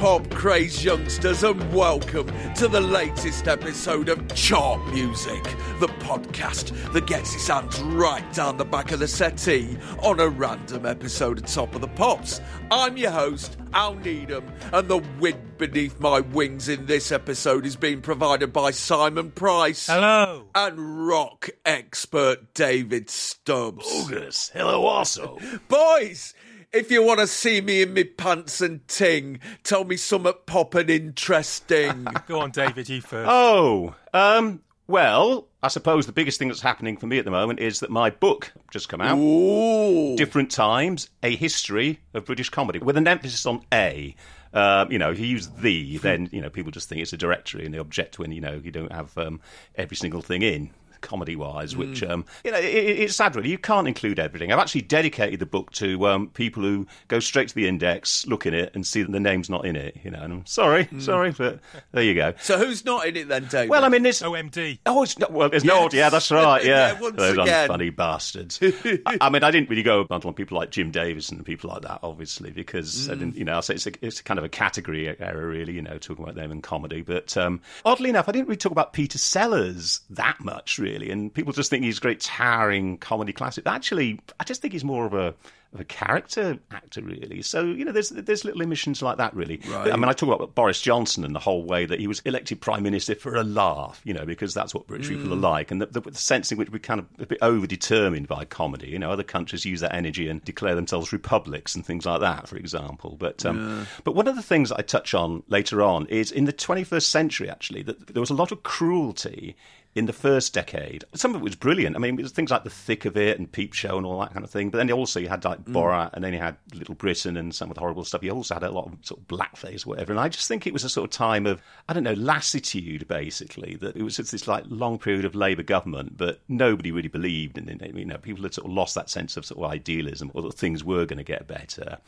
pop crazed youngsters, and welcome to the latest episode of Chart Music, the podcast that gets its hands right down the back of the settee on a random episode of Top of the Pops. I'm your host, Al Needham, and the wind beneath my wings in this episode is being provided by Simon Price. Hello. And rock expert David Stubbs. August. Hello also. Boys, if you want to see me in me pants and ting, tell me something poppin' interesting. Go on, David, you first. Oh, um, well, I suppose the biggest thing that's happening for me at the moment is that my book just come out. Ooh. Different Times, A History of British Comedy, with an emphasis on A. Um, you know, if you use the, then, you know, people just think it's a directory and they object when, you know, you don't have um, every single thing in. Comedy wise, which um, you know, it, it's sad really. You can't include everything. I've actually dedicated the book to um, people who go straight to the index, look in it, and see that the name's not in it. You know, and I'm sorry, sorry, but there you go. So who's not in it then, David? Well, I mean, there's OMD. Oh, it's not, well, there's no. Yes. Yeah, that's right. Yeah, Yeah, once those again. unfunny bastards. I, I mean, I didn't really go a on people like Jim Davis and people like that, obviously, because I didn't, you know, so it's a, it's a kind of a category error, really. You know, talking about them in comedy. But um, oddly enough, I didn't really talk about Peter Sellers that much, really, and people just think he's a great towering comedy classic. Actually, I just think he's more of a of a character actor, really. So you know, there's there's little omissions like that, really. Right. I mean, I talk about Boris Johnson and the whole way that he was elected prime minister for a laugh, you know, because that's what British people are like, and the, the, the sense in which we're kind of a bit overdetermined by comedy. You know, other countries use that energy and declare themselves republics and things like that, for example. But um, but one of the things I touch on later on is in the 21st century, actually, that there was a lot of cruelty in the first decade. Some of it was brilliant. I mean, it was things like The Thick of It and Peep Show and all that kind of thing. But then also you had like mm. Borat and then you had Little Britain and some of the horrible stuff. You also had a lot of sort of blackface or whatever. And I just think it was a sort of time of, I don't know, lassitude, basically. That it was just this like long period of Labour government, but nobody really believed in it. You know, people had sort of lost that sense of sort of idealism or that things were going to get better.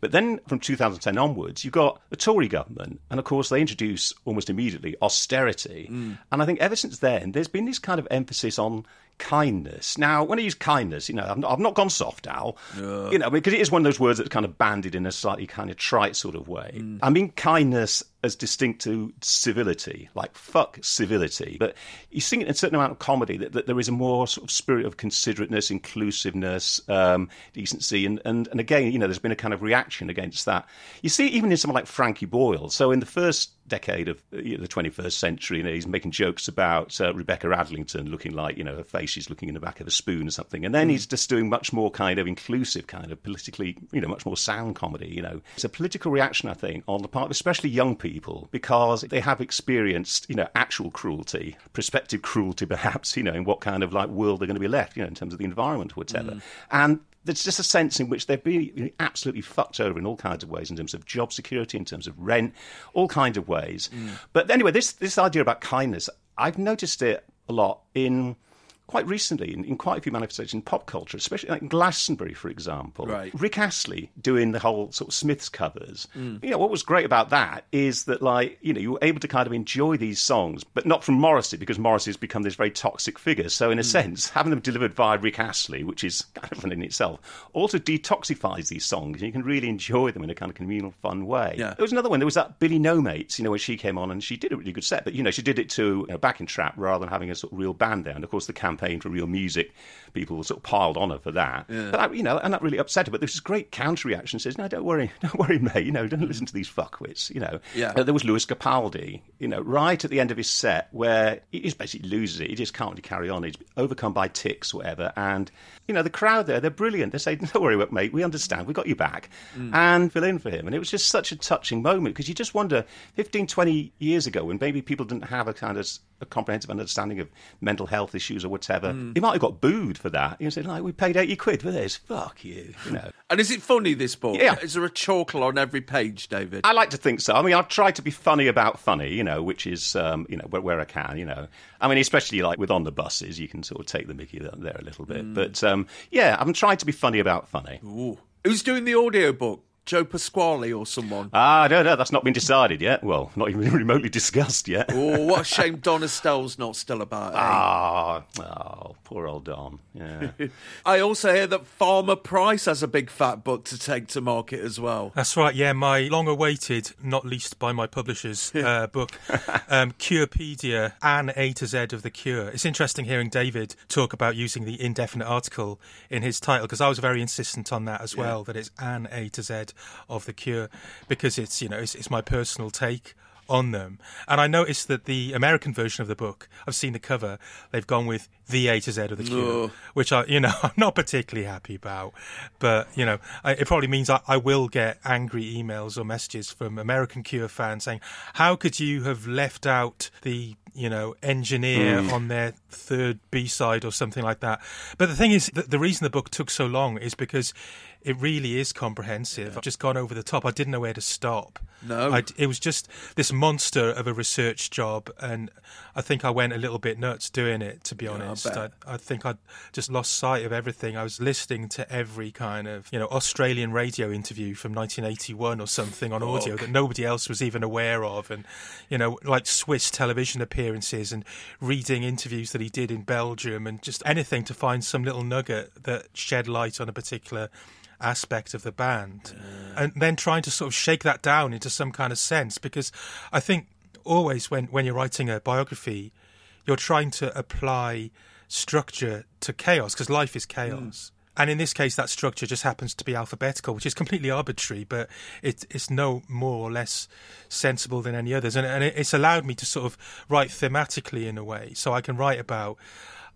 But then from 2010 onwards, you've got a Tory government. And of course, they introduce almost immediately austerity. Mm. And I think ever since then, there's been this kind of emphasis on kindness. Now, when I use kindness, you know, I've not, I've not gone soft, Al. You know, because it is one of those words that's kind of banded in a slightly kind of trite sort of way. Mm. I mean kindness as distinct to civility, like fuck civility. But you see it in a certain amount of comedy that, that there is a more sort of spirit of considerateness, inclusiveness, um, decency, and, and and again, you know, there's been a kind of reaction against that. You see, it even in someone like Frankie Boyle. So in the first decade of uh, you know, the 21st century, you know, he's making jokes about uh, Rebecca Adlington looking like, you know, her face is looking in the back of a spoon or something. And then he's just doing much more kind of inclusive, kind of politically, you know, much more sound comedy, you know. It's a political reaction, I think, on the part of especially young people because they have experienced, you know, actual cruelty, prospective cruelty perhaps, you know, in what kind of like world they're going to be left, you know, in terms of the environment or whatever. Mm. And there's just a sense in which they've been absolutely fucked over in all kinds of ways, in terms of job security, in terms of rent, all kinds of ways. Mm. But anyway, this this idea about kindness, I've noticed it a lot in quite recently in, in quite a few manifestations in pop culture, especially like in Glastonbury, for example. Right. Rick Astley doing the whole sort of Smiths covers. Mm. You know, what was great about that is that, like, you know, you were able to kind of enjoy these songs, but not from Morrissey, because Morrissey has become this very toxic figure. So, in a mm. sense, having them delivered via Rick Astley, which is kind of fun in itself, also detoxifies these songs, and you can really enjoy them in a kind of communal, fun way. Yeah. There was another one. There was that Billy Nomates, you know, when she came on and she did a really good set, but, you know, she did it to you know, backing track rather than having a sort of real band there. And, of course, the campaign for real music, people sort of piled on her for that. But I, you know, and that really upset her. But there was this great counter reaction. Says, "No, don't worry, don't worry, mate. You know, don't listen to these fuckwits." You know, Yeah. Uh, there was Lewis Capaldi. You know, right at the end of his set, where he just basically loses it. He just can't really carry on. He's overcome by tics, whatever. And you know, the crowd there, they're brilliant. They say, "Don't worry, mate. We understand. We got you back," and fill in for him. And it was just such a touching moment because you just wonder, 15, 20 years ago, when maybe people didn't have a kind of a comprehensive understanding of mental health issues or whatever, he might have got booed for that. You know, saying like, "We paid eighty quid for this. Fuck you," you know. And is it funny, this book? Yeah. Is there a chortle on every page, David? I like to think so. I mean, I've tried to be funny about funny, you know, which is, um, you know, where, where I can, you know. I mean, especially like with on the buses, you can sort of take the mickey there a little bit. But um, yeah, I'm trying to be funny about funny. Ooh. Who's doing the audiobook? Joe Pasquale or someone? Ah, no, no, that's not been decided yet. Well, not even remotely discussed yet. oh, what a shame Don Estelle's not still about. eh? Ah, oh, poor old Don. Yeah. I also hear that Farmer Price has a big fat book to take to market as well. That's right, yeah, my long awaited, not least by my publishers, uh, book, um, Curepedia, An A to Z of the Cure. It's interesting hearing David talk about using the indefinite article in his title, because I was very insistent on that as well, that it's An A to Z of the Cure, because it's, you know, it's, it's my personal take on them. And I noticed that the American version of the book, I've seen the cover, they've gone with the A to Z of the Cure, which I, you know, I'm not particularly happy about. But you know, I, it probably means I, I will get angry emails or messages from American Cure fans saying, "How could you have left out the you know engineer hmm. on their third B side or something like that?" But the thing is, the, the reason the book took so long is because it really is comprehensive. I've just gone over the top. I didn't know where to stop. No. I, it was just this monster of a research job, and I think I went a little bit nuts doing it. To be honest, I, bet. I think I just lost sight of everything. I was listening to every kind of you know Australian radio interview from 1981 or something on audio that nobody else was even aware of, and you know like Swiss television appearances and reading interviews that he did in Belgium, and just anything to find some little nugget that shed light on a particular aspect of the band. And then trying to sort of shake that down into some kind of sense because i think always when when you're writing a biography you're trying to apply structure to chaos because life is chaos. Mm. And in this case that structure just happens to be alphabetical which is completely arbitrary but it, it's no more or less sensible than any others. And, and it, it's allowed me to sort of write thematically in a way so i can write about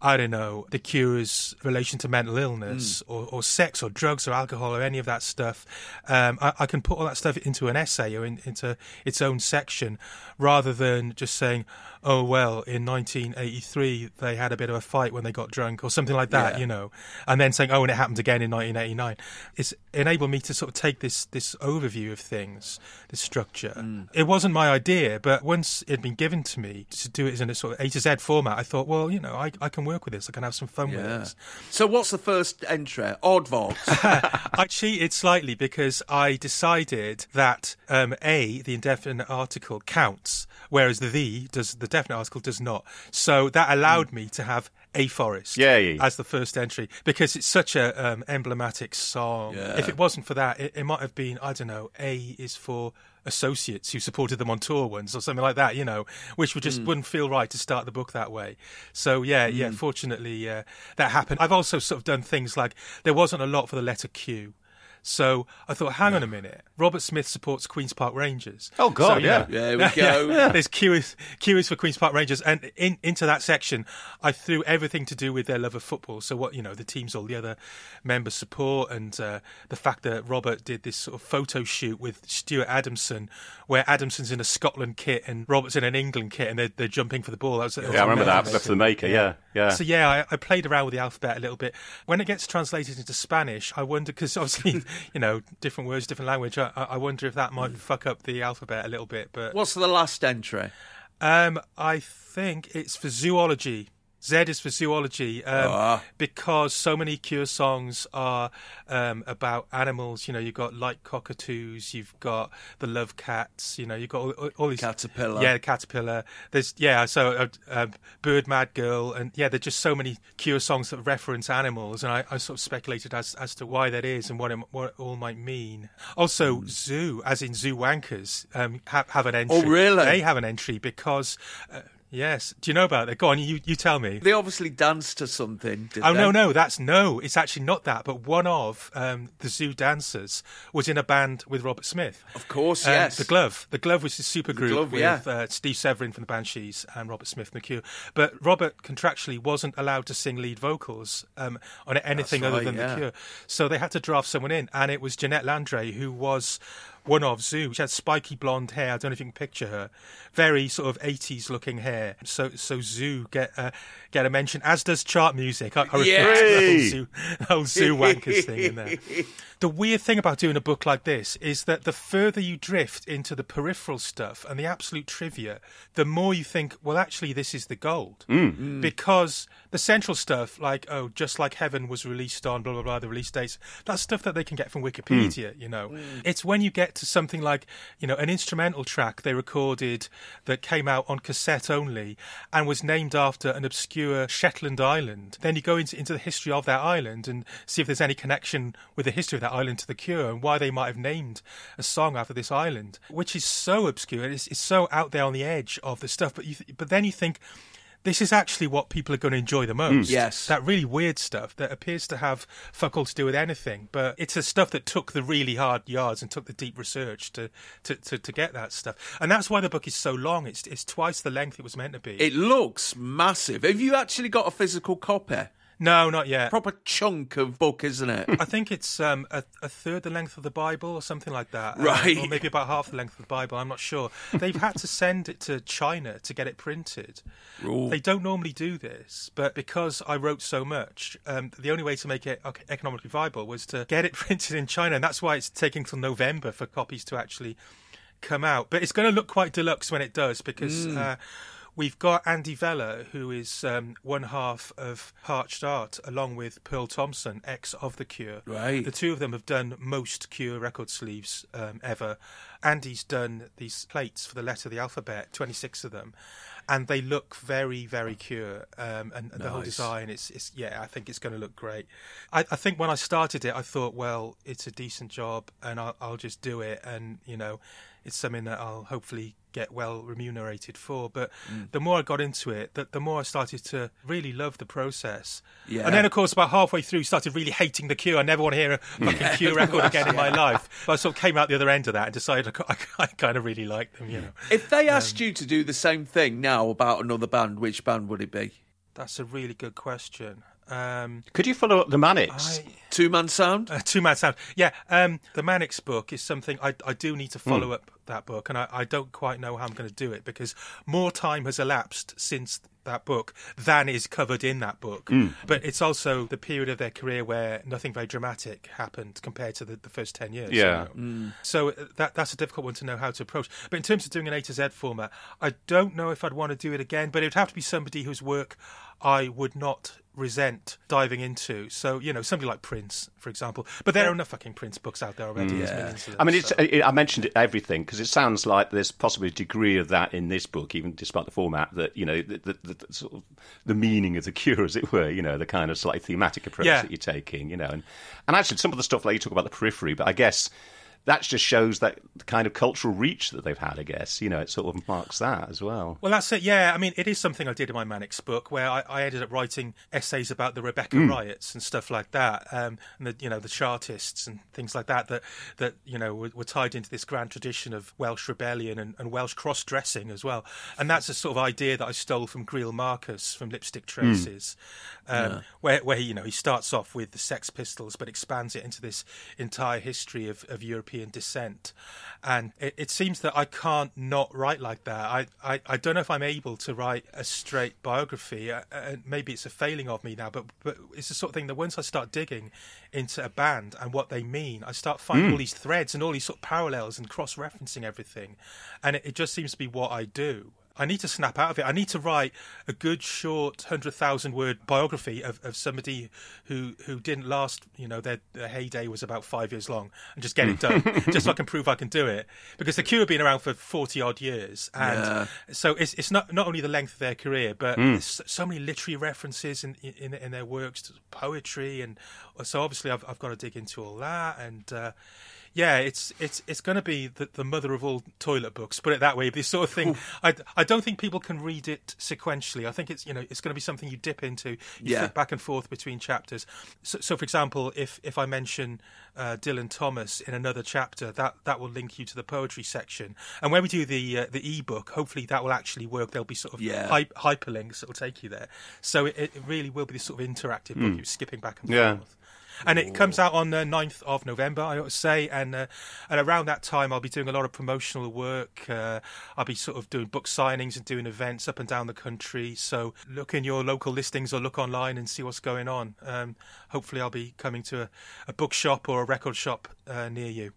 I don't know, the cure's relation to mental illness or, or sex or drugs or alcohol or any of that stuff. Um, I, I can put all that stuff into an essay or in, into its own section rather than just saying, oh, well, in 1983 they had a bit of a fight when they got drunk or something like that, Yeah. you know, and then saying, oh, and it happened again in 1989. It's enabled me to sort of take this, this overview of things, this structure. It wasn't my idea, but once it had been given to me to do it in a sort of A to Z format, I thought, well, you know, I, I can work with this. I can have some fun with this. So what's the first entry? Odd Oddvox. I cheated slightly because I decided that um, A, the indefinite article, counts, whereas the does the definite article does not. So that allowed me to have a forest Yay. as the first entry because it's such a um, emblematic song. Yeah. If it wasn't for that, it, it might have been I don't know. A is for associates who supported them on tour once or something like that, you know, which would just wouldn't feel right to start the book that way. So yeah, yeah. Fortunately, uh, that happened. I've also sort of done things like there wasn't a lot for the letter Q. So I thought, hang on a minute. Robert Smith supports Queens Park Rangers. Oh, God, So, you yeah. know, There we go. There's Q is, Q is for Queens Park Rangers, and in, into that section, I threw everything to do with their love of football. So what you know, the teams all the other members support, and uh, the fact that Robert did this sort of photo shoot with Stuart Adamson, where Adamson's in a Scotland kit and Robert's in an England kit, and they're, they're jumping for the ball. That was, that was Yeah, I remember that. That's for the maker. Yeah, yeah. So yeah, I, I played around with the alphabet a little bit. When it gets translated into Spanish, I wonder because obviously you know different words, different language. I, I wonder if that might fuck up the alphabet a little bit. But What's the last entry? um, I think it's for zoology. Z is for zoology um, Ah. because so many Cure songs are um, about animals. You know, you've got like cockatoos, you've got the love cats. You know, you've got all, all- all these Caterpillar. Yeah, the caterpillar. There's yeah, so uh, uh, bird, mad girl, and yeah, there's just so many Cure songs that reference animals, and I, I sort of speculated as as to why that is and what it, what it all might mean. Also, Hmm. zoo, as in zoo wankers, um, have have an entry. Oh, really? They have an entry because uh, Yes. Do you know about it? Go on, you, you tell me. They obviously danced to something. Oh they? no, no, that's no. It's actually not that. But one of um, the zoo dancers was in a band with Robert Smith. Of course, Um, yes. The Glove. The Glove was a super group Glove, with yeah. uh, Steve Severin from the Banshees and Robert Smith Cure. But Robert contractually wasn't allowed to sing lead vocals um, on anything That's other than yeah. the Cure. So they had to draft someone in, and it was Jeanette Landray who was. One of Zoo. She had spiky blonde hair. I don't know if you can picture her. Very sort of eighties looking hair. So so Zoo get uh, get a mention, as does chart music. I, I refer to the whole Zoo, whole Zoo wankers thing in there. The weird thing about doing a book like this is that the further you drift into the peripheral stuff and the absolute trivia, the more you think, well, actually, this is the gold. Hmm. Mm. Because the central stuff, like, oh, just like Heaven was released on blah, blah, blah, the release dates, that's stuff that they can get from Wikipedia, hmm. you know. Hmm. It's when you get to something like, you know, an instrumental track they recorded that came out on cassette only and was named after an obscure Shetland island. Then you go into, into the history of that island and see if there's any connection with the history of that island to the Cure and why they might have named a song after this island, which is so obscure. It's, it's so out there on the edge of the stuff. But you, th- but then you think. This is actually what people are going to enjoy the hmm. most. Yes. That really weird stuff that appears to have fuck all to do with anything. But it's the stuff that took the really hard yards and took the deep research to, to, to, to get that stuff. And that's why the book is so long. It's, it's twice the length it was meant to be. It looks massive. Have you actually got a physical copy? No, not yet. Proper chunk of book, isn't it? I think it's um, a, a third the length of the Bible or something like that. Uh, Right. or maybe about half the length of the Bible. I'm not sure. They've had to send it to China to get it printed. They don't normally do this, but because I wrote so much, um, the only way to make it economically viable was to get it printed in China. And that's why it's taking till November for copies to actually come out. But it's going to look quite deluxe when it does because. Uh, We've got Andy Vella, who is um, one half of Parched Art, along with Pearl Thompson, ex of The Cure. Right. The two of them have done most Cure record sleeves um, ever. Andy's done these plates for the letter of the alphabet, 26 of them. And they look very, very Cure. Um, and the whole design, is, is yeah, I think it's going to look great. I, I think when I started it, I thought, well, it's a decent job and I'll, I'll just do it. And, you know, it's something that I'll hopefully get well remunerated for. But Mm. the more I got into it, the, the more I started to really love the process. Yeah. And then, of course, about halfway through, started really hating the Cure. I never want to hear a fucking Cure record again in my life. But I sort of came out the other end of that and decided I, I, I kind of really liked them. You know, If they asked you to do the same thing now about another band, which band would it be? that's a really good question. Um, Could you follow up the Manics? I, Two man sound? Uh, two man sound. Yeah, um, the Manics book is something I, I do need to follow up that book, and I, I don't quite know how I'm going to do it because more time has elapsed since that book than is covered in that book. But it's also the period of their career where nothing very dramatic happened compared to the, the first 10 years. you Yeah. know. So uh, that that's a difficult one to know how to approach. But in terms of doing an A to Z format, I don't know if I'd want to do it again, but it would have to be somebody whose work I would not resent diving into. So, you know, somebody like Prince, for example. But there are enough fucking Prince books out there already. Of them, I mean, it's, so- I I mentioned everything because it sounds like there's possibly a degree of that in this book, even despite the format. That you know, the, the, the, the sort of the meaning of the cure, as it were. You know, the kind of slightly thematic approach Yeah. that you're taking. You know, and and actually some of the stuff like you talk about the periphery, but I guess that just shows that kind of cultural reach that they've had. I guess you know, it sort of marks that as well. Well, that's it. Yeah, I mean, it is something I did in my Manics book, where I, I ended up writing essays about the Rebecca riots and stuff like that, um, and the you know the Chartists and things like that that that you know were, were tied into this grand tradition of Welsh rebellion and, and Welsh cross dressing as well. And that's a sort of idea that I stole from Greil Marcus from Lipstick Traces, um, where where you know he starts off with the Sex Pistols but expands it into this entire history of, of European descent. And it, it seems that I can't not write like that. I, I, I don't know if I'm able to write a straight biography. Uh, uh, maybe it's a failing of me now, but but it's the sort of thing that once I start digging into a band and what they mean, I start finding all these threads and all these sort of parallels and cross referencing everything, and it, it just seems to be what I do. I need to snap out of it. I need to write a good, short, hundred thousand word biography of, of somebody who who didn't last. You know, their, their heyday was about five years long, and just get it done, just so I can prove I can do it. Because the Cure have been around for forty odd years, and so it's it's not not only the length of their career, but there's so many literary references in in, in their works, to poetry, and so obviously I've I've got to dig into all that and. Uh, Yeah, it's it's it's going to be the, the mother of all toilet books. Put it that way. This sort of thing. I, I don't think people can read it sequentially. I think it's you know it's going to be something you dip into. You Yeah. flip back and forth between chapters. So, so for example, if if I mention uh, Dylan Thomas in another chapter, that that will link you to the poetry section. And when we do the uh, the ebook, hopefully that will actually work. There'll be sort of Yeah. hy- hyperlinks that will take you there. So it, it really will be this sort of interactive book. You're skipping back and Yeah. forth. And it comes out on the 9th of November, I ought to say. And uh, and around that time, I'll be doing a lot of promotional work. Uh, I'll be sort of doing book signings and doing events up and down the country. So look in your local listings or look online and see what's going on. Um, hopefully, I'll be coming to a, a bookshop or a record shop uh, near you.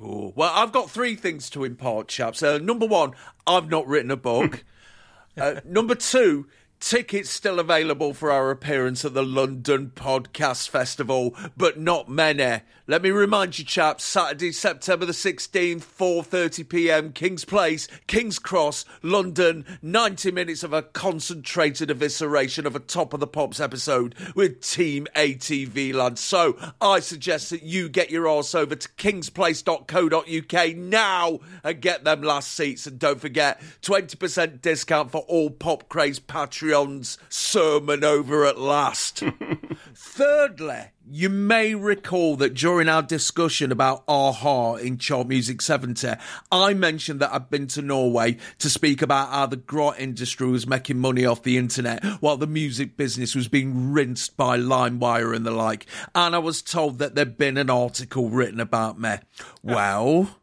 Ooh. Well, I've got three things to impart, chaps. Uh, number one, I've not written a book. uh, number two, tickets still available for our appearance at the London Podcast Festival, but not many. Let me remind you, chaps, Saturday, September the 16th, 4.30 p.m, King's Place, King's Cross, London. 90 minutes of a concentrated evisceration of a Top of the Pops episode with Team ATV lads. So I suggest that you get your arse over to kingsplace.co.uk now and get them last seats. And don't forget, 20% discount for all Pop Craze Patreons. Sermon over at last. Thirdly, you may recall that during our discussion about Aha in Chart Music 70, I mentioned that I'd been to Norway to speak about how the grot industry was making money off the internet while the music business was being rinsed by LimeWire and the like. And I was told that there'd been an article written about me. Well,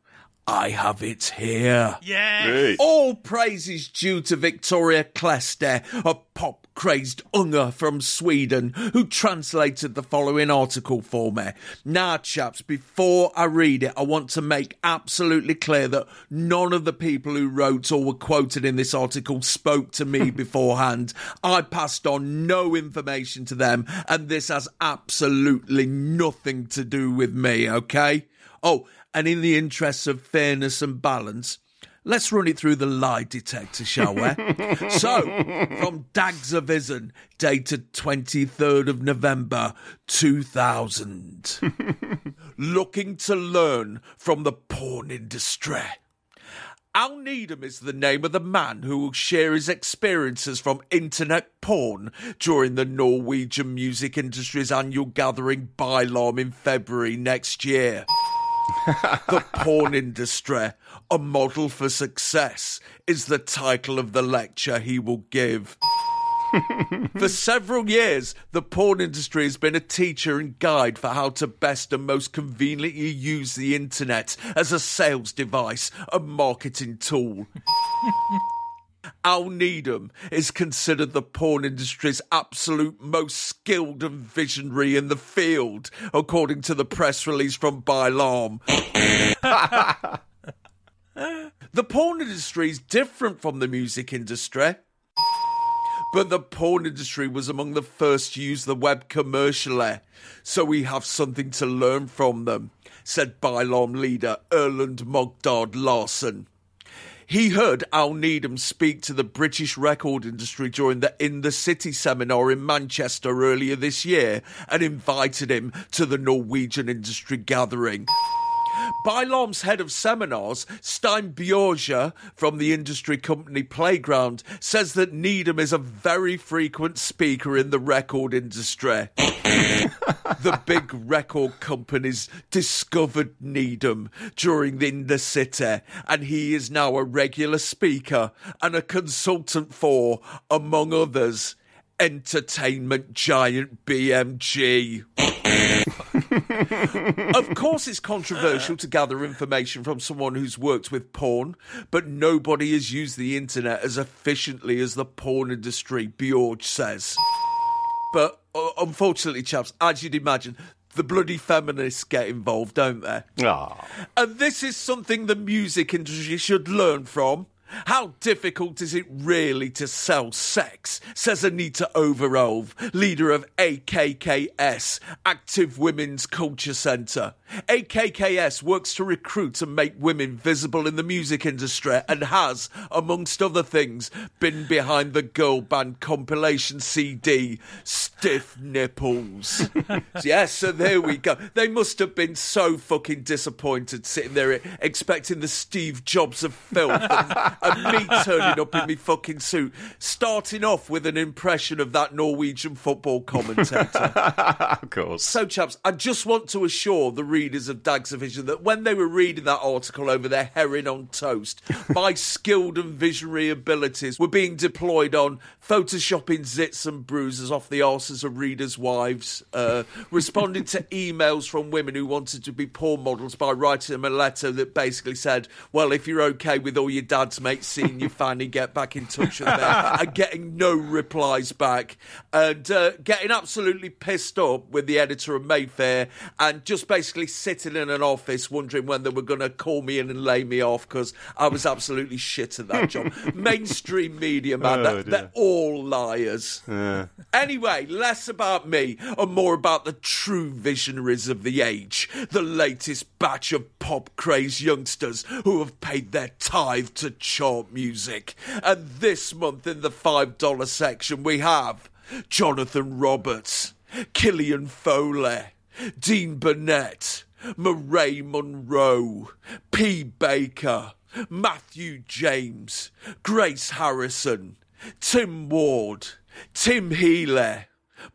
I have it here. Yeah. All praise is due to Victoria Kleste, a pop crazed unger from Sweden, who translated the following article for me. Now, chaps, before I read it, I want to make absolutely clear that none of the people who wrote or were quoted in this article spoke to me beforehand. I passed on no information to them, and this has absolutely nothing to do with me, okay? Oh, and in the interests of fairness and balance, let's run it through the lie detector, shall we? so, from Dagsavisen, dated 23rd of November 2000. Looking to learn from the porn industry. Al Needham is the name of the man who will share his experiences from internet porn during the Norwegian music industry's annual gathering Bylarm in February next year. The porn industry, a model for success, is the title of the lecture he will give. for several years, the porn industry has been a teacher and guide for how to best and most conveniently use the internet as a sales device, a marketing tool. Al Needham is considered the porn industry's absolute most skilled and visionary in the field, according to the press release from Bylarm. the porn industry is different from the music industry. But the porn industry was among the first to use the web commercially, so we have something to learn from them, said Bylarm leader Erland Mogdard Larsen. He heard Al Needham speak to the British record industry during the In the City seminar in Manchester earlier this year and invited him to the Norwegian industry gathering. Bylarm's head of seminars, Stein Bjorge from the industry company Playground, says that Needham is a very frequent speaker in the record industry. the big record companies discovered Needham during the In the City, and he is now a regular speaker and a consultant for, among others, entertainment giant BMG. Of course, it's controversial to gather information from someone who's worked with porn, but nobody has used the internet as efficiently as the porn industry, Bjorge says. But uh, unfortunately, chaps, as you'd imagine, the bloody feminists get involved, don't they? Ah. And this is something the music industry should learn from. How difficult is it really to sell sex? Says Anita Overove, leader of AKKS, Active Women's Culture Centre. AKKS works to recruit and make women visible in the music industry and has, amongst other things, been behind the girl band compilation CD, Stiff Nipples. yes, so there we go. They must have been so fucking disappointed sitting there expecting the Steve Jobs of filth and, me turning up in my fucking suit, starting off with an impression of that Norwegian football commentator. of course. So, chaps, I just want to assure the readers of Dagsavisen that when they were reading that article over their herring on toast, my skilled and visionary abilities were being deployed on photoshopping zits and bruises off the arses of readers' wives, uh, responding to emails from women who wanted to be porn models by writing them a letter that basically said, Well, if you're okay with all your dad's mates seeing you, finally get back in touch with them, and getting no replies back, and uh, getting absolutely pissed up with the editor of Mayfair, and just basically sitting in an office wondering when they were going to call me in and lay me off because I was absolutely shit at that job. Mainstream media, man, Oh, they're, they're all liars. Anyway, less about me and more about the true visionaries of the age, the latest batch of pop crazed youngsters who have paid their tithe to chart music. And this month in the $5 section, we have Jonathan Roberts, Killian Foley, Dean Burnett, Murray Monroe, P. Baker, Matthew James, Grace Harrison, Tim Ward, Tim Healy,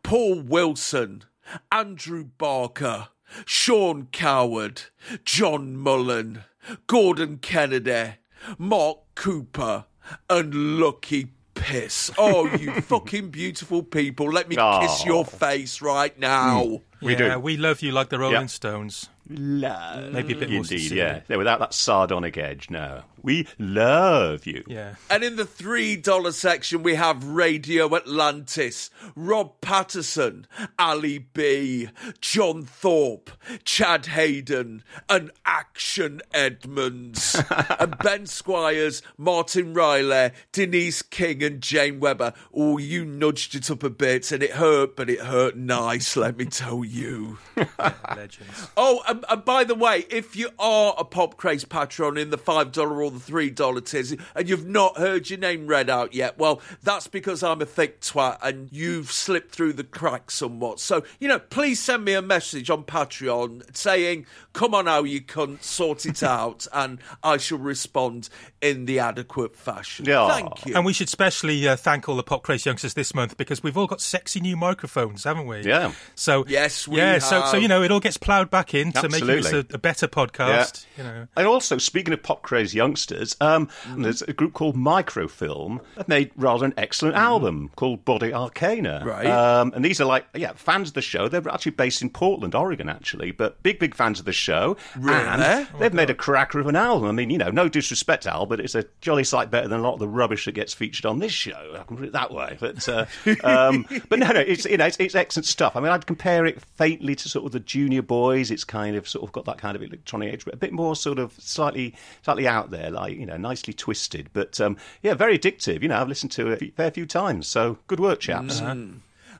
Paul Wilson, Andrew Barker, Sean Coward, John Mullen, Gordon Kennedy, Mark Cooper, and Lucky Piss. Oh, you fucking beautiful people. Let me kiss your face right now. Mm. We yeah, do. we love you like the Rolling Yeah. Stones. Love. Maybe a bit more Indeed, sincere. yeah. yeah. Without that sardonic edge, no. We love you. Yeah. And in the $3 section, we have Radio Atlantis, Rob Patterson, Ali B, John Thorpe, Chad Hayden, and Action Edmonds. and Ben Squires, Martin Riley, Denise King, and Jane Webber. Oh, you nudged it up a bit, and it hurt, but it hurt nice, let me tell you. Legends. Oh, and, and by the way, if you are a Pop Craze patron in the $5 or the $3 tiers and you've not heard your name read out yet, well, that's because I'm a thick twat and you've slipped through the cracks somewhat. So, you know, please send me a message on Patreon saying, come on now, you cunt, sort it out, and I shall respond in the adequate fashion. Yeah. Thank you. And we should specially uh, thank all the Pop Craze youngsters this month because we've all got sexy new microphones, haven't we? Yeah. So Yes, we yeah. So so you know it all gets ploughed back in to make this a, a better podcast. You know. And also, speaking of pop craze youngsters, um, there's a group called Microfilm that made rather an excellent album called Body Arcana. Right. Um, and these are like, yeah, fans of the show. They're actually based in Portland, Oregon, actually, but big, big fans of the show. Really? And they've made a cracker of an album. I mean, you know, no disrespect, to Al, but it's a jolly sight better than a lot of the rubbish that gets featured on this show. I can put it that way. But uh, um, but no, no, it's you know, it's, it's excellent stuff. I mean, I'd compare it faintly to sort of the Junior Boys. It's kind of sort of got that kind of electronic edge, but a bit more sort of slightly slightly out there, like you know, nicely twisted. But um, yeah, very addictive. You know, I've listened to it a fair few times. So good work, chaps.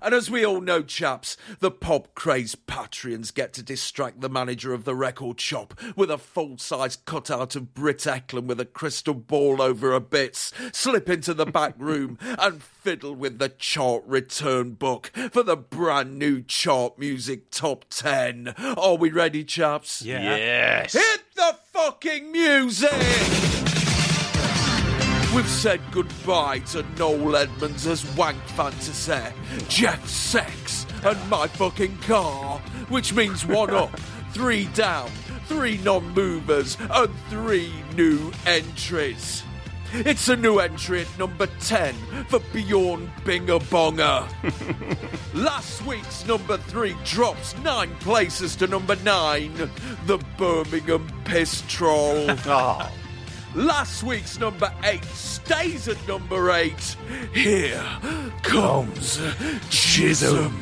And as we all know, chaps, the pop crazed Patreons get to distract the manager of the record shop with a full size cutout of Britt Ekland with a crystal ball over her bits, slip into the back room and fiddle with the chart return book for the brand new chart music top 10. Are we ready, chaps? Yeah. Yes. Hit the fucking music! We've said goodbye to Noel Edmonds as Wank Fantasy, Jeff Sex, and my fucking car, which means one up, three down, three non movers, and three new entries. It's a new entry at number 10 for Bjorn Binger Bonger. Last week's number 3 drops 9 places to number 9, the Birmingham Piss Troll. Oh, Last week's number eight stays at number eight. Here comes Chisholm.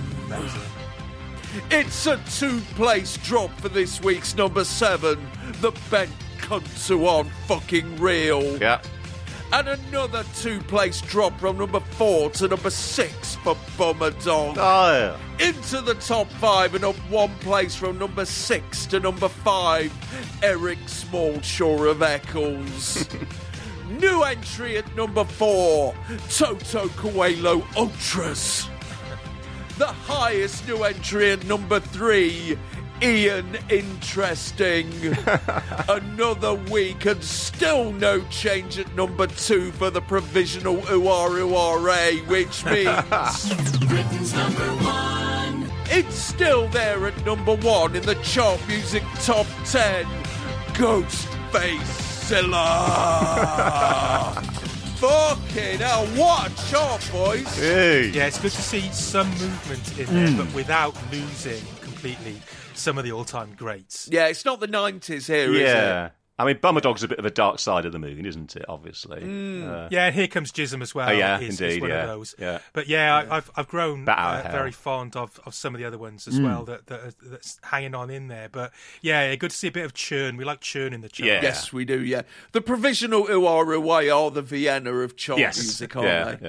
It's a two place drop for this week's number seven. The bent cunts who aren't fucking real. yeah. And another two place drop from number four to number six for Bummer Dog. Oh, Into the top five and up one place from number six to number five, Eric Smallshaw of Eccles. New entry at number four, Toto Coelho Ultras. The highest new entry at number three, Ian Interesting. Another week and still no change at number two for the provisional URURA, which means. Britain's number one. It's still there at number one in the chart music top 10. Ghostface Silla. Fucking hell, what a chart, boys. hey. Yeah, it's good to see some movement in there, hmm. but without losing completely some of the all-time greats. Yeah, it's not the 90s here, Yeah. I mean, Bummer Dog's a bit of a dark side of the moon, isn't it? Obviously. Uh, Yeah, and here comes Jism as well. Oh, yeah, is, is indeed, one yeah, of those. yeah. But yeah, I, I've I've grown uh, very fond of, of some of the other ones Mm. as well that, that are, that's hanging on in there. But yeah, yeah, good to see a bit of churn. We like churn in the chart. Yeah. Yes, we do, yeah. The provisional URUA are the Vienna of chart yes. music, aren't yeah, they?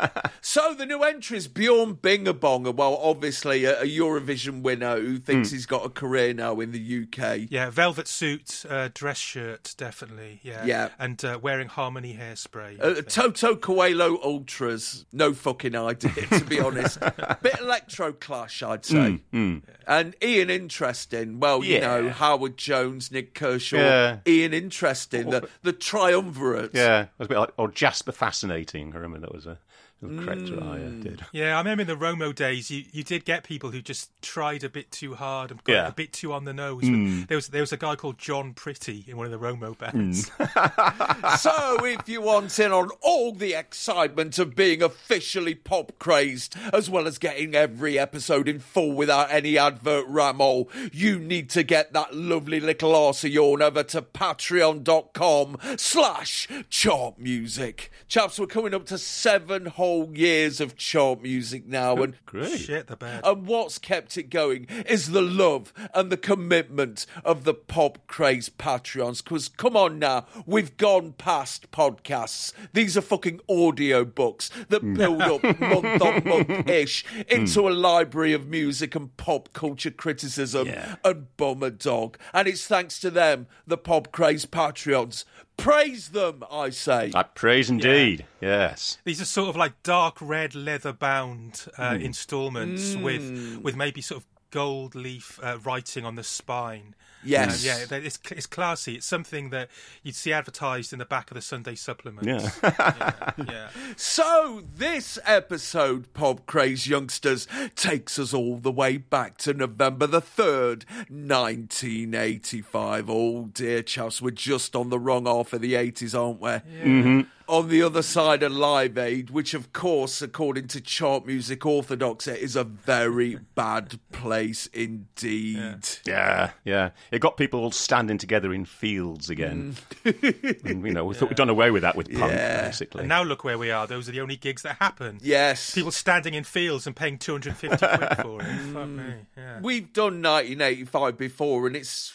yeah. So the new entries, Bjorn Bingabonga, well, obviously a, a Eurovision winner who thinks he's got a career now in the UK. Yeah, velvet suit, uh, dress shirt, definitely. Yeah, Yeah. and uh, wearing harmony hairspray. Uh. Toto Coelho Ultras, no fucking idea, to be honest. Bit electro clash, I'd say. And Ian Interesting, well, you Yeah. know, Howard Jones, Nik Kershaw, Yeah. Ian Interesting, the, the triumvirate. Yeah, it was a bit like, or Jasper Fascinating. I remember that was a little corrector I uh, Mm. did. Yeah, I remember in the Romo days, you, you did get people who just tried a bit too hard and got Yeah. a bit too on the nose. Mm. There was there was a guy called John Pretty in one of the Romo bands. so if you want in on all the excitement of being officially pop crazed, as well as getting every episode in full without any advert ramble, you need to get that lovely little arse of yourn over to patreon.com slash chart music. Chaps, we're coming up to seven whole years of chart music now and Great. Shit, the bed. and what's kept it going is the love and the commitment of the pop craze Patreons. Because come on now, we've gone past podcasts. These are fucking audio books that mm. build up month on month ish hmm. into a library of music and pop culture criticism Yeah. and bummer dog. And it's thanks to them, the pop craze Patreons. Praise them, I say. I praise indeed. Yes. These are sort of like dark red leather bound uh, Hmm. installments with with maybe sort of gold leaf uh, writing on the spine. Yes. Uh, yeah, it's it's classy. It's something that you'd see advertised in the back of the Sunday supplement. Yeah. yeah, yeah. So, this episode, Pop Craze Youngsters, takes us all the way back to November the 3rd, 1985. Oh dear, chaps, we're just on the wrong half of the 80s, aren't we? On the other side of Live Aid, which, of course, according to chart music orthodoxy, is a very bad place indeed. Yeah, yeah. It got people all standing together in fields again. Mm. and, you know, we thought we'd done away with that with punk, Yeah. basically. And now look where we are. Those are the only gigs that happen. Yes. People standing in fields and paying 250 quid for it. Fuck me. Yeah. We've done 1985 before, and it's.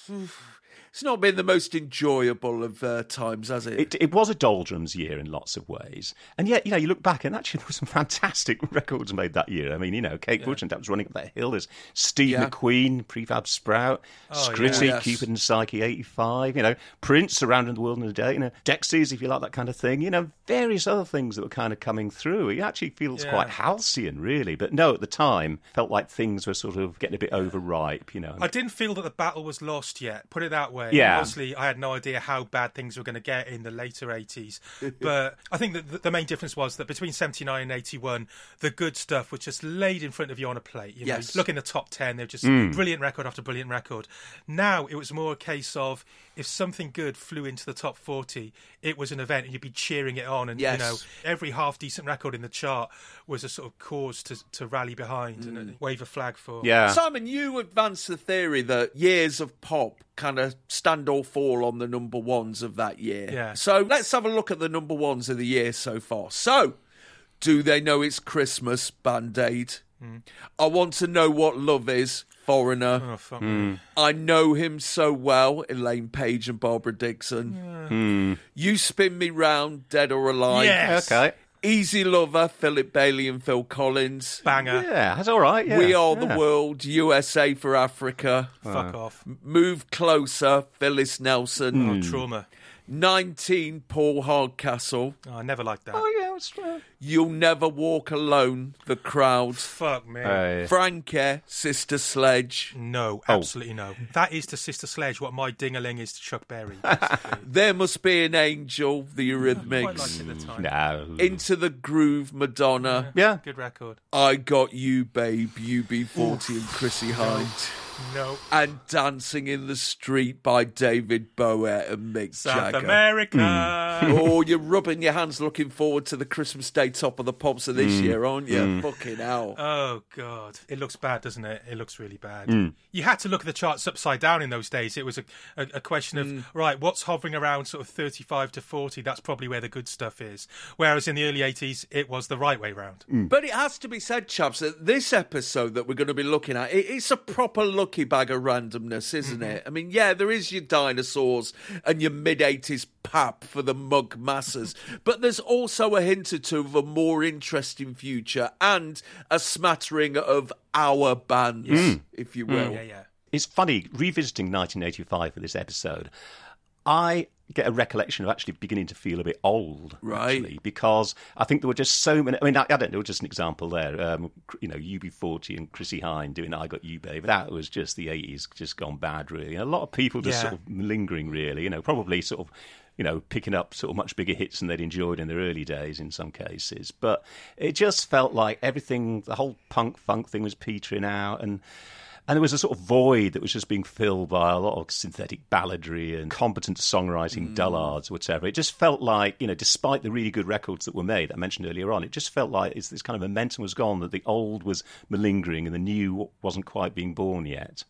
It's not been the most enjoyable of uh, times, has it? It, it was a doldrums year in lots of ways. And yet, you know, you look back and actually there were some fantastic records made that year. I mean, you know, Kate Bush and that was running up that hill. There's Steve Yeah. McQueen, Prefab Sprout, Scritti, yes. Cupid and Psyche 85, you know, Prince surrounding the world in a day, you know, Dexys, if you like that kind of thing, you know, various other things that were kind of coming through. It actually feels Yeah. quite halcyon, really. But no, at the time, felt like things were sort of getting a bit overripe, you know. I didn't feel that the battle was lost yet. Put it that way. Yeah. Obviously, I had no idea how bad things were going to get in the later 80s. but I think that the- the main difference was that between 79 and 81, the good stuff was just laid in front of you on a plate. You know, Yes. look in the top 10, they're just Mm. brilliant record after brilliant record. Now it was more a case of if something good flew into the top 40, it was an event and you'd be cheering it on. And, Yes. you know, every half decent record in the chart was a sort of cause to, to rally behind and uh, wave a flag for. yeah. Simon, you advanced the theory that years of pop kind of stand or fall on the number ones of that year. Yeah. So let's have a look at the number ones of the year so far. So, do they know it's Christmas? Band Aid. I want to know what love is. Foreigner. Oh, fuck Hmm. I know him so well, Elaine Paige and Barbara Dickson. Hmm. You Spin Me Round, Dead or Alive. Yes. Okay. Easy Lover, Philip Bailey and Phil Collins. Banger. Yeah, that's all right. Yeah. We Are yeah. the World, USA for Africa. Fuck off. Move Closer, Phyllis Nelson. Oh, trauma. 19, Paul Hardcastle. Oh, I never liked that. Oh yeah, it's. You'll Never Walk Alone, The Crowd. Fuck me. Hey. Frankie, eh? Sister Sledge. No, Oh. absolutely no. That is to Sister Sledge what my dingaling is to Chuck Berry. There Must Be an Angel, The Quite liked Eurythmics. it at the time. No. Into the Groove, Madonna. yeah. Good record. I Got You, Babe, UB40 and Chrissie Hynde. No. And Dancing in the Street by David Bowie and Mick South Jagger. America. oh, you're rubbing your hands looking forward to the Christmas Day top of the pops of this year, aren't you? Fucking hell. Oh god, it looks bad, doesn't it? It looks really bad. Mm. You had to look at the charts upside down in those days. It was a, a, a question of Mm. right, what's hovering around sort of thirty-five to forty. That's probably where the good stuff is. Whereas in the early eighties, it was the right way round. But it has to be said, chaps, that this episode that we're going to be looking at, it, it's a proper lucky bag of randomness, isn't mm-hmm. it? I mean, yeah, there is your dinosaurs and your mid 80s pap for the mug masses, but there's also a hint or two of a more interesting future and a smattering of our bands, mm. if you mm. will. Yeah, yeah. It's funny revisiting 1985 for this episode. I get a recollection of actually beginning to feel a bit old, Right. actually, because I think there were just so many. I mean, I, I don't know, just an example there. Um, you know, UB40 and Chrissie Hynde doing "I Got You, Babe." That was just the 80s, just gone bad, really. And a lot of people just Yeah. sort of lingering, really. You know, probably sort of. You know, picking up sort of much bigger hits than they'd enjoyed in their early days in some cases. But it just felt like everything, the whole punk funk thing was petering out. And and there was a sort of void that was just being filled by a lot of synthetic balladry and competent songwriting mm. dullards, whatever. It just felt like, you know, despite the really good records that were made, I mentioned earlier on, it just felt like this kind of momentum was gone, that the old was malingering and the new wasn't quite being born yet.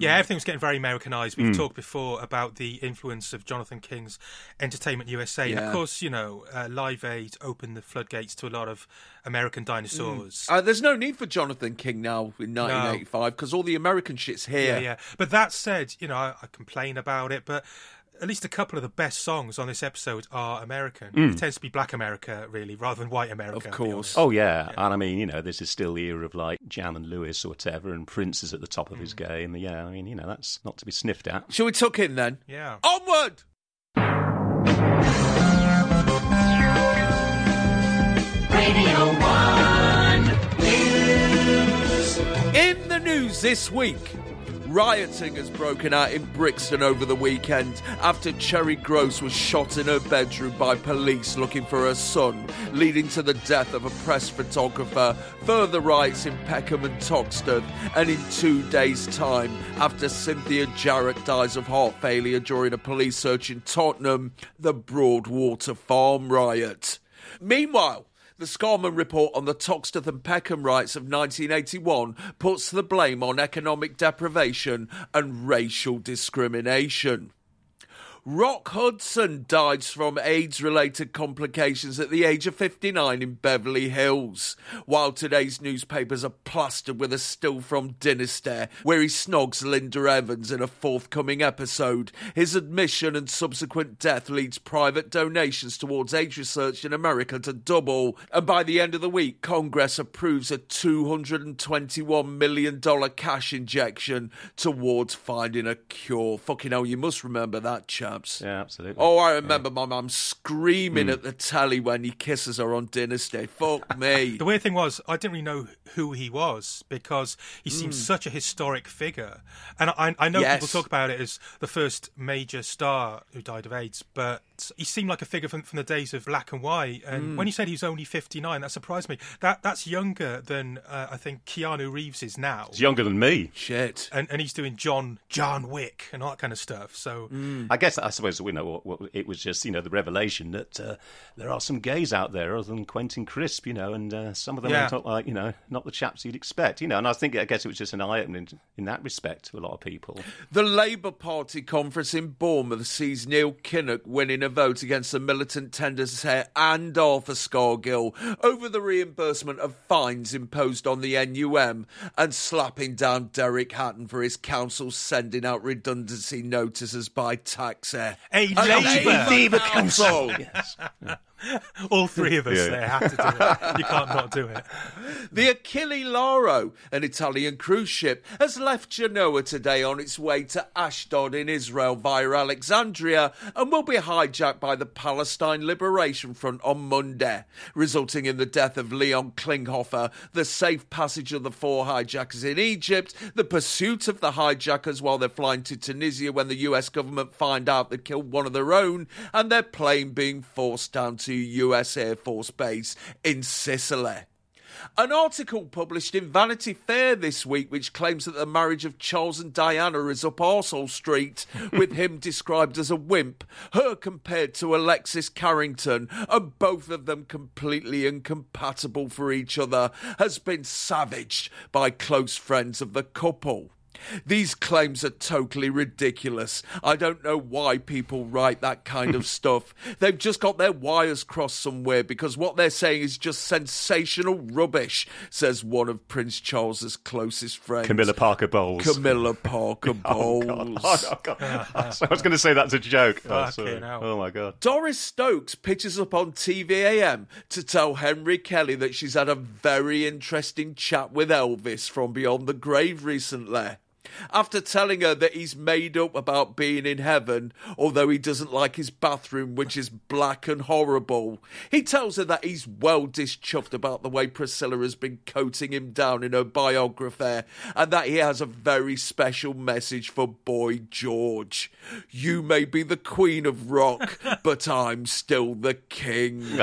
Yeah, everything was getting very Americanized. We've Hmm. talked before about the influence of Jonathan King's Entertainment USA. And Yeah. of course, you know, uh, Live Aid opened the floodgates to a lot of American dinosaurs. Uh, there's no need for Jonathan King now in 1985 because all the American shit's here. Yeah, yeah. But that said, you know, I, I complain about it, but at least a couple of the best songs on this episode are American. Hmm. It tends to be Black America, really, rather than White America. Of course. Oh yeah. and I mean, you know, this is still the era of like Jam and Lewis or whatever, and Prince is at the top of his hmm. game. Yeah, I mean, you know, that's not to be sniffed at. Shall we tuck in then? Yeah. Onward! Radio 1 News. In the news this week, rioting has broken out in Brixton over the weekend after Cherry Groce was shot in her bedroom by police looking for her son, leading to the death of a press photographer. Further riots in Peckham and Toxteth, and in two days' time, after Cynthia Jarrett dies of heart failure during a police search in Tottenham, the Broadwater Farm riot. Meanwhile, the Scarman report on the Toxteth and Peckham riots of 1981 puts the blame on economic deprivation and racial discrimination. Rock Hudson dies from AIDS related complications at the age of 59 in Beverly Hills, while today's newspapers are plastered with a still from Dynasty, where he snogs Linda Evans in a forthcoming episode. His admission and subsequent death leads private donations towards AIDS research in America to double, and by the end of the week, Congress approves a $221 million cash injection towards finding a cure. Fucking hell, you must remember that, chaps. Yeah, absolutely. Oh, I remember my mum screaming hmm. at the telly when he kisses her on Dynasty. Fuck me. The weird thing was, I didn't really know who he was because he seemed hmm. such a historic figure. And I, I know Yes. people talk about it as the first major star who died of AIDS, but he seemed like a figure from, from the days of black and white. And Hmm. when you said he was only 59, that surprised me. That That's younger than uh, I think Keanu Reeves is now. He's younger than me. Shit. And, and he's doing John John Wick and all that kind of stuff. So I guess I suppose you know what, what, it was just you know the revelation that uh, there are some gays out there other than Quentin Crisp, you know, and uh, some of them Yeah. are not like you know not the chaps you'd expect, you know. And I think I guess it was just an eye opening in that respect to a lot of people. The Labour Party conference in Bournemouth sees Neil Kinnock winning a vote against the militant tenders and Arthur Scargill over the reimbursement of fines imposed on the NUM and slapping down Derek Hatton for his council sending out redundancy notices by taxer. A Labour Labour council. All three of us Yeah. there have to do it. You can't not do it. The Achille Lauro, an Italian cruise ship, has left Genoa today on its way to Ashdod in Israel via Alexandria and will be hijacked by the Palestine Liberation Front on Monday, resulting in the death of Leon Klinghoffer, the safe passage of the four hijackers in Egypt, the pursuit of the hijackers while they're flying to Tunisia when the US government find out they killed one of their own, and their plane being forced down to US Air Force Base in Sicily. An article published in Vanity Fair this week which claims that the marriage of Charles and Diana is up Arsehole Street, with him described as a wimp, her compared to Alexis Carrington, and both of them completely incompatible for each other, has been savaged by close friends of the couple. These claims are totally ridiculous. I don't know why people write that kind of stuff. They've just got their wires crossed somewhere because what they're saying is just sensational rubbish, says one of Prince Charles's closest friends. Camilla Parker Bowles. Camilla oh, Parker Oh, Bowles. God. Oh, God. Oh, I was going to say that's a joke. Oh, sorry. oh my God. Doris Stokes pitches up on TVAM to tell Henry Kelly that she's had a very interesting chat with Elvis from beyond the grave recently. After telling her that he's made up about being in heaven, although he doesn't like his bathroom, which is black and horrible, he tells her that he's well dischuffed about the way Priscilla has been coating him down in her biography, and that he has a very special message for Boy George. You may be the queen of rock, but I'm still the king.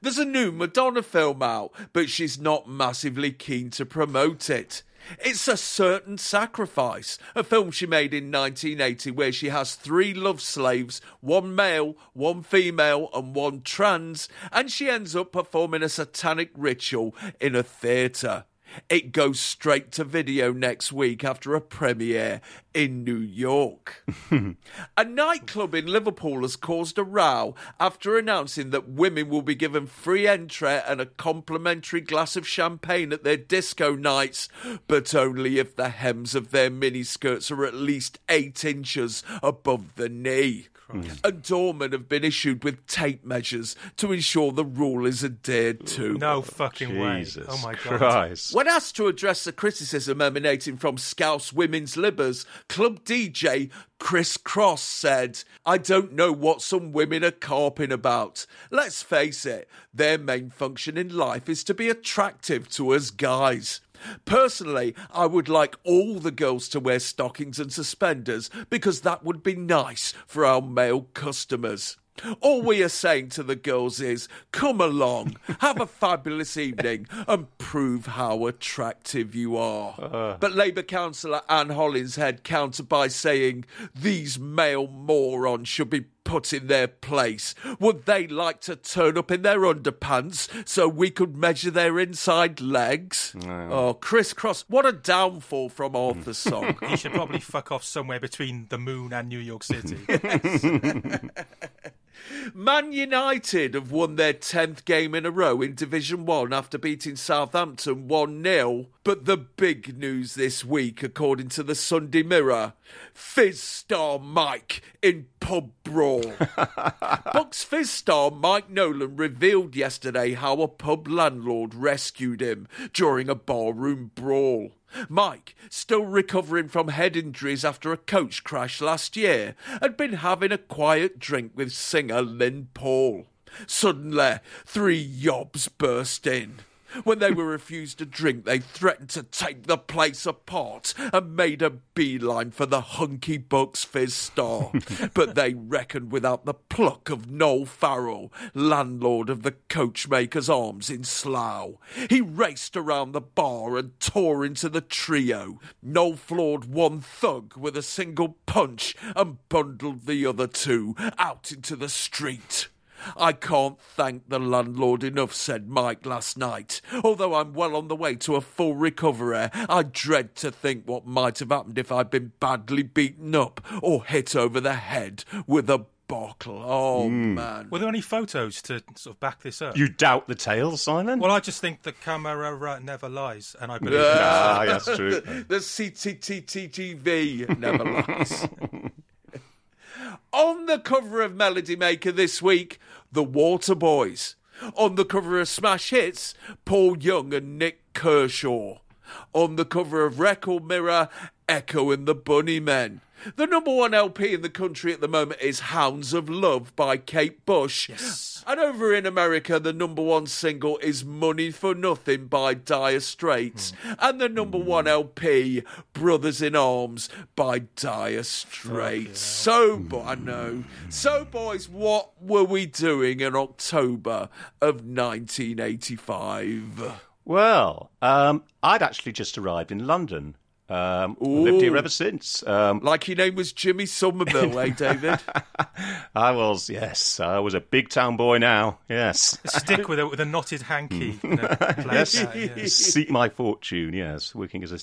There's a new Madonna film out, but she's not massively keen to promote it. It's a certain sacrifice, a film she made in 1980 where she has three love slaves, one male, one female, and one trans, and she ends up performing a satanic ritual in a theatre. It goes straight to video next week after a premiere in New York. a nightclub in Liverpool has caused a row after announcing that women will be given free entry and a complimentary glass of champagne at their disco nights, but only if the hems of their miniskirts are at least eight inches above the knee. And doormen have been issued with tape measures to ensure the rule is adhered to. No fucking way. Oh my god. Christ. When asked to address the criticism emanating from Scouse Women's Libbers, club DJ Chris Cross said, I don't know what some women are carping about. Let's face it, their main function in life is to be attractive to us guys. Personally, I would like all the girls to wear stockings and suspenders because that would be nice for our male customers. All we are saying to the girls is, come along, have a fabulous evening, and prove how attractive you are. But Labour councillor Anne Hollinshead countered by saying, these male morons should be put in their place. Would they like to turn up in their underpants so we could measure their inside legs? Oh, crisscross. What a downfall from Arthur's song. He should probably fuck off somewhere between the moon and New York City. Man United have won their 10th game in a row in Division 1 after beating Southampton 1 0. But the big news this week, according to the Sunday Mirror Fizz star Mike in pub brawl. Bucks Fizz star Mike Nolan revealed yesterday how a pub landlord rescued him during a barroom brawl. Mike, still recovering from head injuries after a coach crash last year, had been having a quiet drink with singer Lyn Paul. Suddenly, three yobs burst in. When they were refused a drink, they threatened to take the place apart and made a beeline for the hunky Bucks Fizz star. but they reckoned without the pluck of Noel Farrell, landlord of the Coachmakers Arms in Slough. He raced around the bar and tore into the trio. Noel floored one thug with a single punch and bundled the other two out into the street. I can't thank the landlord enough, said Mike last night. Although I'm well on the way to a full recovery, I dread to think what might have happened if I'd been badly beaten up or hit over the head with a bottle. Oh, man. Were there any photos to sort of back this up? You doubt the tale, Simon? Well, I just think the camera uh, never lies, and I believe ah, that's true. the CCTTTV never lies. On the cover of Melody Maker this week, The Waterboys. On the cover of Smash Hits, Paul Young and Nik Kershaw. On the cover of Record Mirror, Echo and the Bunnymen. The number one LP in the country at the moment is Hounds of Love by Kate Bush. Yes. And over in America, the number one single is Money for Nothing by Dire Straits. And the number one LP, Brothers in Arms by Dire Straits. So, bo- I know. So, boys, what were we doing in October of 1985? Well, um, I'd actually just arrived in London. Um, lived here ever since. Um, Like your name was Jimmy Somerville, eh, David? I was, yes, I was a big town boy now. Yes, stick with a with a knotted hanky. You know, yes, that, yeah. seek my fortune. Yes, working as a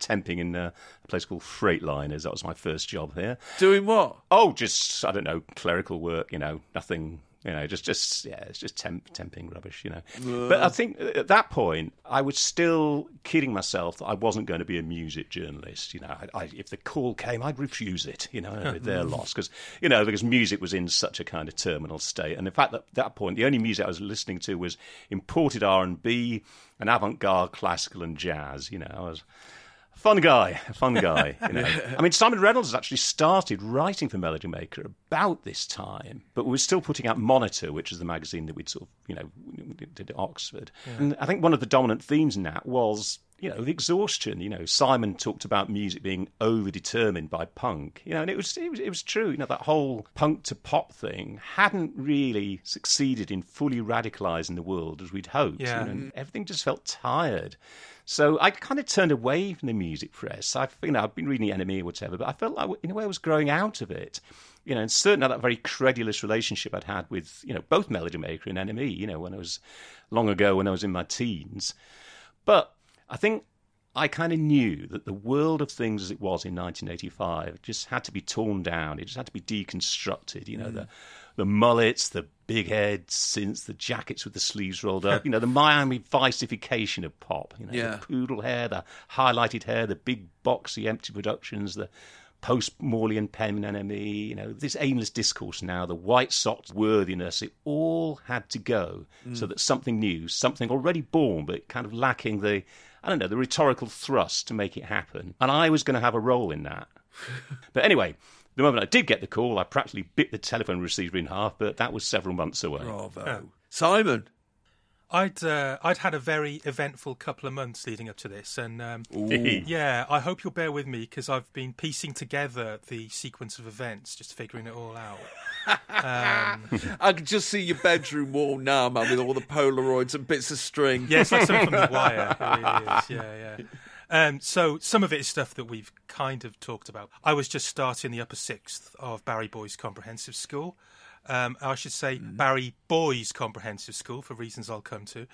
temping in uh, a place called Freightliners. That was my first job here. Doing what? Oh, just I don't know, clerical work. You know, nothing. You know, just just yeah, it's just temp, temping rubbish. You know, but I think at that point I was still kidding myself that I wasn't going to be a music journalist. You know, I, I, if the call came, I'd refuse it. You know, with their loss because you know because music was in such a kind of terminal state, and in fact at that point the only music I was listening to was imported R and B and avant-garde classical and jazz. You know, I was. Fun guy, fun guy. You know, I mean, Simon Reynolds has actually started writing for Melody Maker about this time, but we were still putting out Monitor, which is the magazine that we'd sort of, you know, did at Oxford. And I think one of the dominant themes in that was, you know, the exhaustion. You know, Simon talked about music being overdetermined by punk. You know, and it was it was, it was true. You know, that whole punk to pop thing hadn't really succeeded in fully radicalising the world as we'd hoped. Yeah. You know, everything just felt tired. So I kind of turned away from the music press. I've, you know, I've been reading the NME or whatever, but I felt like, in a way, I was growing out of it. You know, and certainly that very credulous relationship I'd had with, you know, both Melody Maker and NME, you know, when I was long ago, when I was in my teens. But I think I kind of knew that the world of things as it was in 1985 just had to be torn down. It just had to be deconstructed. You know, mm. the the mullets, the big heads, since the jackets with the sleeves rolled up. you know, the Miami viceification of pop. You know, Yeah. the poodle hair, the highlighted hair, the big boxy empty productions, the post-Morley Penman NME, you know, this aimless discourse now, the white sox worthiness, it all had to go mm. so that something new, something already born, but kind of lacking the, I don't know, the rhetorical thrust to make it happen. And I was going to have a role in that. but anyway, the moment I did get the call, I practically bit the telephone receiver in half, but that was several months away. Bravo. Simon. I'd uh, I'd had a very eventful couple of months leading up to this, and um, yeah, I hope you'll bear with me because I've been piecing together the sequence of events, just figuring it all out. Um, I can just see your bedroom wall now, man, with all the Polaroids and bits of string. yeah, it's like something from The Wire. It really is. Yeah, yeah. Um, so some of it is stuff that we've kind of talked about. I was just starting the upper sixth of Barry Boys Comprehensive School. Um, I should say Barry Boys Comprehensive School for reasons I'll come to.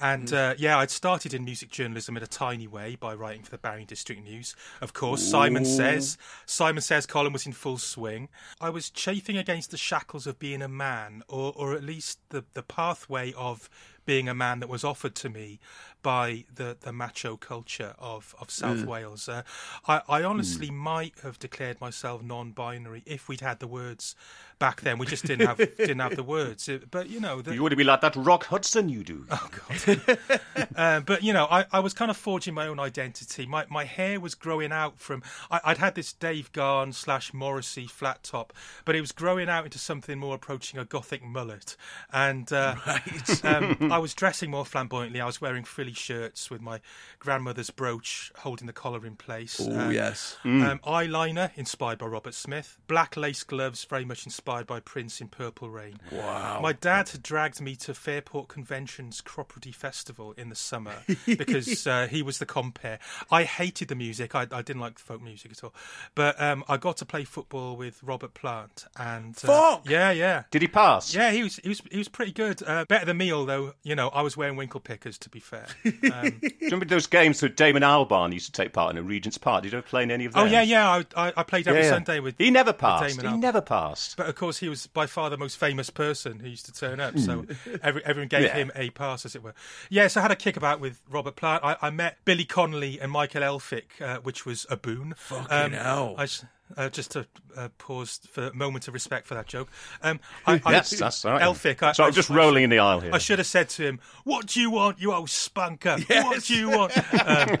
And uh, yeah, I'd started in music journalism in a tiny way by writing for the Barry District News. Of course, Simon Says. Simon Says column was in full swing. I was chafing against the shackles of being a man, or, or at least the, the pathway of being a man that was offered to me by the, the macho culture of, of South Wales. Uh, I, I honestly might have declared myself non-binary if we'd had the words back then. We just didn't have didn't have the words. Uh, But you know, the, You want to be like that Rock Hudson you do. Oh God! uh, but you know, I, I was kind of forging my own identity. My my hair was growing out from. I, I'd had this Dave Gahan slash Morrissey flat top, but it was growing out into something more approaching a gothic mullet. And uh, um, I was dressing more flamboyantly. I was wearing frilly shirts with my grandmother's brooch holding the collar in place. Oh, Um, yes. um, eyeliner inspired by Robert Smith. Black lace gloves very much inspired by Prince in Purple Rain. Wow. My dad had dragged me to Fairport Convention's Cropredy Festival in the summer because uh, he was the compere. I hated the music. I, I didn't like folk music at all. But um, I got to play football with Robert Plant. and uh, Fuck! Yeah, yeah. Did he pass? Yeah, he was he was he was pretty good. Uh, better than me, although you know, I was wearing winkle pickers. To be fair. Um, Do you remember those games that Damon Albarn used to take part in at Regent's Park? Did you ever play in any of those? oh yeah, yeah. I, I, I played every Yeah, yeah. Sunday with. He never passed. He Albarn. never passed. But of course, he was by far the most famous person who used to turn up. So every, everyone gave Yeah. him a pass, as it were. Yes, I had a kickabout with Robert Plant. I, I met Billy Connolly and Michael Elphick, uh, which was a boon. Fucking hell. I uh, just to uh, pause for a moment of respect for that joke. Um, I, I, Yes, that's all right. Elphick. I, So I- I'm just I rolling in the aisle here. I should have said to him, "What do you want, you old spunker? What do you want?" Um,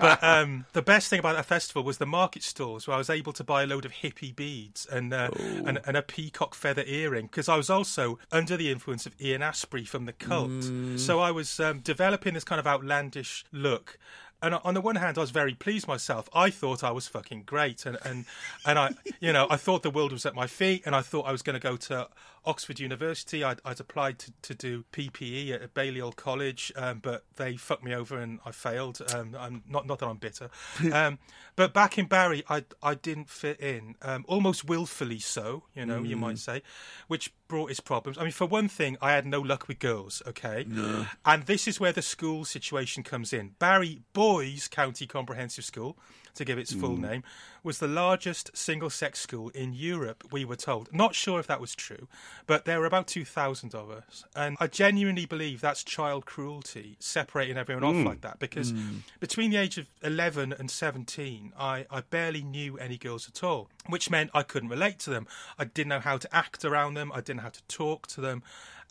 but um, the best thing about that festival was the market stalls, where I was able to buy a load of hippie beads and uh, and, and a peacock feather earring because I was also under the influence of Ian Astbury from the Cult. So I was um, developing this kind of outlandish look. And on the one hand, I was very pleased myself. I thought I was fucking great, and and and I, you know, I thought the world was at my feet, and I thought I was going to go to Oxford University. I'd, I'd applied to, to do PPE at Balliol College, um, but they fucked me over and I failed. Um, I'm not not that I'm bitter, um, but back in Barry, I I didn't fit in, um, almost willfully so. You know, you might say, which brought its problems. I mean, for one thing, I had no luck with girls. Okay, and this is where the school situation comes in. Barry Boys County Comprehensive School to give its full mm. name, was the largest single sex school in Europe, we were told. Not sure if that was true, but there were about 2,000 of us. And I genuinely believe that's child cruelty, separating everyone off mm. like that, because mm. between the age of 11 and 17, I, I barely knew any girls at all, which meant I couldn't relate to them. I didn't know how to act around them, I didn't know how to talk to them.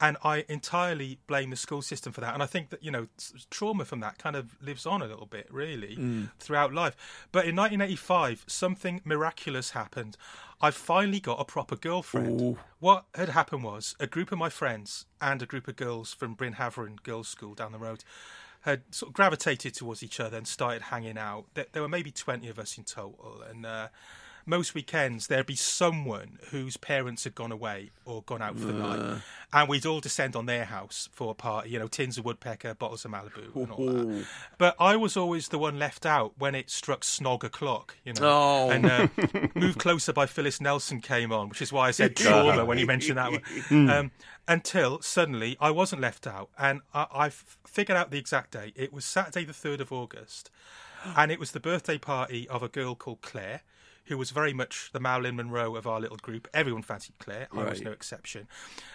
And I entirely blame the school system for that. And I think that, you know, trauma from that kind of lives on a little bit, really, throughout life. But in 1985, something miraculous happened. I finally got a proper girlfriend. What had happened was a group of my friends and a group of girls from Bryn Hafren Girls' School down the road had sort of gravitated towards each other and started hanging out. There, there were maybe 20 of us in total. And uh, most weekends there'd be someone whose parents had gone away or gone out for the night. And we'd all descend on their house for a party, you know, tins of woodpecker, bottles of Malibu, and all that. But I was always the one left out when it struck snog o'clock, you know. Oh. And uh, Move Closer by Phyllis Nelson came on, which is why I said trauma when you mentioned that one. Um, until suddenly I wasn't left out. And I, I figured out the exact date. It was Saturday, the 3rd of August. And it was the birthday party of a girl called Claire, who was very much the Marilyn Monroe of our little group. Everyone fancied Claire. I was no exception.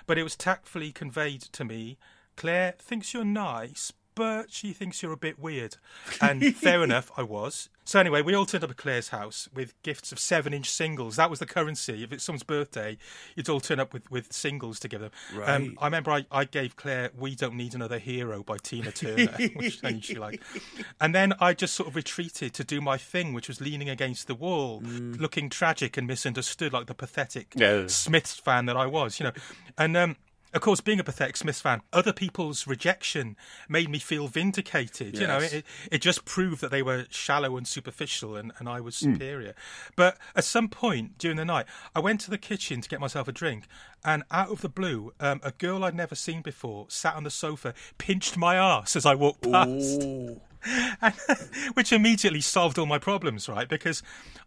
But it was tactfully conveyed to me Claire thinks you're nice, but she thinks you're a bit weird. And fair enough, I was. So anyway, we all turned up at Claire's house with gifts of seven-inch singles. That was the currency. If it's someone's birthday, you'd all turn up with, with singles to give them. Right. Um, I remember I, I gave Claire "We Don't Need Another Hero" by Tina Turner, which she liked. And then I just sort of retreated to do my thing, which was leaning against the wall, looking tragic and misunderstood, like the pathetic. Smiths fan that I was, you know. And um, of course, being a pathetic Smiths fan, other people's rejection made me feel vindicated. You know, it, it just proved that they were shallow and superficial, and, and I was Hmm. superior. But at some point during the night, I went to the kitchen to get myself a drink, and out of the blue, um, a girl I'd never seen before sat on the sofa, pinched my ass as I walked past Ooh. and, which immediately solved all my problems, right? Because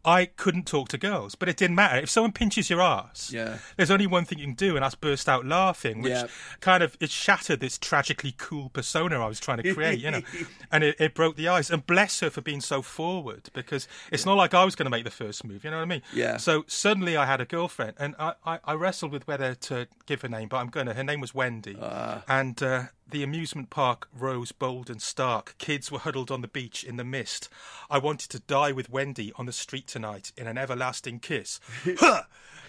I couldn't talk to girls, but it didn't matter. If someone pinches your ass, Yeah. there's only one thing you can do, and that's burst out laughing, which Yeah. kind of it shattered this tragically cool persona I was trying to create, you know, and it, it broke the ice. And bless her for being so forward, because it's not like I was going to make the first move, you know what I mean? Yeah. So suddenly I had a girlfriend, and I, I, I wrestled with whether to give her name, but I'm going to. Her name was Wendy, and. Uh, the amusement park rose bold and stark. Kids were huddled on the beach in the mist. I wanted to die with Wendy on the street tonight in an everlasting kiss.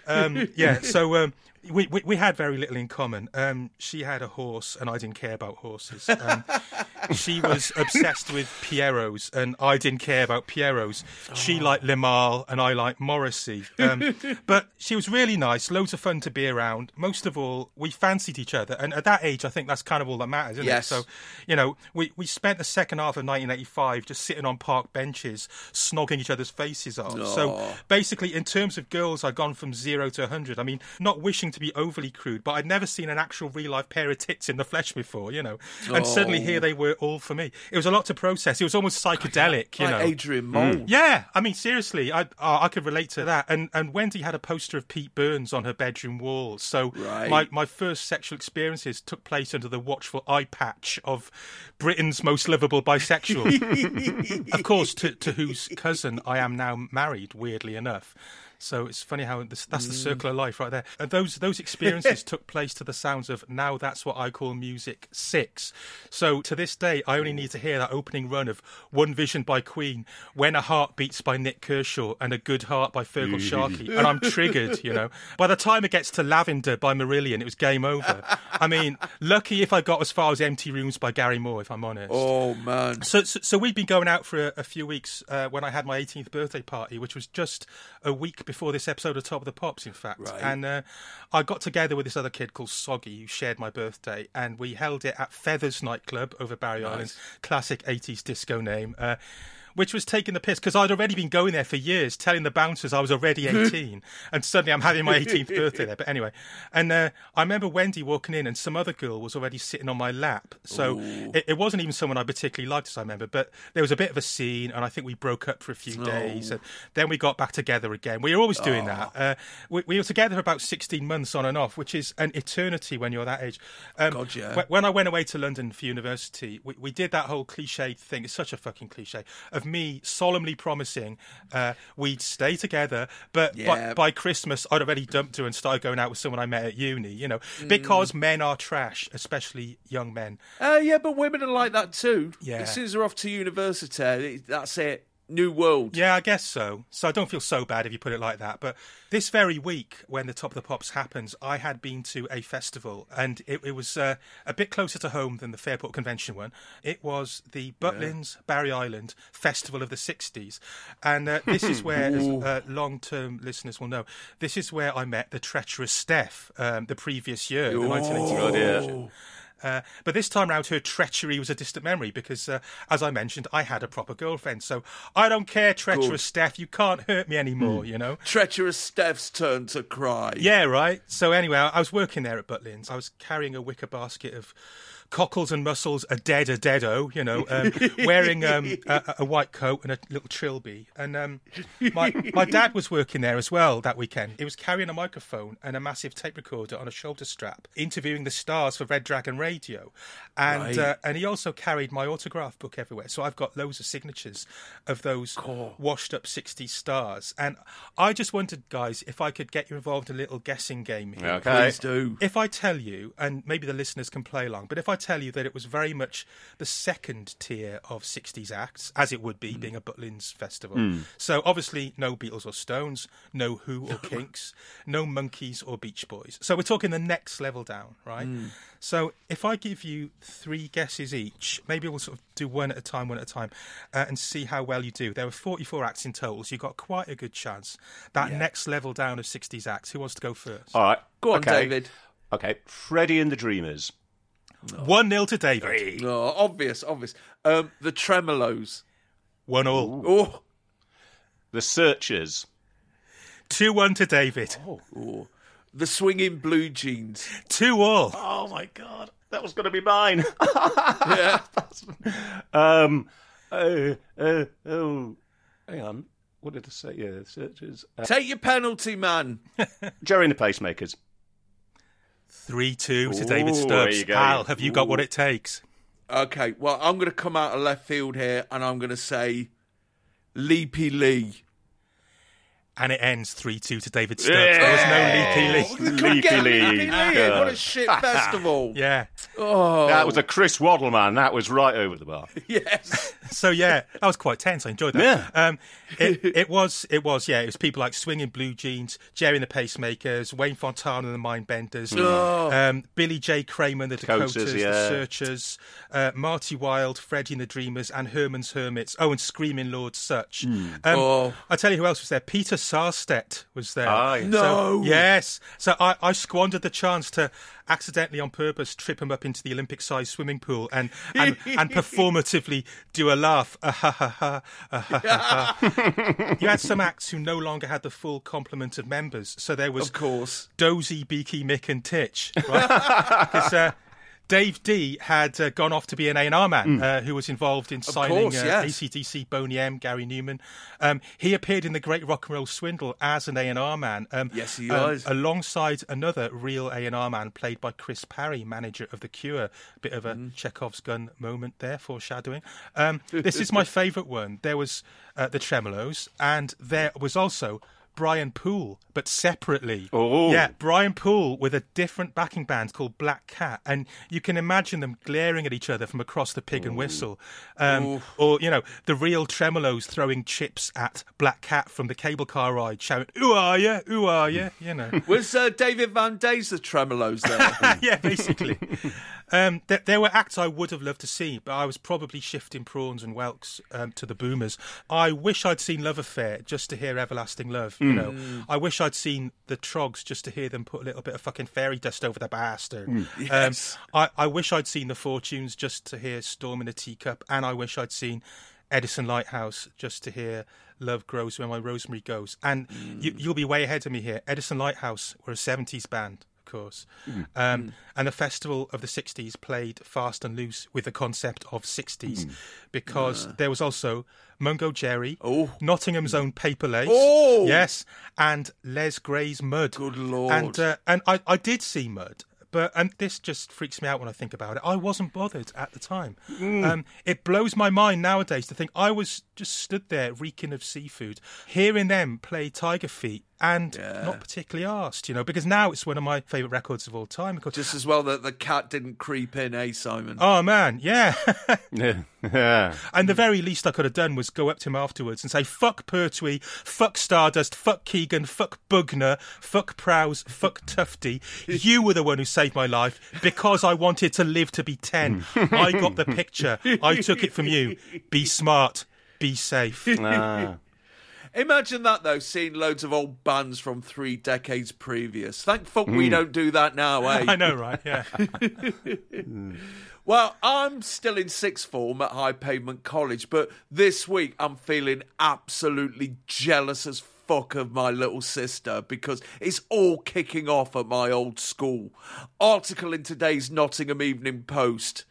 Um, yeah, so um, we, we we had very little in common. Um, she had a horse, and I didn't care about horses. Um, she was obsessed with Pierrots, and I didn't care about Pierrots. She liked Limahl, and I liked Morrissey. Um, but she was really nice, loads of fun to be around. Most of all, we fancied each other, and at that age, I think that's kind of all that matters, isn't Yes. it? So, you know, we, we spent the second half of 1985 just sitting on park benches, snogging each other's faces off. So basically, in terms of girls, I'd gone from zero to 100. I mean, not wishing to be overly crude, but I'd never seen an actual real life pair of tits in the flesh before, you know. And suddenly here they were all for me. It was a lot to process. It was almost psychedelic, you like know. Adrian Mole. Yeah, I mean seriously, I uh, I could relate to that. And and Wendy had a poster of Pete Burns on her bedroom wall. So Right. my my first sexual experiences took place under the watchful eye patch of Britain's most lovable bisexual. of course, to to whose cousin I am now married. Weirdly enough. So it's funny how this, that's the circle of life right there. And those those experiences took place to the sounds of now that's what I call music six. So to this day, I only need to hear that opening run of One Vision by Queen, When a Heart Beats by Nik Kershaw, and A Good Heart by Feargal Sharkey, and I'm triggered. You know, by the time it gets to Lavender by Marillion, it was game over. I mean, lucky if I got as far as Empty Rooms by Gary Moore, if I'm honest. Oh man. So, so, so we'd been going out for a, a few weeks uh, when I had my 18th birthday party, which was just a week before this episode of Top of the Pops, in fact. Right. And uh, I got together with this other kid called Soggy, who shared my birthday, and we held it at Feathers nightclub over Barry Island, classic 80s disco name. Uh, which was taking the piss because I'd already been going there for years, telling the bouncers I was already 18, and suddenly I'm having my 18th birthday there. But anyway, and uh, I remember Wendy walking in, and some other girl was already sitting on my lap. So it, it wasn't even someone I particularly liked, as I remember. But there was a bit of a scene, and I think we broke up for a few days, and then we got back together again. We were always doing that. Uh, we, we were together for about 16 months on and off, which is an eternity when you're that age. Um, God, yeah. when I went away to London for university, we, we did that whole cliched thing. It's such a fucking cliche of me solemnly promising uh, we'd stay together, but Yeah. by, by Christmas I'd already dumped her and started going out with someone I met at uni. You know, because men are trash, especially young men. Uh, yeah, but women are like that too. Yeah. As soon as they're off to university, that's it. New world. Yeah, I guess so. So I don't feel so bad if you put it like that. But this very week, when the Top of the Pops happens, I had been to a festival, and it, it was uh, a bit closer to home than the Fairport Convention one. It was the Butlins Barry Island Festival of the 60s. And uh, this is where, as uh, long term listeners will know, this is where I met the treacherous Steph um, the previous year, the 1982 Oh. Uh, but this time round, her treachery was a distant memory because, uh, as I mentioned, I had a proper girlfriend. So I don't care, treacherous Good. Steph. You can't hurt me anymore, you know? Treacherous Steph's turn to cry. Yeah, right. So anyway, I was working there at Butlins. I was carrying a wicker basket of cockles and mussels, a dead, a deado, you know, um, wearing um, a, a white coat and a little trilby. And um, my my dad was working there as well that weekend. He was carrying a microphone and a massive tape recorder on a shoulder strap, interviewing the stars for Red Dragon Radio, and Right. uh, and he also carried my autograph book everywhere. So I've got loads of signatures of those washed up 60 stars. And I just wondered, guys, if I could get you involved in a little guessing game here. Okay. Please do. If I tell you, and maybe the listeners can play along, but if I tell you that it was very much the second tier of 60s acts, as it would be mm. being a Butlins festival. Mm. So obviously, no Beatles or Stones, no Who or Kinks, no Monkees or Beach Boys. So we're talking the next level down, right? Mm. So if I give you three guesses each, maybe we'll sort of do one at a time, one at a time, uh, and see how well you do. There were 44 acts in total, so you've got quite a good chance. That next level down of 60s acts, who wants to go first? All right. Go on, okay. David. Okay. Freddie and the Dreamers. 1 0 to David. No, obvious, obvious. Um, the Tremeloes. 1 all. Oh, The Searchers. 2 1 to David. oh. the swinging blue jeans. 2 all. Oh my God, that was going to be mine. Yeah. um, uh, uh, oh, hang on. What did I say? Yeah, Searchers. Uh, Take your penalty, man. Gerry and the Pacemakers. 3 2 to Ooh, David Stubbs. Al, have you got what it takes? Okay, well, I'm going to come out of left field here and I'm going to say Leapy Lee. And it ends 3 2 to David Stubbs. There was no leapy We leap. couldn't get Leapy Leapy Lee. Lee. in. What a Yeah. shit festival. Yeah. Oh, That was a Chris Waddle man. That was right over the bar. yes. So yeah, that was quite tense. I enjoyed that. Yeah. Um, it, it was. It was. Yeah. It was people like Swinging Blue Jeans, Gerry and the Pacemakers, Wayne Fontana and the Mindbenders, Oh. um, Billy J. Kramer and the Dakotas, Dakotas, the. Searchers, uh, Marty Wilde, Freddie and the Dreamers, and Herman's Hermits. Oh, and Screaming Lord Sutch. Um, Oh. I tell you who else was there: Peter Sarstedt was there. Ah, yes. No. So, yes. So I, I squandered the chance to accidentally on purpose trip him up into the Olympic sized swimming pool and, and, and performatively do a laugh. Ah, ha, ha, ha, ah, ha, ha, ha. you had some acts who no longer had the full complement of members. So there was Of course. Dozy, Beaky, Mick, and Titch. Right? 'Cause, uh, Dave Dee had uh, gone off to be an A&R man uh, who was involved in signing course, uh, yes. ACDC, Boney M, Gary Numan. Um, he appeared in the Great Rock and Roll Swindle as an A&R man. Um, Yes, he um, was. Alongside another real A&R man played by Chris Parry, manager of The Cure. Bit of a Mm-hmm. Chekhov's gun moment there, foreshadowing. Um, this is my favourite one. There was uh, the Tremeloes and there was also... Brian Poole, but separately. Oh. yeah, Brian Poole with a different backing band called Black Cat, and you can imagine them glaring at each other from across the Pig and Whistle, um, or you know the real Tremeloes throwing chips at Black Cat from the cable car ride, shouting "Who are you? Who are you?" You know. Was uh, David Van Day's the Tremeloes there? yeah, basically. Um, th- there were acts I would have loved to see, but I was probably shifting prawns and whelks um, to the boomers. I wish I'd seen Love Affair just to hear Everlasting Love. You know, I wish I'd seen the Troggs just to hear them put a little bit of fucking fairy dust over the bastard. Yes. Um, I, I wish I'd seen the Fortunes just to hear Storm in a Teacup, and I wish I'd seen Edison Lighthouse just to hear Love Grows Where My Rosemary Goes. And you, you'll be way ahead of me here. Edison Lighthouse were a 70s band. Of course, um, and the festival of the '60s played fast and loose with the concept of '60s, because there was also Mungo Jerry, Oh. Nottingham's own Paper Lace, Oh. yes, and Les Gray's Mud. Good lord. And uh, and I, I did see Mud, but and this just freaks me out when I think about it. I wasn't bothered at the time. Mm. Um, it blows my mind nowadays to think I was just stood there reeking of seafood, hearing them play Tiger Feet. And not particularly asked, you know, because now it's one of my favourite records of all time. Because, Just as well that the cat didn't creep in, eh, Simon? oh man, yeah. Yeah. yeah. And the very least I could have done was go up to him afterwards and say, fuck Pertwee, fuck Stardust, fuck Keegan, fuck Bugner, fuck Prowse, fuck Tufty. You were the one who saved my life because I wanted to live to be 10. I got the picture. I took it from you. Be smart. Be safe. Ah. Imagine that though, seeing loads of old bands from three decades previous. Thank fuck we Mm. don't do that now, eh? I know, right? Yeah. Well, I'm still in sixth form at High Pavement College, but this week I'm feeling absolutely jealous as fuck of my little sister because it's all kicking off at my old school. Article in today's Nottingham Evening Post.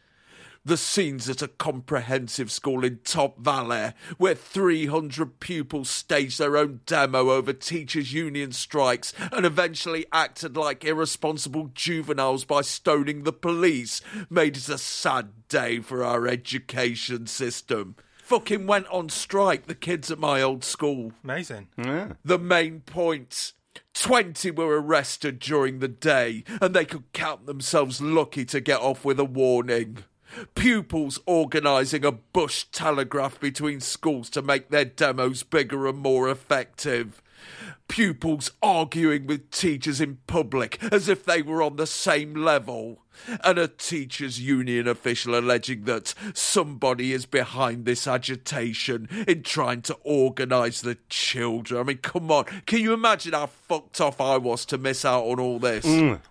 The scenes at a comprehensive school in Top Valley, where 300 pupils staged their own demo over teachers' union strikes and eventually acted like irresponsible juveniles by stoning the police, made it a sad day for our education system. Fucking went on strike, the kids at my old school. Amazing. The main points. 20 were arrested during the day, and they could count themselves lucky to get off with a warning. Pupils organising a bush telegraph between schools to make their demos bigger and more effective. Pupils arguing with teachers in public as if they were on the same level. And a teachers' union official alleging that somebody is behind this agitation in trying to organise the children. I mean, come on. Can you imagine how fucked off I was to miss out on all this?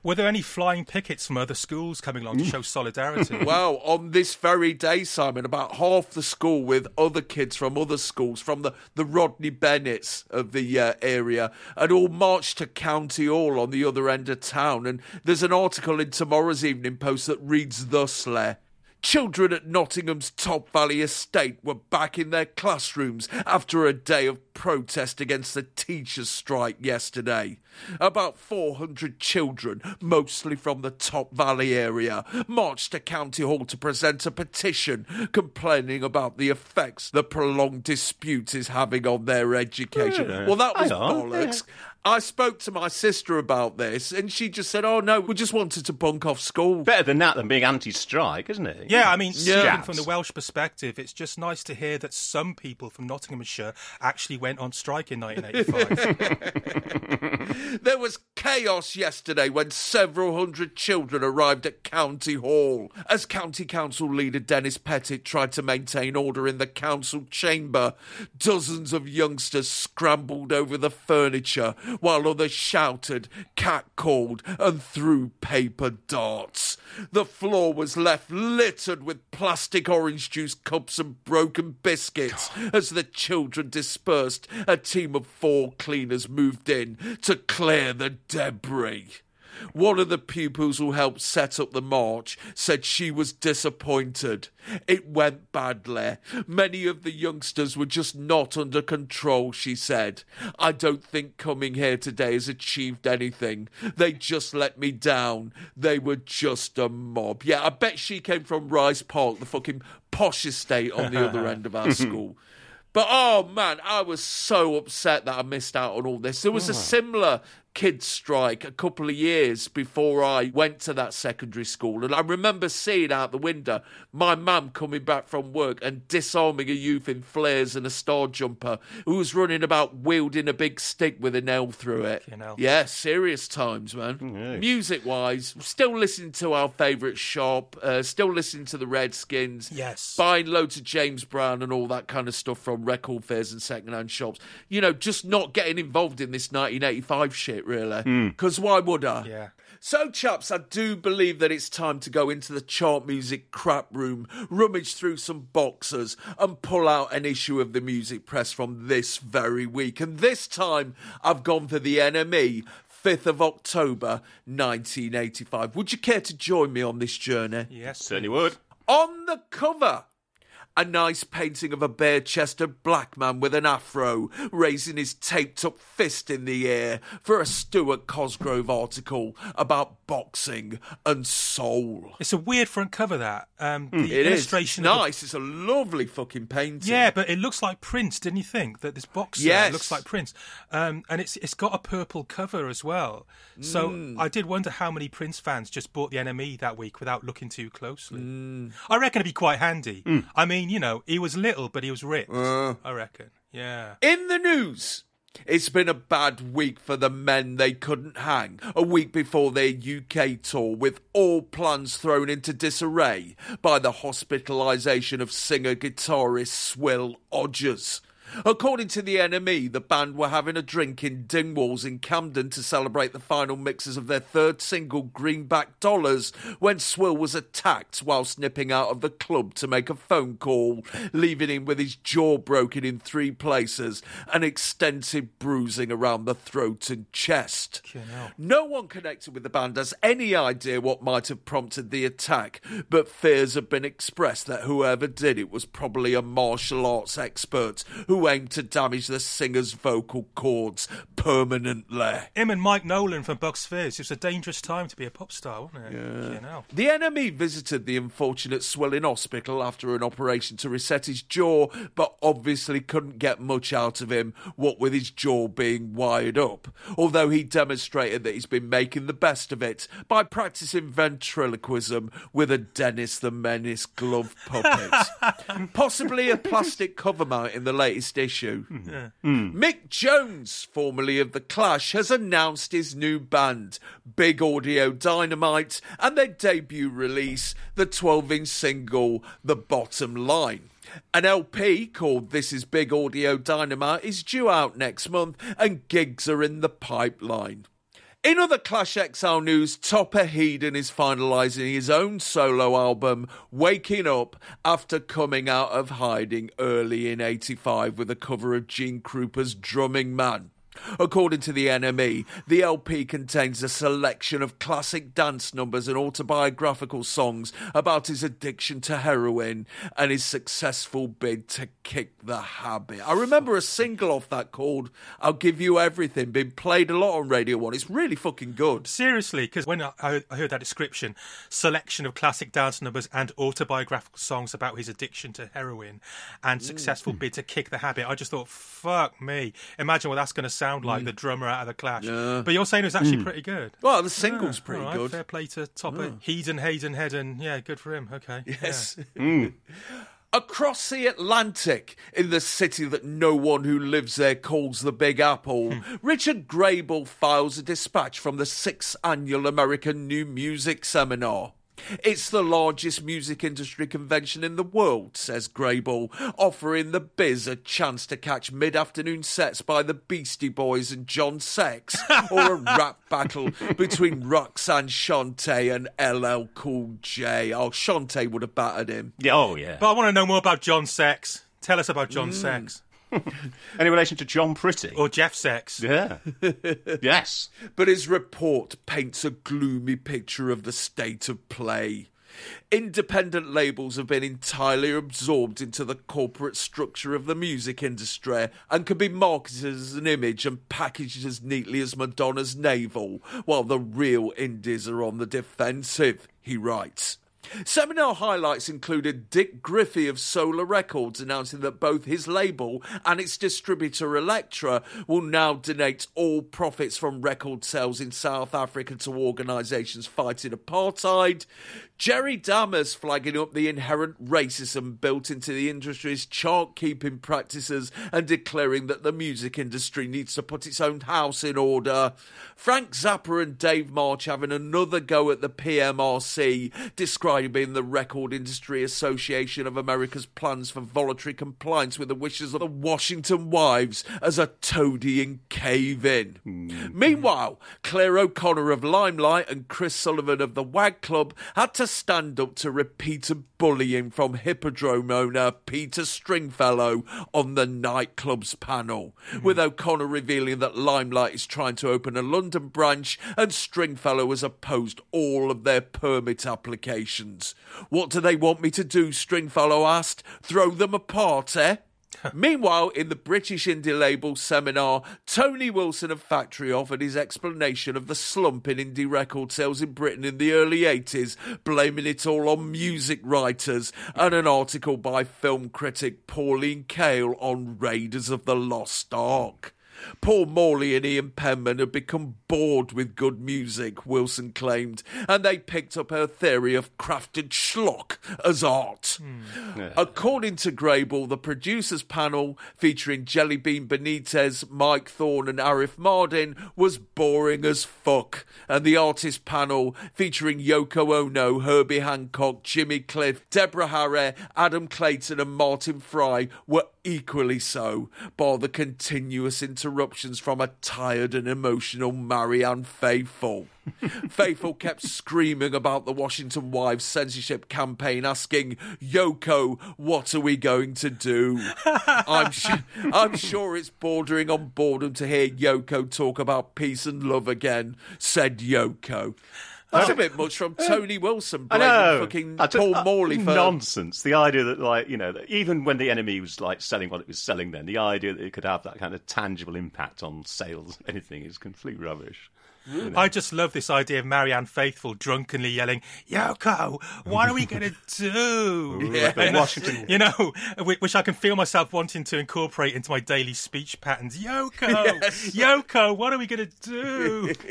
Were there any flying pickets from other schools coming along to show solidarity? Well, on this very day, Simon, about half the school with other kids from other schools, from the, the Rodney Bennetts of the uh, area, had all marched to County Hall on the other end of town. And there's an article in tomorrow's Evening Post that reads thusly. Children at Nottingham's Top Valley estate were back in their classrooms after a day of protest against the teachers' strike yesterday. About 400 children, mostly from the Top Valley area, marched to County Hall to present a petition complaining about the effects the prolonged dispute is having on their education. Yeah. Well, that was Hang on. Bollocks. I spoke to my sister about this, and she just said, "Oh no, we just wanted to bunk off school." Better than that than being anti-strike, isn't it? Yeah, I mean, Yeah. speaking from the Welsh perspective, it's just nice to hear that some people from Nottinghamshire actually went on strike in 1985. There was chaos yesterday when several hundred children arrived at County Hall. As County Council leader Dennis Pettit tried to maintain order in the council chamber, dozens of youngsters scrambled over the furniture while others shouted, catcalled, and threw paper darts. The floor was left littered with plastic orange juice cups and broken biscuits. As the children dispersed, a team of four cleaners moved in to clear the debris. One of the pupils who helped set up the march said she was disappointed. It went badly. Many of the youngsters were just not under control, she said. I don't think coming here today has achieved anything. They just let me down. They were just a mob. Yeah, I bet she came from Rise Park, the fucking posh estate on the other end of our school. But oh man, I was so upset that I missed out on all this. There was a similar kids strike a couple of years before I went to that secondary school, and I remember seeing out the window my mum coming back from work and disarming a youth in flares and a star jumper who was running about wielding a big stick with a nail through it. Yeah, serious times, man. Music wise, still listening to our favourite shop, uh, still listening to the Redskins Yes. buying loads of James Brown and all that kind of stuff from record fairs and second-hand shops. You know, just not getting involved in this 1985 shit, really. Hmm. Because why would I? Yeah. So, chaps, I do believe that it's time to go into the chart music crap room, rummage through some boxes, and pull out an issue of the music press from this very week. And this time, I've gone for the NME. 5th of October 1985. Would you care to join me on this journey? yes. Certainly would. On the cover, a nice painting of a bare chested black man with an afro raising his taped up fist in the air for a Stuart Cosgrove article about boxing and soul. It's a weird front cover, that. Um, the Hmm. It is illustration of the- nice. It's a lovely fucking painting. Yeah, but it looks like Prince, didn't you think? That this boxer Yes. looks like Prince. Um, and it's it's got a purple cover as well. So Hmm. I did wonder how many Prince fans just bought the NME that week without looking too closely. Hmm. I reckon it'd be quite handy. I mean, you know, he was little, but he was ripped. Uh. I reckon. Yeah. In the news, it's been a bad week for the men they couldn't hang. A week before their UK tour, with all plans thrown into disarray by the hospitalisation of singer guitarist Swill Odgers. According to the NME, the band were having a drink in Dingwalls in Camden to celebrate the final mixes of their third single, Greenback Dollars, when Swill was attacked whilst nipping out of the club to make a phone call, leaving him with his jaw broken in three places and extensive bruising around the throat and chest. No one connected with the band has any idea what might have prompted the attack, but fears have been expressed that whoever did it was probably a martial arts expert who aimed to damage the singer's vocal cords permanently. Him and Mike Nolan from Bucks Fizz. It was a dangerous time to be a pop star, wasn't it? Yeah. You know. The NME visited the unfortunate Swill in hospital after an operation to reset his jaw, but obviously couldn't get much out of him, what with his jaw being wired up. Although he demonstrated that he's been making the best of it by practicing ventriloquism with a Dennis the Menace glove puppet. Possibly a plastic cover mount in the latest issue. Hmm. Mick Jones, formerly of The Clash, has announced his new band, Big Audio Dynamite, and their debut release, the 12 inch single, The Bottom Line. An LP called This Is Big Audio Dynamite is due out next month, and gigs are in the pipeline. In other Clash XL news, Topper Headon is finalising his own solo album, Waking Up, after coming out of hiding early in 85 with a cover of Gene Krupa's Drumming Man. According to the NME, the LP contains a selection of classic dance numbers and autobiographical songs about his addiction to heroin and his successful bid to kick the habit. I remember a single off that called I'll Give You Everything being played a lot on Radio 1. It's really fucking good. Seriously, because when I, heard that description, selection of classic dance numbers and autobiographical songs about his addiction to heroin and successful mm. bid to kick the habit, I just thought, fuck me. Imagine what that's going to sound like the drummer out of the Clash. Yeah. But you're saying it was actually pretty good. Well, the single's Yeah, pretty right, good. Fair play to Topper. Heeden, Hayden, Hedden. Yeah, good for him. Okay. Yes. Hmm. Across the Atlantic, in the city that no one who lives there calls the Big Apple, Hmm. Richard Grabel files a dispatch from the sixth annual American New Music Seminar. It's the largest music industry convention in the world, says Grabel, offering the biz a chance to catch mid afternoon sets by the Beastie Boys and John Sex, or a rap battle between Roxanne Shante and LL Cool J. Oh, Shante would have battered him. Yeah, oh, yeah. But I want to know more about John Sex. Tell us about John mm. Sex. Any relation to John Pretty? Or Jeff Sex. yeah. yes. But his report paints a gloomy picture of the state of play. Independent labels have been entirely absorbed into the corporate structure of the music industry and can be marketed as an image and packaged as neatly as Madonna's navel, while the real indies are on the defensive, he writes. Seminar highlights included Dick Griffey of Solar Records announcing that both his label and its distributor Elektra will now donate all profits from record sales in South Africa to organisations fighting apartheid. Jerry Dammers flagging up the inherent racism built into the industry's chart keeping practices and declaring that the music industry needs to put its own house in order. Frank Zappa and Dave Marsh having another go at the PMRC, describing the Record Industry Association of America's plans for voluntary compliance with the wishes of the Washington wives as a toadying cave in. Mm. Meanwhile, Claire O'Connor of Limelight and Chris Sullivan of the WAG Club had to stand up to repeated bullying from Hippodrome owner Peter Stringfellow on the nightclub's panel, with O'Connor revealing that Limelight is trying to open a London branch and Stringfellow has opposed all of their permit applications. What do they want me to do? Stringfellow asked. Throw them apart, eh? Meanwhile, in the British indie label seminar, Tony Wilson of Factory offered his explanation of the slump in indie record sales in Britain in the early 80s, blaming it all on music writers, and an article by film critic Pauline Kael on Raiders of the Lost Ark. Paul Morley and Ian Penman had become bored with good music, Wilson claimed, and they picked up her theory of crafted schlock as art. Hmm. According to Grabel, the producers panel, featuring Jellybean Benitez, Mike Thorne, and Arif Mardin, was boring as fuck, and the artist panel, featuring Yoko Ono, Herbie Hancock, Jimmy Cliff, Deborah Harry, Adam Clayton, and Martin Fry, were equally so, by the continuous interruptions from a tired and emotional Marianne Faithfull. Faithfull kept screaming about the Washington Wives censorship campaign, asking, Yoko, what are we going to do? I'm, su- I'm sure it's bordering on boredom to hear Yoko talk about peace and love again, said Yoko. That's a bit much from Tony Wilson I know. fucking I Paul uh, Morley for nonsense. The idea that, like, you know, that even when the NME was like selling what it was selling, then the idea that it could have that kind of tangible impact on sales, anything, is complete rubbish. I just love this idea of Marianne Faithfull drunkenly yelling, Yoko, what are we going to do? Like the Washington. You know, which I can feel myself wanting to incorporate into my daily speech patterns. Yoko, Yoko, what are we going to do?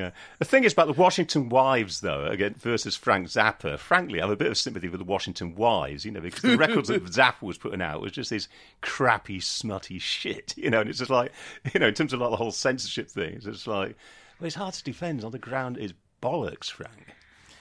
Yeah. The thing is about the Washington Wives, though, again versus Frank Zappa. Frankly, I have a bit of sympathy with the Washington Wives, you know, because the records that Zappa was putting out was just this crappy, smutty shit, you know. And it's just like, you know, in terms of like the whole censorship thing, it's just like, well, it's hard to defend on the ground is bollocks, Frank.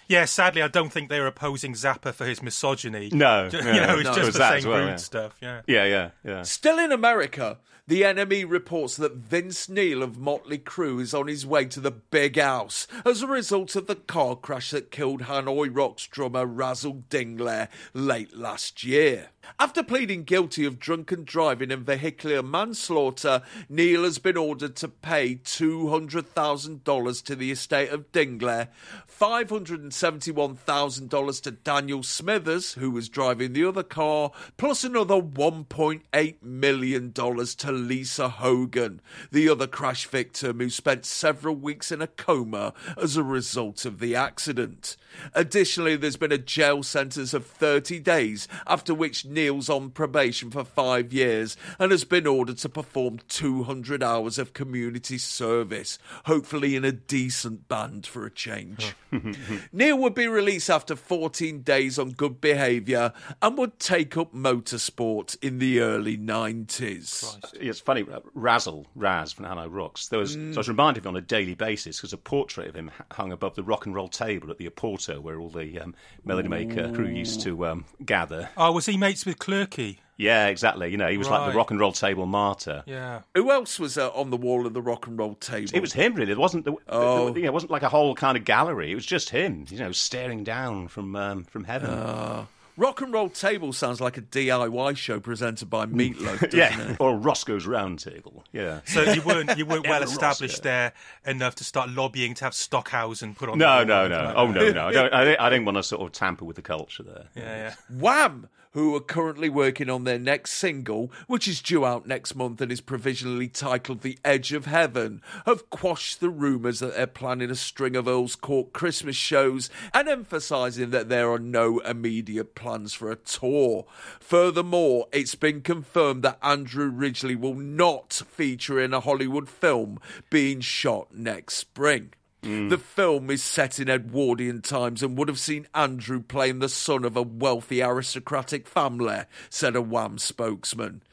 Yeah, sadly, I don't think they were opposing Zappa for his misogyny. No, Ju- no, you know, it's no, just was for that saying well, rude yeah. stuff. Yeah. Yeah, yeah, yeah. Still in America, the NME reports that Vince Neil of Motley Crue is on his way to the Big House as a result of the car crash that killed Hanoi Rocks drummer Razzle Dingler late last year. After pleading guilty of drunken driving and vehicular manslaughter, Neil has been ordered to pay $200,000 to the estate of Dingler, $571,000 to Daniel Smithers, who was driving the other car, plus another $1.8 million to Lisa Hogan, the other crash victim who spent several weeks in a coma as a result of the accident. Additionally, there's been a jail sentence of 30 days, after which Neil Neil's on probation for five years and has been ordered to perform 200 hours of community service, hopefully in a decent band for a change. Neil would be released after 14 days on good behaviour and would take up motorsport in the early 90s. It's funny, uh, Razzle, Raz from Hanoi Rocks. There was, so I was reminded of him on a daily basis because a portrait of him hung above the rock and roll table at the Oporto, where all the um, Melody Maker crew used to um, gather. Oh, was he mates with Clerky? Yeah, exactly. You know, he was like the rock and roll table martyr. Yeah. Who else was uh, on the wall of the rock and roll table? It was him, really. It wasn't the, Oh. the- you know, it wasn't like a whole kind of gallery. It was just him, you know, staring down from um, from heaven. Uh, Rock and Roll Table sounds like a DIY show presented by Meatloaf, doesn't yeah, it? or Roscoe's Round Table. Yeah. So you weren't you weren't well established yeah. there enough to start lobbying to have Stockhausen put on. No, the no, no. like Oh that? no, no. I, don't, I, didn't- I didn't want to sort of tamper with the culture there. Yeah, yeah. Wham! Who are currently working on their next single, which is due out next month and is provisionally titled The Edge of Heaven, have quashed the rumours that they're planning a string of Earl's Court Christmas shows and emphasising that there are no immediate plans for a tour. Furthermore, it's been confirmed that Andrew Ridgeley will not feature in a Hollywood film being shot next spring. The film is set in Edwardian times and would have seen Andrew playing the son of a wealthy aristocratic family, said a Wham spokesman.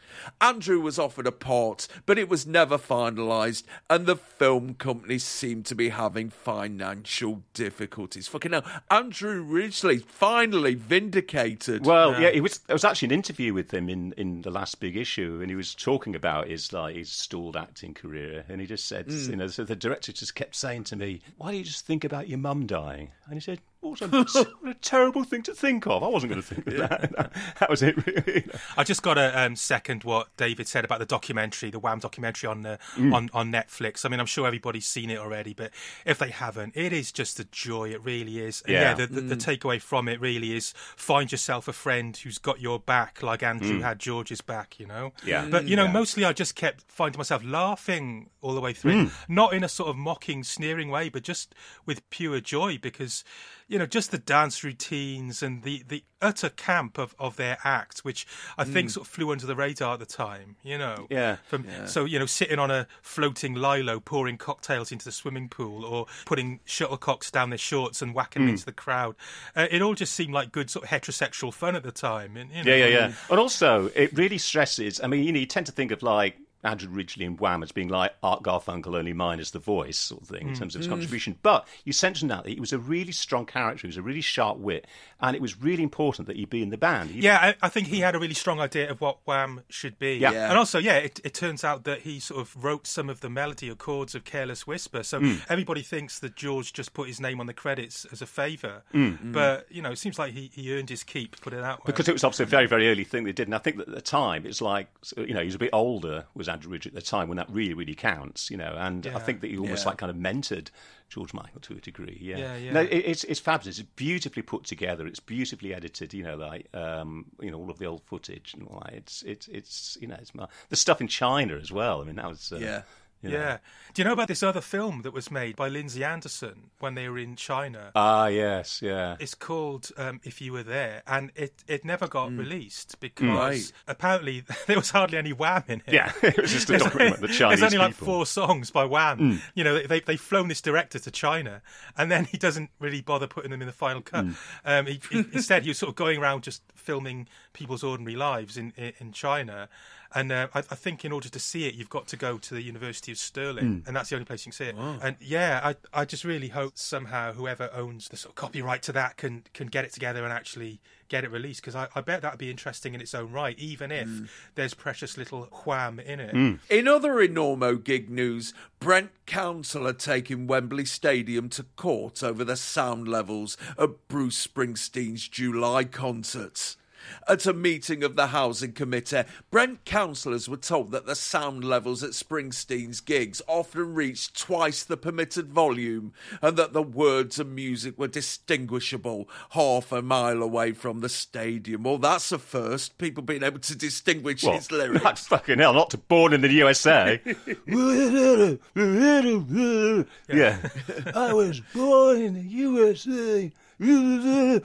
Andrew was offered a part, but it was never finalised, and the film company seemed to be having financial difficulties. Fucking hell, Andrew Ridgeley finally vindicated. Well, yeah, it was. There was actually an interview with him in, in the last big issue, and he was talking about his like his stalled acting career, and he just said, hmm. you know, so the director just kept saying to me, "Why don't you just think about your mum dying?" And he said, "What a, what a terrible thing to think of. I wasn't going to think of that. that was it, really." I just got to um, second what David said about the documentary, the Wham documentary on uh, on on Netflix. I mean, I'm sure everybody's seen it already, but if they haven't, it is just a joy. It really is. And Yeah. yeah, the, the, the takeaway from it really is find yourself a friend who's got your back, like Andrew had George's back. You know. Yeah. But you know, Yeah. mostly I just kept finding myself laughing all the way through, Mm. not in a sort of mocking, sneering way, but just with pure joy because. You know, just the dance routines and the, the utter camp of, of their act, which I think sort of flew under the radar at the time. You know, Yeah. From, So you know, sitting on a floating lilo, pouring cocktails into the swimming pool, or putting shuttlecocks down their shorts and whacking them into the crowd. Uh, it all just seemed like good sort of heterosexual fun at the time. And, you know, Yeah, yeah, yeah. And also, it really stresses. I mean, you know, you tend to think of like Andrew Ridgeley and Wham as being like Art Garfunkel, only minus the voice sort of thing in terms of his contribution. But you mentioned that he was a really strong character, he was a really sharp wit, and it was really important that he be in the band. He- Yeah, I, I think he had a really strong idea of what Wham should be. Yeah. Yeah. And also, yeah, it, it turns out that he sort of wrote some of the melody or chords of Careless Whisper. So Hmm. everybody thinks that George just put his name on the credits as a favour. Hmm. But, you know, it seems like he, he earned his keep, put it that way. Because it was obviously a very, very early thing they did. And I think that at the time, it's like, you know, he was a bit older, was Andrew Ridgeley at the time when that really, really counts, you know. And I think that he almost Yeah. like kind of mentored George Michael to a degree. Yeah. Yeah, yeah. No, it, it's, it's fabulous. It's beautifully put together. It's beautifully edited, you know, like, um, you know, all of the old footage and all that. It's, it's, it's you know, it's mar- the stuff in China as well. I mean, that was. Uh, Yeah. You know. Yeah. Do you know about this other film that was made by Lindsay Anderson when they were in China? Ah, yes, yeah. It's called um, "If You Were There," and it, it never got Mm. released because Right. apparently there was hardly any Wham in it. Yeah, it was just a There's document only- about the Chinese There's only like people. Mm. four songs by Wham. You know, they, they've flown this director to China, and then he doesn't really bother putting them in the final cut. Mm. Um, he, he, instead, he was sort of going around just filming people's ordinary lives in in, in China. And uh, I, I think in order to see it, you've got to go to the University of Stirling, Mm. and that's the only place you can see it. And yeah, I I just really hope somehow whoever owns the sort of copyright to that can can get it together and actually get it released because I, I bet that'd be interesting in its own right, even if there's precious little wham in it. In other Enormo gig news, Brent Council are taking Wembley Stadium to court over the sound levels of Bruce Springsteen's July concerts. At a meeting of the Housing Committee, Brent councillors were told that the sound levels at Springsteen's gigs often reached twice the permitted volume and that the words and music were distinguishable half a mile away from the stadium. Well, that's a first, people being able to distinguish Well, his lyrics. That's fucking hell, not to born in the USA. yeah. I was born in the USA. Why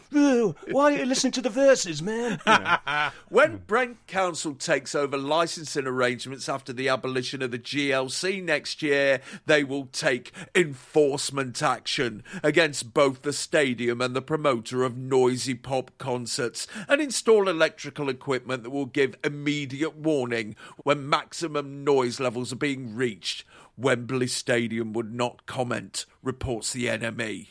are you listening to the verses, man? Know. When Brent Council takes over licensing arrangements after the abolition of the GLC next year, they will take enforcement action against both the stadium and the promoter of noisy pop concerts and install electrical equipment that will give immediate warning when maximum noise levels are being reached. Wembley Stadium would not comment, reports the NME.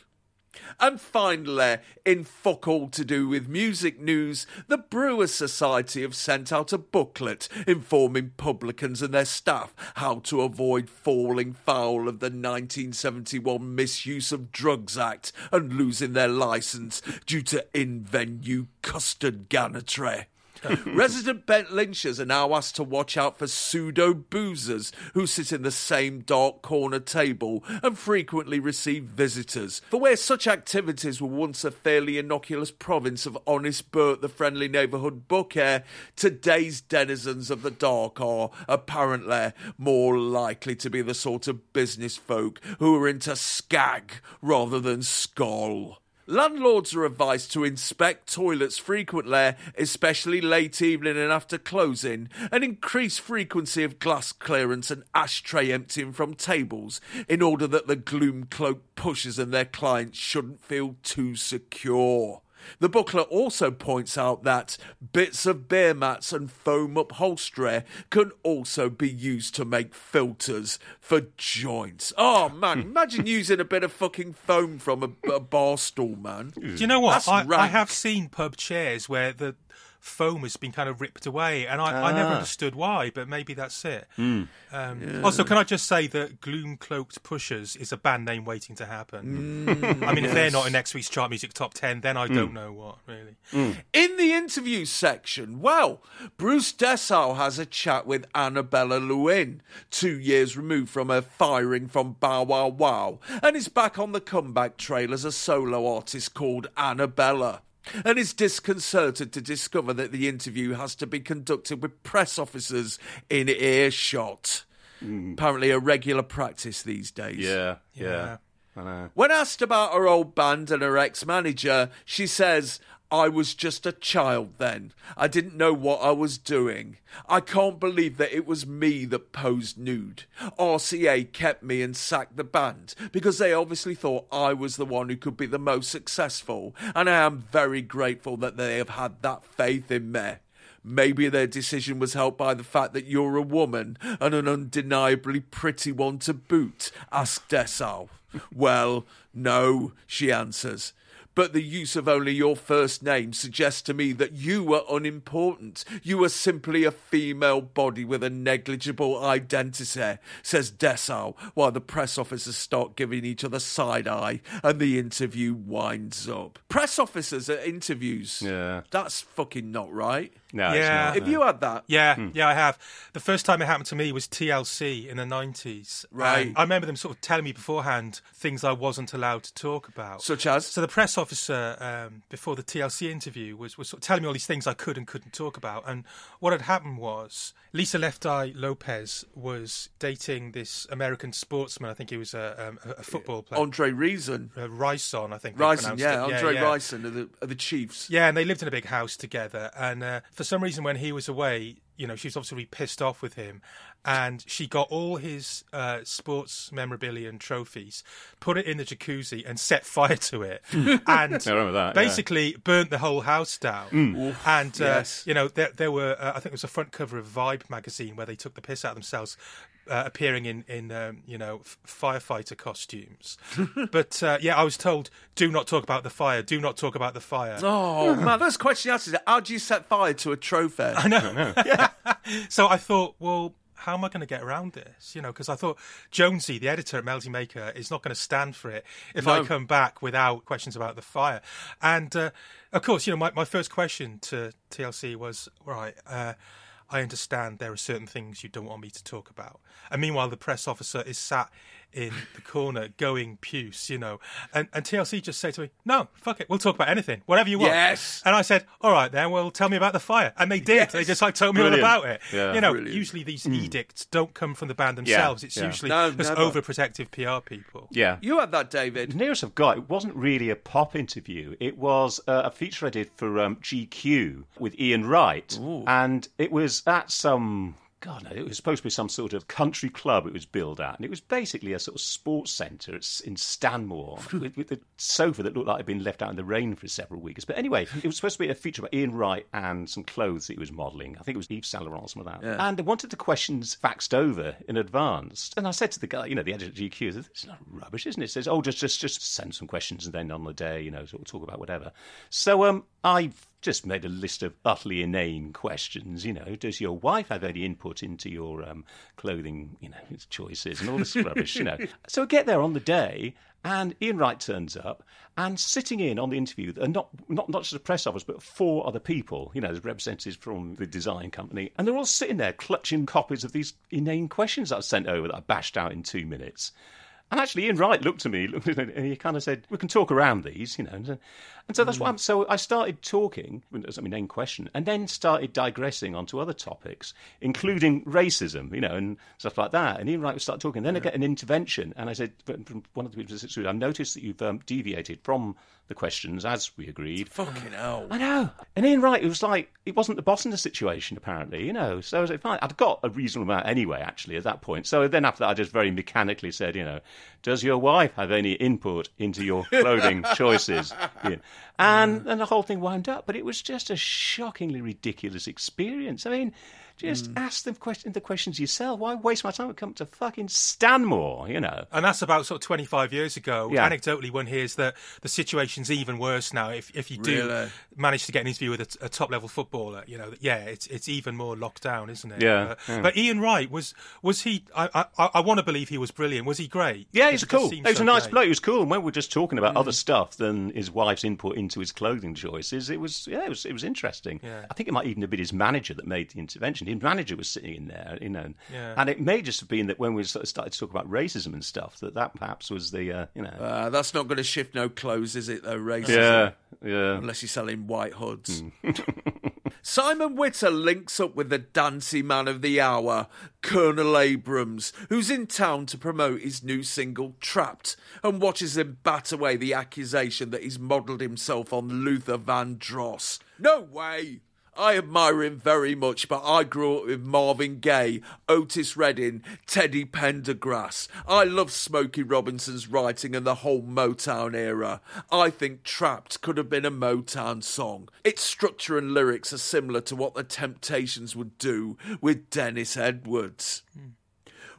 And finally, in fuck all to do with music news, the Brewers Society have sent out a booklet informing publicans and their staff how to avoid falling foul of the 1971 Misuse of Drugs Act and losing their license due to in venue custard gannetry. Resident Bent Lynchers are now asked to watch out for pseudo boozers who sit in the same dark corner table and frequently receive visitors. For where such activities were once a fairly innocuous province of honest Bert, the friendly neighbourhood booker, today's denizens of the dark are apparently more likely to be the sort of business folk who are into skag rather than skull. Landlords are advised to inspect toilets frequently, especially late evening and after closing, and increase frequency of glass clearance and ashtray emptying from tables in order that the gloom cloak pushers and their clients shouldn't feel too secure. The booklet also points out that bits of beer mats and foam upholstery can also be used to make filters for joints. Oh man, hmm. imagine using a bit of fucking foam from a, a bar stool, man. Do you know what? I, I have seen pub chairs where the foam has been kind of ripped away, and I, I never Ah. understood why, but maybe that's it. Hmm. Um, Also, can I just say that Gloom Cloaked Pushers is a band name waiting to happen? Hmm. I mean, if they're not in next week's chart music top 10, then I Hmm. don't know what, really. In the interview section, well, Bruce Dessau has a chat with Annabella Lwin, two years removed from her firing from Bow Wow Wow, and is back on the comeback trail as a solo artist called Annabella. And is disconcerted to discover that the interview has to be conducted with press officers in earshot. Mm. Apparently, a regular practice these days. yeah, Yeah. yeah. I know. When asked about her old band and her ex manager, she says, I was just a child then. I didn't know what I was doing. I can't believe that it was me that posed nude. RCA kept me and sacked the band because they obviously thought I was the one who could be the most successful, and I am very grateful that they have had that faith in me. Maybe their decision was helped by the fact that you're a woman and an undeniably pretty one to boot, asked Dessau. Well, no, she answers. But the use of only your first name suggests to me that you were unimportant. You were simply a female body with a negligible identity, says Dessau, while the press officers start giving each other side eye and the interview winds up. Press officers at interviews. Yeah. That's fucking not right. No, Yeah. it's If not, you had that, Yeah, yeah, I have. The first time it happened to me was TLC in the 90s. Right. And I remember them sort of telling me beforehand things I wasn't allowed to talk about. such as So the press officer um, before the TLC interview was, was sort of telling me all these things I could and couldn't talk about. And what had happened was Lisa Left Eye Lopez was dating this American sportsman. I think he was a, um, a- a football player. Andre Reason. uh, Ryson, I think. Rison, yeah, it. Andre yeah. Ryson of the, of the Chiefs. Yeah, and they lived in a big house together. And uh, for some reason, when he was away, you know, she was obviously really pissed off with him. And she got all his uh, sports memorabilia and trophies, put it in the jacuzzi, and set fire to it. and I remember that, yeah. basically burnt the whole house down. And, uh, yes. you know, there, there were, uh, I think it was a front cover of Vibe magazine where they took the piss out of themselves. Uh, appearing in in um, you know f- firefighter costumes, but uh, yeah, I was told do not talk about the fire. Do not talk about the fire. Oh man, first question you asked is how do you set fire to a trophy? I know. so I thought, well, how am I going to get around this? You know, because I thought Jonesy, the editor at Melody Maker, is not going to stand for it if I come back without questions about the fire. And uh, of course, you know, my, my first question to TLC was, right, uh, I understand there are certain things you don't want me to talk about. And meanwhile, the press officer is sat in the corner going puce, you know. And, and TLC just say to me, no, fuck it, we'll talk about anything, whatever you want. Yes. And I said, all right then, well, tell me about the fire. And they did. They just like told me Brilliant. all about it. Yeah. You know, Brilliant. usually these edicts don't come from the band themselves. Yeah, It's yeah. usually No, just never. overprotective PR people. Yeah. You had that, David. The nearest I've got, it wasn't really a pop interview. It was uh, a feature I did for um, GQ with Ian Wright. And it was at some. God, no, it was supposed to be some sort of country club it was billed at. And it was basically a sort of sports centre in Stanmore with, with a sofa that looked like it had been left out in the rain for several weeks. But anyway, it was supposed to be a feature about Ian Wright and some clothes that he was modelling. I think it was Yves Saint Laurent, some of that. And I wanted the questions faxed over in advance. And I said to the guy, you know, the editor at GQ, I this is not rubbish, isn't it? It says, oh, just, just, just send some questions and then on the day, you know, sort of talk about whatever. So um, I've just made a list of utterly inane questions. You know, does your wife have any input into your um, clothing, you know, choices and all this rubbish? You know, so I get there on the day, and Ian Wright turns up, and sitting in on the interview, and not not not just a press office, but four other people. You know, representatives from the design company, and they're all sitting there clutching copies of these inane questions that I sent over that I bashed out in two minutes. And actually, Ian Wright looked at me, looked at me, and he kind of said, "We can talk around these, you know." And so, that's what I'm. So I started talking. I mean, name question, and then started digressing onto other topics, including racism, you know, and stuff like that. And Ian Wright would start talking. Then I get an intervention, and I said, from from one of the people, who I've noticed that you've um, deviated from the questions as we agreed. Fucking hell. I know. And Ian Wright, it was like, it wasn't the boss in the situation, apparently, you know. So I was like, fine. I'd got a reasonable amount anyway, actually, at that point. So then after that, I just very mechanically said, you know, does your wife have any input into your clothing choices? Yeah. And mm. then the whole thing wound up. But it was just a shockingly ridiculous experience. I mean, just mm. ask them question, the questions yourself. Why waste my time? Come to fucking Stanmore, you know. And that's about sort of 25 years ago. Yeah. Anecdotally, one hears that the situation's even worse now. If if you do Really? manage to get an interview with a, a top level footballer, you know, yeah, it's it's even more locked down, isn't it? Yeah, But, yeah. but Ian Wright was was he? I I, I want to believe he was brilliant. Was he great? Yeah, Because he's it cool. He was so a nice great. bloke. He was cool. And when we're just talking about mm. other stuff than his wife's input into his clothing choices, it was yeah, it was it was interesting. Yeah. I think it might even have been his manager that made the intervention. His manager was sitting in there, you know, Yeah. and it may just have been that when we sort of started to talk about racism and stuff, that that perhaps was the uh, you know. Uh, that's not going to shift no clothes, is it, though, racism? yeah, yeah. Unless you're selling white hoods. Simon Witter links up with the dancey man of the hour, Colonel Abrams, who's in town to promote his new single, Trapped, and watches him bat away the accusation that he's modelled himself on Luther Vandross. No way! I admire him very much, but I grew up with Marvin Gaye, Otis Redding, Teddy Pendergrass. I love Smokey Robinson's writing and the whole Motown era. I think Trapped could have been a Motown song. Its structure and lyrics are similar to what the Temptations would do with Dennis Edwards. Hmm.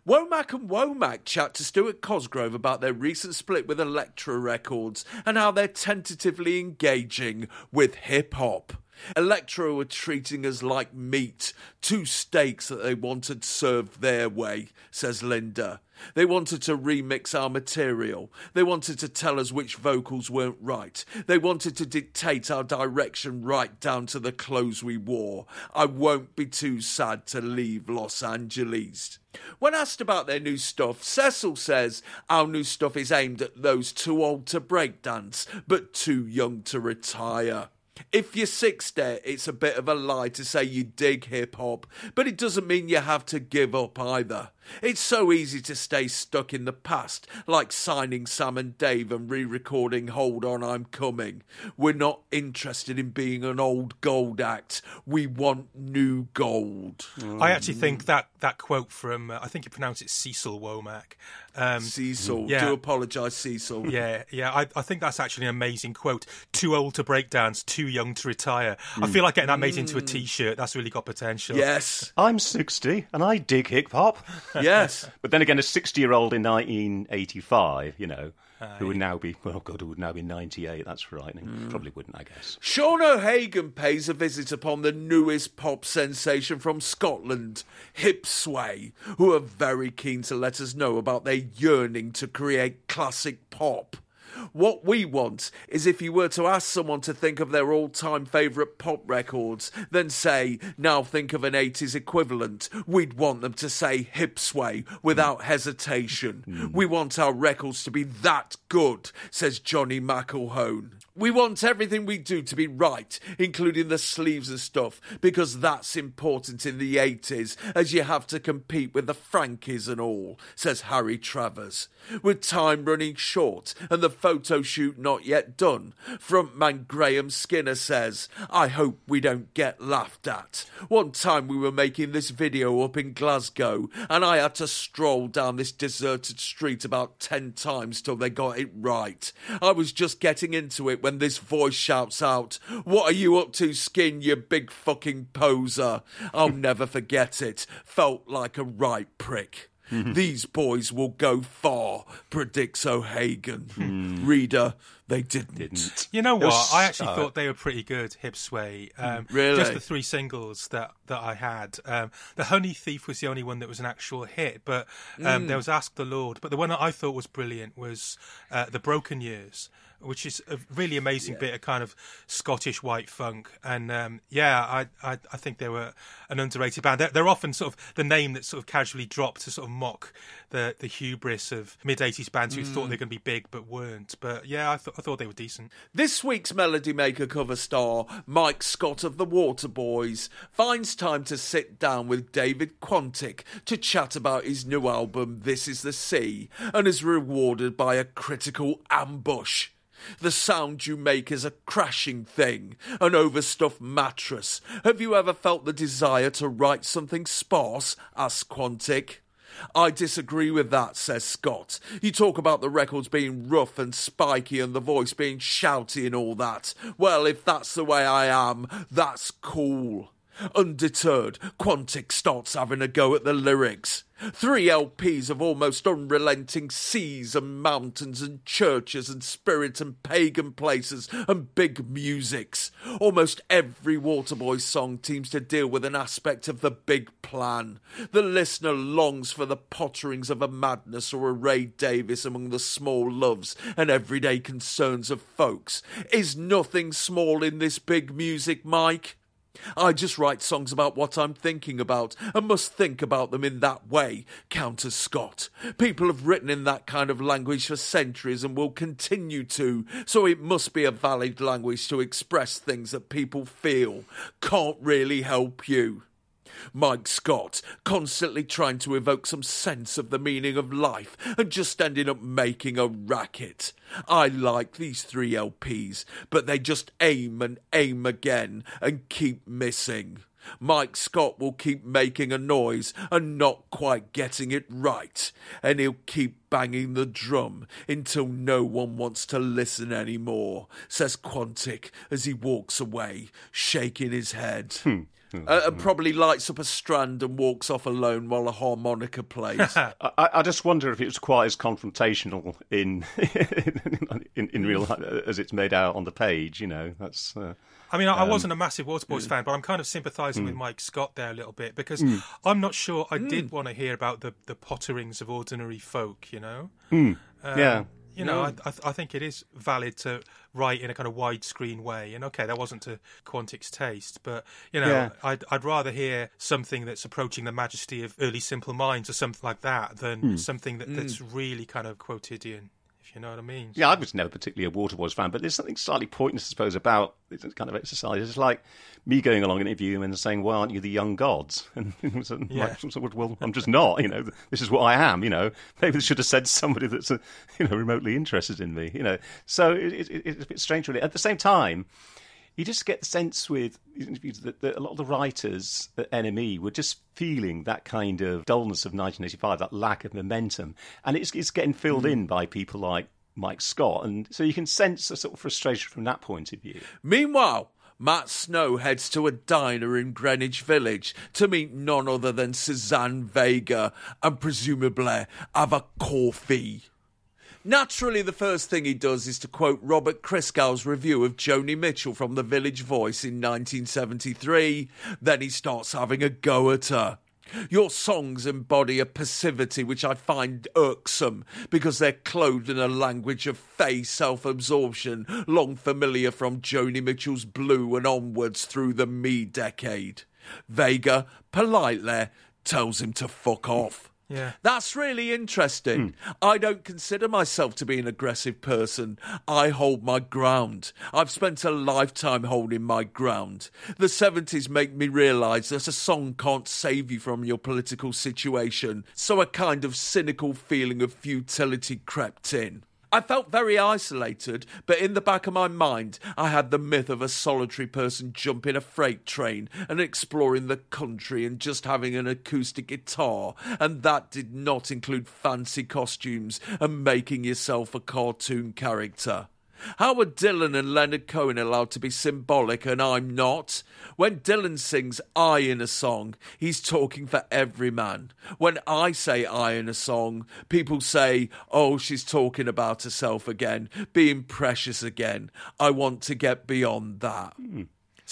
Womack and Womack chat to Stuart Cosgrove about their recent split with Elektra Records and how they're tentatively engaging with hip hop. Elektra were treating us like meat, two steaks that they wanted served their way, says Linda. They wanted to remix our material. They wanted to tell us which vocals weren't right. They wanted to dictate our direction right down to the clothes we wore. I won't be too sad to leave Los Angeles. When asked about their new stuff, Cecil says our new stuff is aimed at those too old to breakdance, but too young to retire. If you're 60, it's a bit of a lie to say you dig hip hop, but it doesn't mean you have to give up either. It's so easy to stay stuck in the past, like signing Sam and Dave and re recording Hold On I'm Coming. We're not interested in being an old gold act, we want new gold. I actually think that that quote from uh, I think you pronounce it Cecil Womack. Um, Cecil, Yeah. do apologise, Cecil. Yeah, yeah. I, I think that's actually an amazing quote. Too old to break dance, too young to retire. I feel like getting that made into a T-shirt. That's really got potential. Yes, I'm 60 and I dig hip hop. Yes. But then again, a 60 year old in 1985, you know, who would now be, well, God, who would now be 98. That's frightening. Mm. Probably wouldn't, I guess. Sean O'Hagan pays a visit upon the newest pop sensation from Scotland, Hipsway, who are very keen to let us know about their yearning to create classic pop. What we want is if you were to ask someone to think of their all time favourite pop records, then say, now think of an 80s equivalent, we'd want them to say Hipsway without hesitation. Mm. We want our records to be that good, says Johnny McElhone. We want everything we do to be right, including the sleeves and stuff, because that's important in the 80s, as you have to compete with the Frankies and all, says Harry Travers. With time running short and the photo shoot not yet done, frontman Graham Skinner says, I hope we don't get laughed at. One time we were making this video up in Glasgow, and I had to stroll down this deserted street about 10 times till they got it right. I was just getting into it when this voice shouts out, What are you up to, Skin, you big fucking poser? I'll never forget it. Felt like a right prick. These boys will go far, predicts O'Hagan. Reader, they didn't. You know It was what? I actually so- thought they were pretty good. Hipsway. Um, Really? Just the three singles that that I had. Um, the Honey Thief was the only one that was an actual hit, but um, there was Ask the Lord. But the one that I thought was brilliant was uh, the Broken Years. Which is a really amazing bit of kind of Scottish white funk, and um, yeah, I, I I think they were an underrated band. They're, they're often sort of the name that's sort of casually dropped to sort of mock the the hubris of mid '80s bands who thought they were going to be big but weren't. But yeah, I, th- I thought they were decent. This week's Melody Maker cover star, Mike Scott of the Waterboys, finds time to sit down with David Quantick to chat about his new album, This Is the Sea, and is rewarded by a critical ambush. The sound you make is a crashing thing, an overstuffed mattress. Have you ever felt the desire to write something sparse? asks Quantick. I disagree with that, says Scott. You talk about the records being rough and spiky and the voice being shouty and all that. Well, if that's the way I am, that's cool. Undeterred, Quantick starts having a go at the lyrics. Three LPs of almost unrelenting seas and mountains and churches and spirit and pagan places and big musics. Almost every Waterboy song seems to deal with an aspect of the big plan. The listener longs for the potterings of a madness or a Ray Davies among the small loves and everyday concerns of folks. Is nothing small in this big music, Mike? I just write songs about what I'm thinking about and must think about them in that way, counters Scott. People have written in that kind of language for centuries and will continue to, so it must be a valid language to express things that people feel. Can't really help you. Mike Scott, constantly trying to evoke some sense of the meaning of life and just ending up making a racket. I like these three LPs, but they just aim and aim again and keep missing. Mike Scott will keep making a noise and not quite getting it right, and he'll keep banging the drum until no one wants to listen anymore, says Quantick as he walks away, shaking his head. Hmm. Hmm. Uh, and hmm. probably lights up a strand and walks off alone while a harmonica plays. I, I just wonder if it was quite as confrontational in in, in real life as it's made out on the page. You know, that's. Uh, I mean, I, I um, wasn't a massive Waterboys hmm. fan, but I'm kind of sympathising with Mike Scott there a little bit because I'm not sure I did want to hear about the, the potterings of ordinary folk, you know? Um, yeah. You know, I, I, th- I think it is valid to write in a kind of widescreen way. And okay, that wasn't to Quantick's taste, but, you know, Yeah. I'd, I'd rather hear something that's approaching the majesty of early Simple Minds or something like that than hmm. something that, hmm. that's really kind of quotidian, you know what I mean. Yeah, I was never particularly a water Waterboys fan, but there's something slightly pointless, I suppose, about this kind of exercise. It's like me going along and interviewing and saying, "Why aren't you the young gods?" And like, Yeah. so, well, I'm just not. You know, this is what I am. You know, maybe they should have said somebody that's uh, you know remotely interested in me. You know, so it, it, it's a bit strange, really. At the same time. You just get the sense with these interviews that, that a lot of the writers at NME were just feeling that kind of dullness of 1985, that lack of momentum, and it's, it's getting filled hmm. in by people like Mike Scott, and so you can sense a sort of frustration from that point of view. Meanwhile, Matt Snow heads to a diner in Greenwich Village to meet none other than Suzanne Vega and presumably have a coffee. Naturally, the first thing he does is to quote Robert Christgau's review of Joni Mitchell from The Village Voice in 1973. Then he starts having a go at her. Your songs embody a passivity which I find irksome because they're clothed in a language of fey self absorption, long familiar from Joni Mitchell's Blue and onwards through the me decade. Vega politely tells him to fuck off. Yeah. That's really interesting. Hmm. I don't consider myself to be an aggressive person. I hold my ground. I've spent a lifetime holding my ground. The 70s make me realise that a song can't save you from your political situation, so a kind of cynical feeling of futility crept in. I felt very isolated, but in the back of my mind, I had the myth of a solitary person jumping a freight train and exploring the country and just having an acoustic guitar, and that did not include fancy costumes and making yourself a cartoon character. How are Dylan and Leonard Cohen allowed to be symbolic and I'm not? When Dylan sings I in a song, he's talking for every man. When I say I in a song, people say, oh, she's talking about herself again, being precious again. I want to get beyond that. Hmm.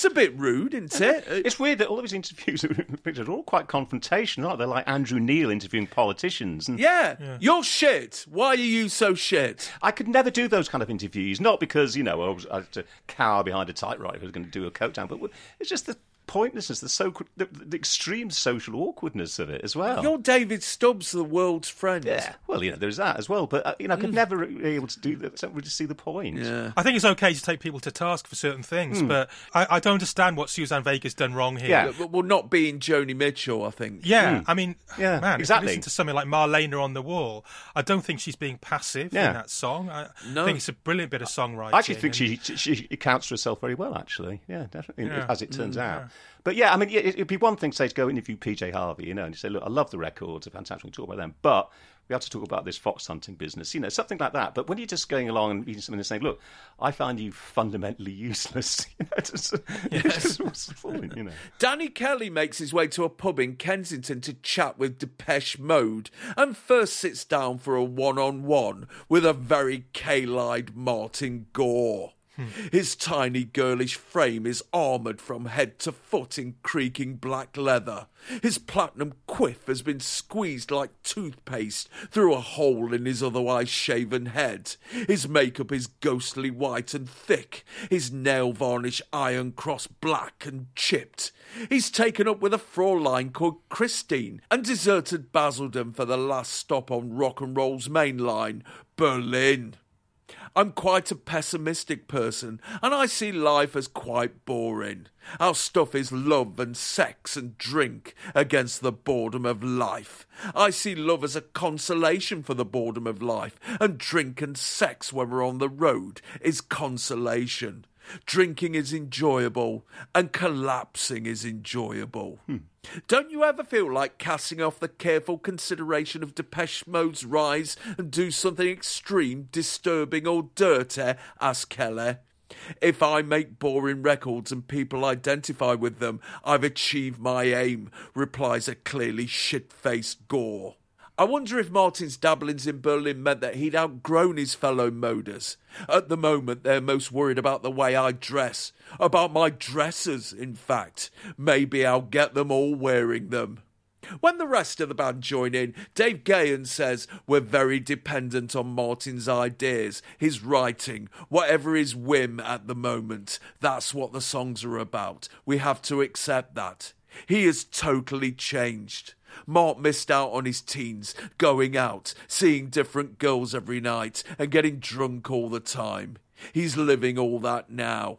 It's a bit rude, isn't it? It's weird that all of his interviews pictures are all quite confrontational, aren't they? They're like Andrew Neil interviewing politicians. And yeah, you're shit. Why are you so shit? I could never do those kind of interviews, not because, you know, I, was, I had to cower behind a typewriter if I was going to do a coat down, but it's just the pointlessness, the, so, the, the extreme social awkwardness of it as well. You're David Stubbs, the world's friend. Yeah, well, you know, there's that as well. But uh, you know, I could mm. never be able to do that. Don't really see the point. Yeah. I think it's okay to take people to task for certain things, hmm. but I, I don't understand what Suzanne Vega's done wrong here. Yeah. But- Well, not being Joni Mitchell, I think. Yeah, hmm. I mean, Yeah, man, exactly. if you listen to something like Marlene on the Wall, I don't think she's being passive Yeah. in that song. I No. think it's a brilliant bit of songwriting. I actually think and- she, she she accounts for herself very well, actually. Yeah, definitely, Yeah. as it turns mm, out. But yeah, I mean, it, it'd be one thing, to say, to go interview PJ Harvey, you know, and you say, look, I love the records, they're fantastic, talk about them, but we have to talk about this fox hunting business, you know, something like that. But when you're just going along and reading something and saying, look, I find you fundamentally useless, you know, just, it's just what's the point, you know. Danny Kelly makes his way to a pub in Kensington to chat with Depeche Mode and first sits down for a one on one with a very kohl-eyed Martin Gore. Hmm. His tiny girlish frame is armoured from head to foot in creaking black leather. His platinum quiff has been squeezed like toothpaste through a hole in his otherwise shaven head. His makeup is ghostly white and thick, his nail varnish iron cross black and chipped. He's taken up with a Fraulein called Christine and deserted Basildon for the last stop on rock and roll's main line, Berlin. I'm quite a pessimistic person, and I see life as quite boring. Our stuff is love and sex and drink against the boredom of life. I see love as a consolation for the boredom of life, and drink and sex when we're on the road is consolation. Drinking is enjoyable, and collapsing is enjoyable. Hmm. Don't you ever feel like casting off the careful consideration of Depeche Mode's rise and do something extreme, disturbing, or dirty? asked Kelly. If I make boring records and people identify with them, I've achieved my aim, replies a clearly shit faced Gore. I wonder if Martin's dabblings in Berlin meant that he'd outgrown his fellow moders. At the moment, they're most worried about the way I dress. About my dresses, in fact. Maybe I'll get them all wearing them. When the rest of the band join in, Dave Gahan says we're very dependent on Martin's ideas, his writing, whatever his whim at the moment. That's what the songs are about. We have to accept that. He has totally changed. Mark missed out on his teens, going out, seeing different girls every night, and getting drunk all the time. He's living all that now.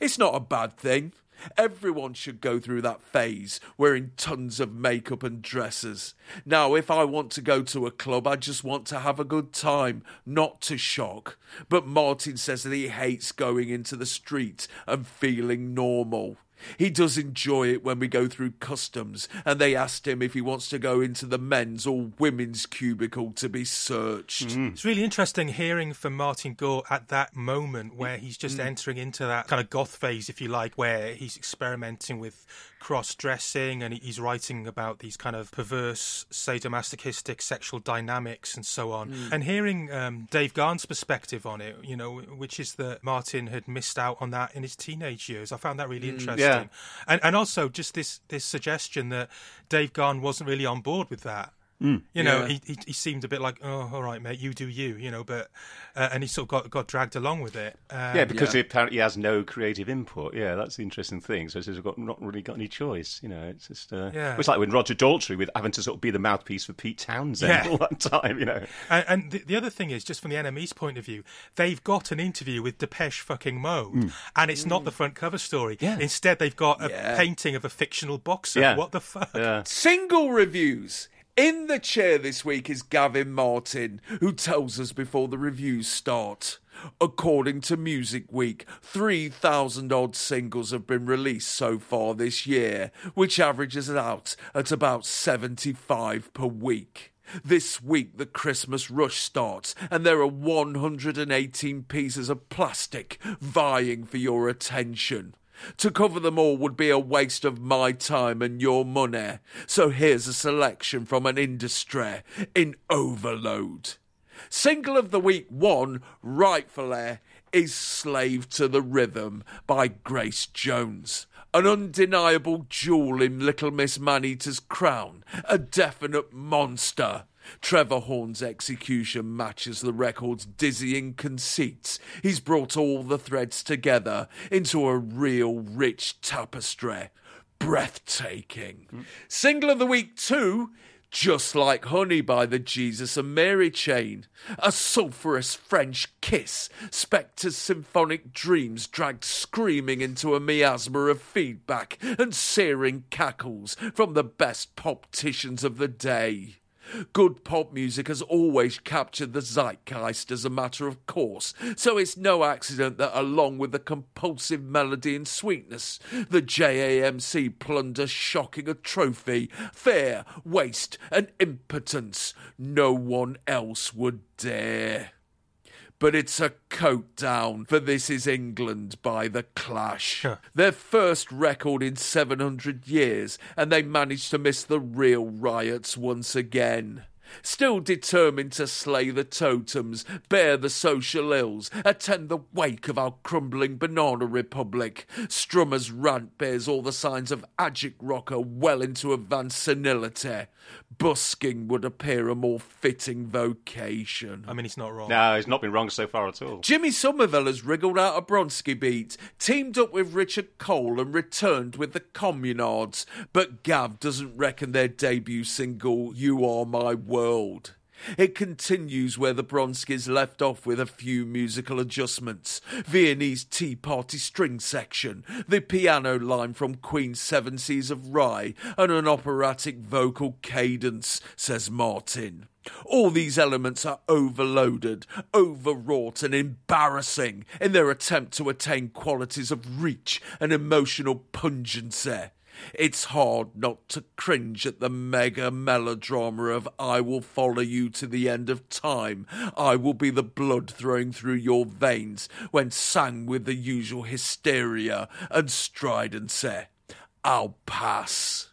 It's not a bad thing. Everyone should go through that phase, wearing tons of makeup and dresses. Now, if I want to go to a club, I just want to have a good time, not to shock. But Martin says that he hates going into the street and feeling normal. He does enjoy it when we go through customs and they asked him if he wants to go into the men's or women's cubicle to be searched. It's really interesting hearing from Martin Gore at that moment where he's just Mm. entering into that kind of goth phase, if you like, where he's experimenting with cross dressing and he's writing about these kind of perverse sadomasochistic sexual dynamics and so on. Mm. And hearing um, Dave Gahan's perspective on it, you know, which is that Martin had missed out on that in his teenage years, I found that really Mm. interesting. Yeah. And, and also just this, this suggestion that Dave Garn wasn't really on board with that. Mm. You know, Yeah. he, he he seemed a bit like, oh, all right, mate, you do you, you know, but uh, and he sort of got got dragged along with it. Um, yeah, because yeah. he apparently has no creative input. Yeah, that's the interesting thing. So he's got not really got any choice. You know, it's just uh, Yeah. it's like when Roger Daltrey with having to sort of be the mouthpiece for Pete Townshend Yeah. all that time. You know, And, and the, the other thing is, just from the NME's point of view, they've got an interview with Depeche fucking Mode, and it's not the front cover story. Yeah. Instead, they've got a Yeah. painting of a fictional boxer. Yeah. What the fuck? yeah. Single reviews. In the chair this week is Gavin Martin, who tells us before the reviews start. According to Music Week, 3,000 odd singles have been released so far this year, which averages out at about 75 per week. This week, the Christmas rush starts, and there are 118 pieces of plastic vying for your attention. To cover them all would be a waste of my time and your money. So here's a selection from an industry in overload. Single of the week one, rightfully, is Slave to the Rhythm by Grace Jones. An undeniable jewel in Little Miss Maneater's crown, a definite monster. Trevor Horn's execution matches the record's dizzying conceits. He's brought all the threads together into a real rich tapestry. Breathtaking. Single of the week, too. Just like Honey by the Jesus and Mary chain. A sulphurous French kiss. Spector's symphonic dreams dragged screaming into a miasma of feedback and searing cackles from the best popticians of the day. Good pop music has always captured the zeitgeist as a matter of course, so it's no accident that along with the compulsive melody and sweetness, the JAMC plunder shocking a trophy, fear, waste, and impotence. No one else would dare. But it's a coat down for This Is England by The Clash. Their first record in 700 years, and they managed to miss the real riots once again. Still determined to slay the totems, bear the social ills, attend the wake of our crumbling banana republic. Strummer's rant bears all the signs of agic rocker well into advanced senility. Busking would appear a more fitting vocation. I mean, he's not wrong. No, he's not been wrong so far at all. Jimmy Somerville has wriggled out a Bronski beat, teamed up with Richard Cole, and returned with the Communards. But Gav doesn't reckon their debut single, You Are My World. It continues where the Bronskis left off with a few musical adjustments. Viennese Tea Party string section, the piano line from Queen's Seven Seas of Rhye, and an operatic vocal cadence, says Martin. All these elements are overloaded, overwrought, and embarrassing in their attempt to attain qualities of reach and emotional pungency. It's hard not to cringe at the mega melodrama of I will follow you to the end of time. I will be the blood flowing through your veins when sang with the usual hysteria and stridency. I'll pass.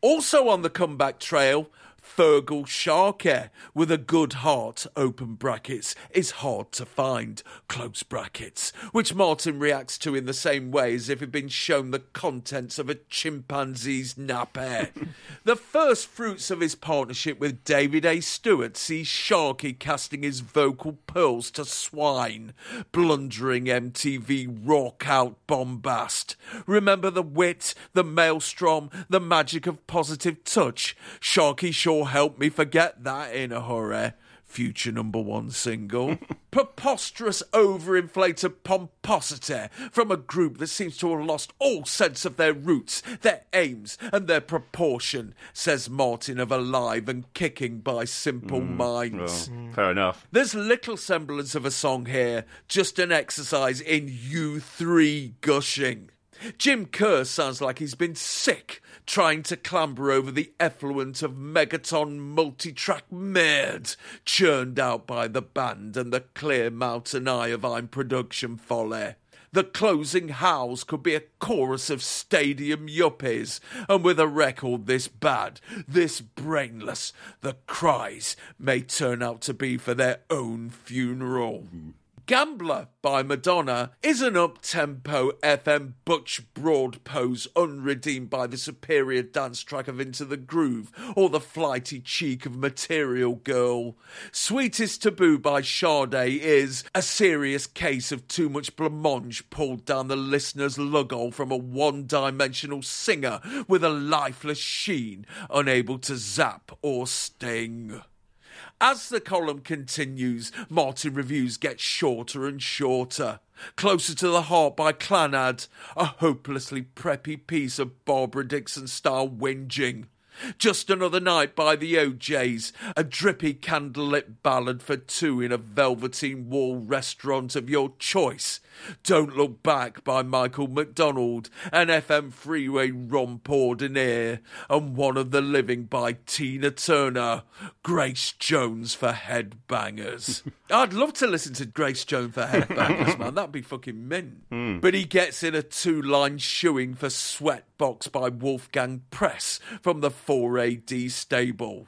Also on the comeback trail, Feargal Sharkey with a good heart, open brackets, is hard to find, close brackets, which Martin reacts to in the same way as if he'd been shown the contents of a chimpanzee's nappy. the first fruits of his partnership with David A. Stewart sees Sharkey casting his vocal pearls to swine, blundering MTV rock out bombast. Remember the wit, the maelstrom, the magic of positive touch? Sharkey helped me forget that in a hurry. Future number one single. Preposterous, overinflated pomposity from a group that seems to have lost all sense of their roots, their aims, and their proportion, says Martin of Alive and Kicking by Simple mm, Minds. Well, fair enough. There's little semblance of a song here, just an exercise in U3 gushing. Jim Kerr sounds like he's been sick trying to clamber over the effluent of megaton multi-track merd churned out by the band and the clear mountain eye of I'm production folly. The closing howls could be a chorus of stadium yuppies, and with a record this bad, this brainless, the cries may turn out to be for their own funeral. Gambler by Madonna is an up tempo FM Butch Broad pose unredeemed by the superior dance track of Into the Groove or the flighty cheek of Material Girl. Sweetest Taboo by Sade is a serious case of too much blancmange pulled down the listener's lughole from a one dimensional singer with a lifeless sheen, unable to zap or sting. As the column continues, Martin reviews get shorter and shorter. Closer to the Heart by Clannad, a hopelessly preppy piece of Barbara Dickson style whinging. Just Another Night by the O'Jays, a drippy candlelit ballad for two in a velveteen wall restaurant of your choice. Don't Look Back by Michael McDonald, an FM Freeway romp ordinaire, and One of the Living by Tina Turner. Grace Jones for headbangers. I'd love to listen to Grace Jones for headbangers, man. That'd be fucking mint. Hmm. But he gets in a two line shoeing for Sweatbox by Wolfgang Press from the 4AD stable.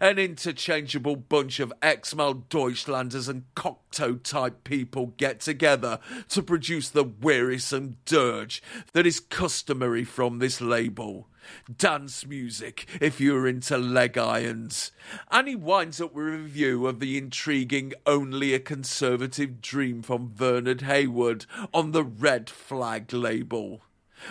An interchangeable bunch of ex-Mal Deutschlanders and Cocteau type people get together to produce the wearisome dirge that is customary from this label. Dance music if you're into leg irons. And he winds up with a review of the intriguing Only a Conservative Dream from Bernard Hayward on the Red Flag label.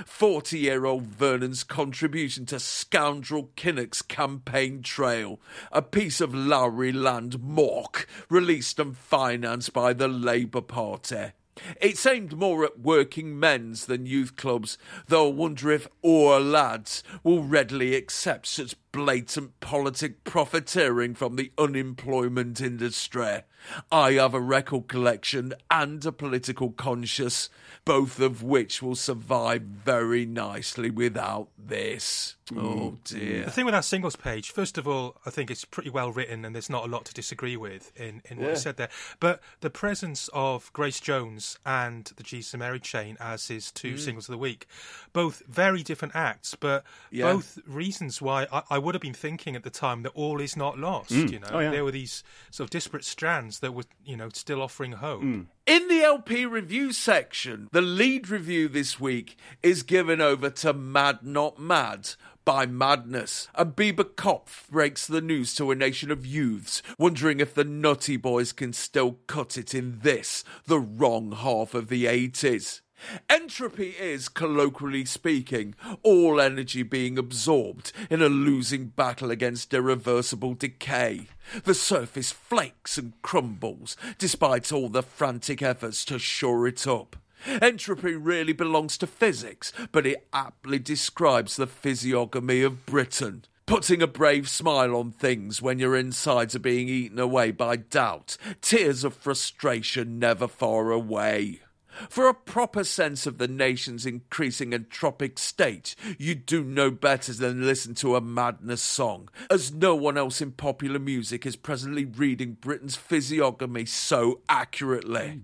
40 year old Vernon's contribution to Scoundrel Kinnock's campaign trail, a piece of Lowry land mork released and financed by the Labour Party. It's aimed more at working men's than youth clubs, though I wonder if our lads will readily accept such blatant politic profiteering from the unemployment industry. I have a record collection and a political conscience, both of which will survive very nicely without this. Mm. Oh dear. The thing with that singles page, first of all, I think it's pretty well written and there's not a lot to disagree with in, in what Yeah. he said there. But the presence of Grace Jones and the Jesus Mary chain as his two mm. singles of the week, both very different acts, but Yeah. both reasons why I, I would have been thinking at the time that all is not lost. Mm. You know, Oh, yeah. there were these sort of disparate strands that were, you know, still offering hope. Mm. In the LP review section, the lead review this week is given over to Mad Not Mad by Madness. And Biba Kopf breaks the news to a nation of youths, wondering if the Nutty Boys can still cut it in this, the wrong half of the 80s. Entropy is, colloquially speaking, all energy being absorbed in a losing battle against irreversible decay. The surface flakes and crumbles, despite all the frantic efforts to shore it up. Entropy really belongs to physics, but it aptly describes the physiognomy of Britain. Putting a brave smile on things when your insides are being eaten away by doubt, tears of frustration never far away. For a proper sense of the nation's increasing entropic state, you'd do no better than listen to a madness song, as no one else in popular music is presently reading Britain's physiognomy so accurately.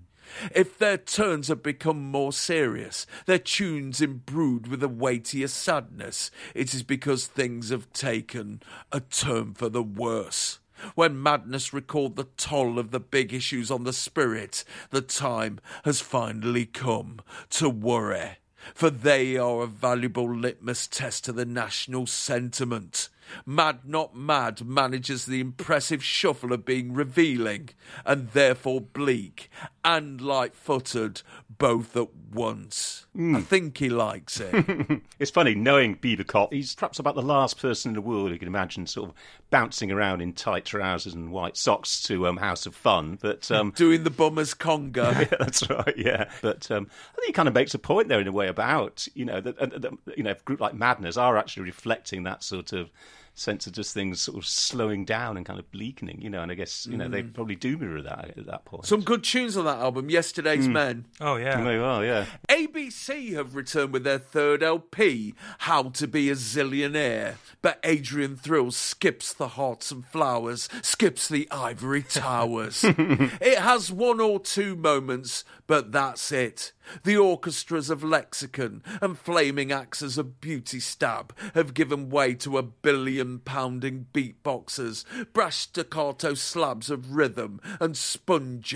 If their turns have become more serious, their tunes imbrued with a weightier sadness, it is because things have taken a turn for the worse. When madness recalled the toll of the big issues on the spirit, the time has finally come to worry. For they are a valuable litmus test to the national sentiment. Mad Not Mad manages the impressive shuffle of being revealing and therefore bleak and light footed both at once. I think he likes it. It's funny knowing Biba Kopf. He's perhaps about the last person in the world who can imagine sort of bouncing around in tight trousers and white socks to um, House of Fun. But um, Doing the bummer's conga. yeah, that's right. Yeah, but um, I think he kind of makes a point there in a way about you know that, that, that you know a group like Madness are actually reflecting that sort of sense of just things sort of slowing down and kind of bleakening. You know, and I guess you know they mm. probably do mirror that at that point. Some good tunes on that album, Yesterday's mm. Men. Oh, yeah. Very well, yeah. ABC have returned with their third LP, How to Be a Zillionaire. But Adrian Thrill skips the hearts and flowers, skips the ivory towers. it has one or two moments, but that's it. The orchestras of Lexicon and flaming axes of Beauty Stab have given way to a billion pounding beatboxers, brash staccato slabs of rhythm, and sponge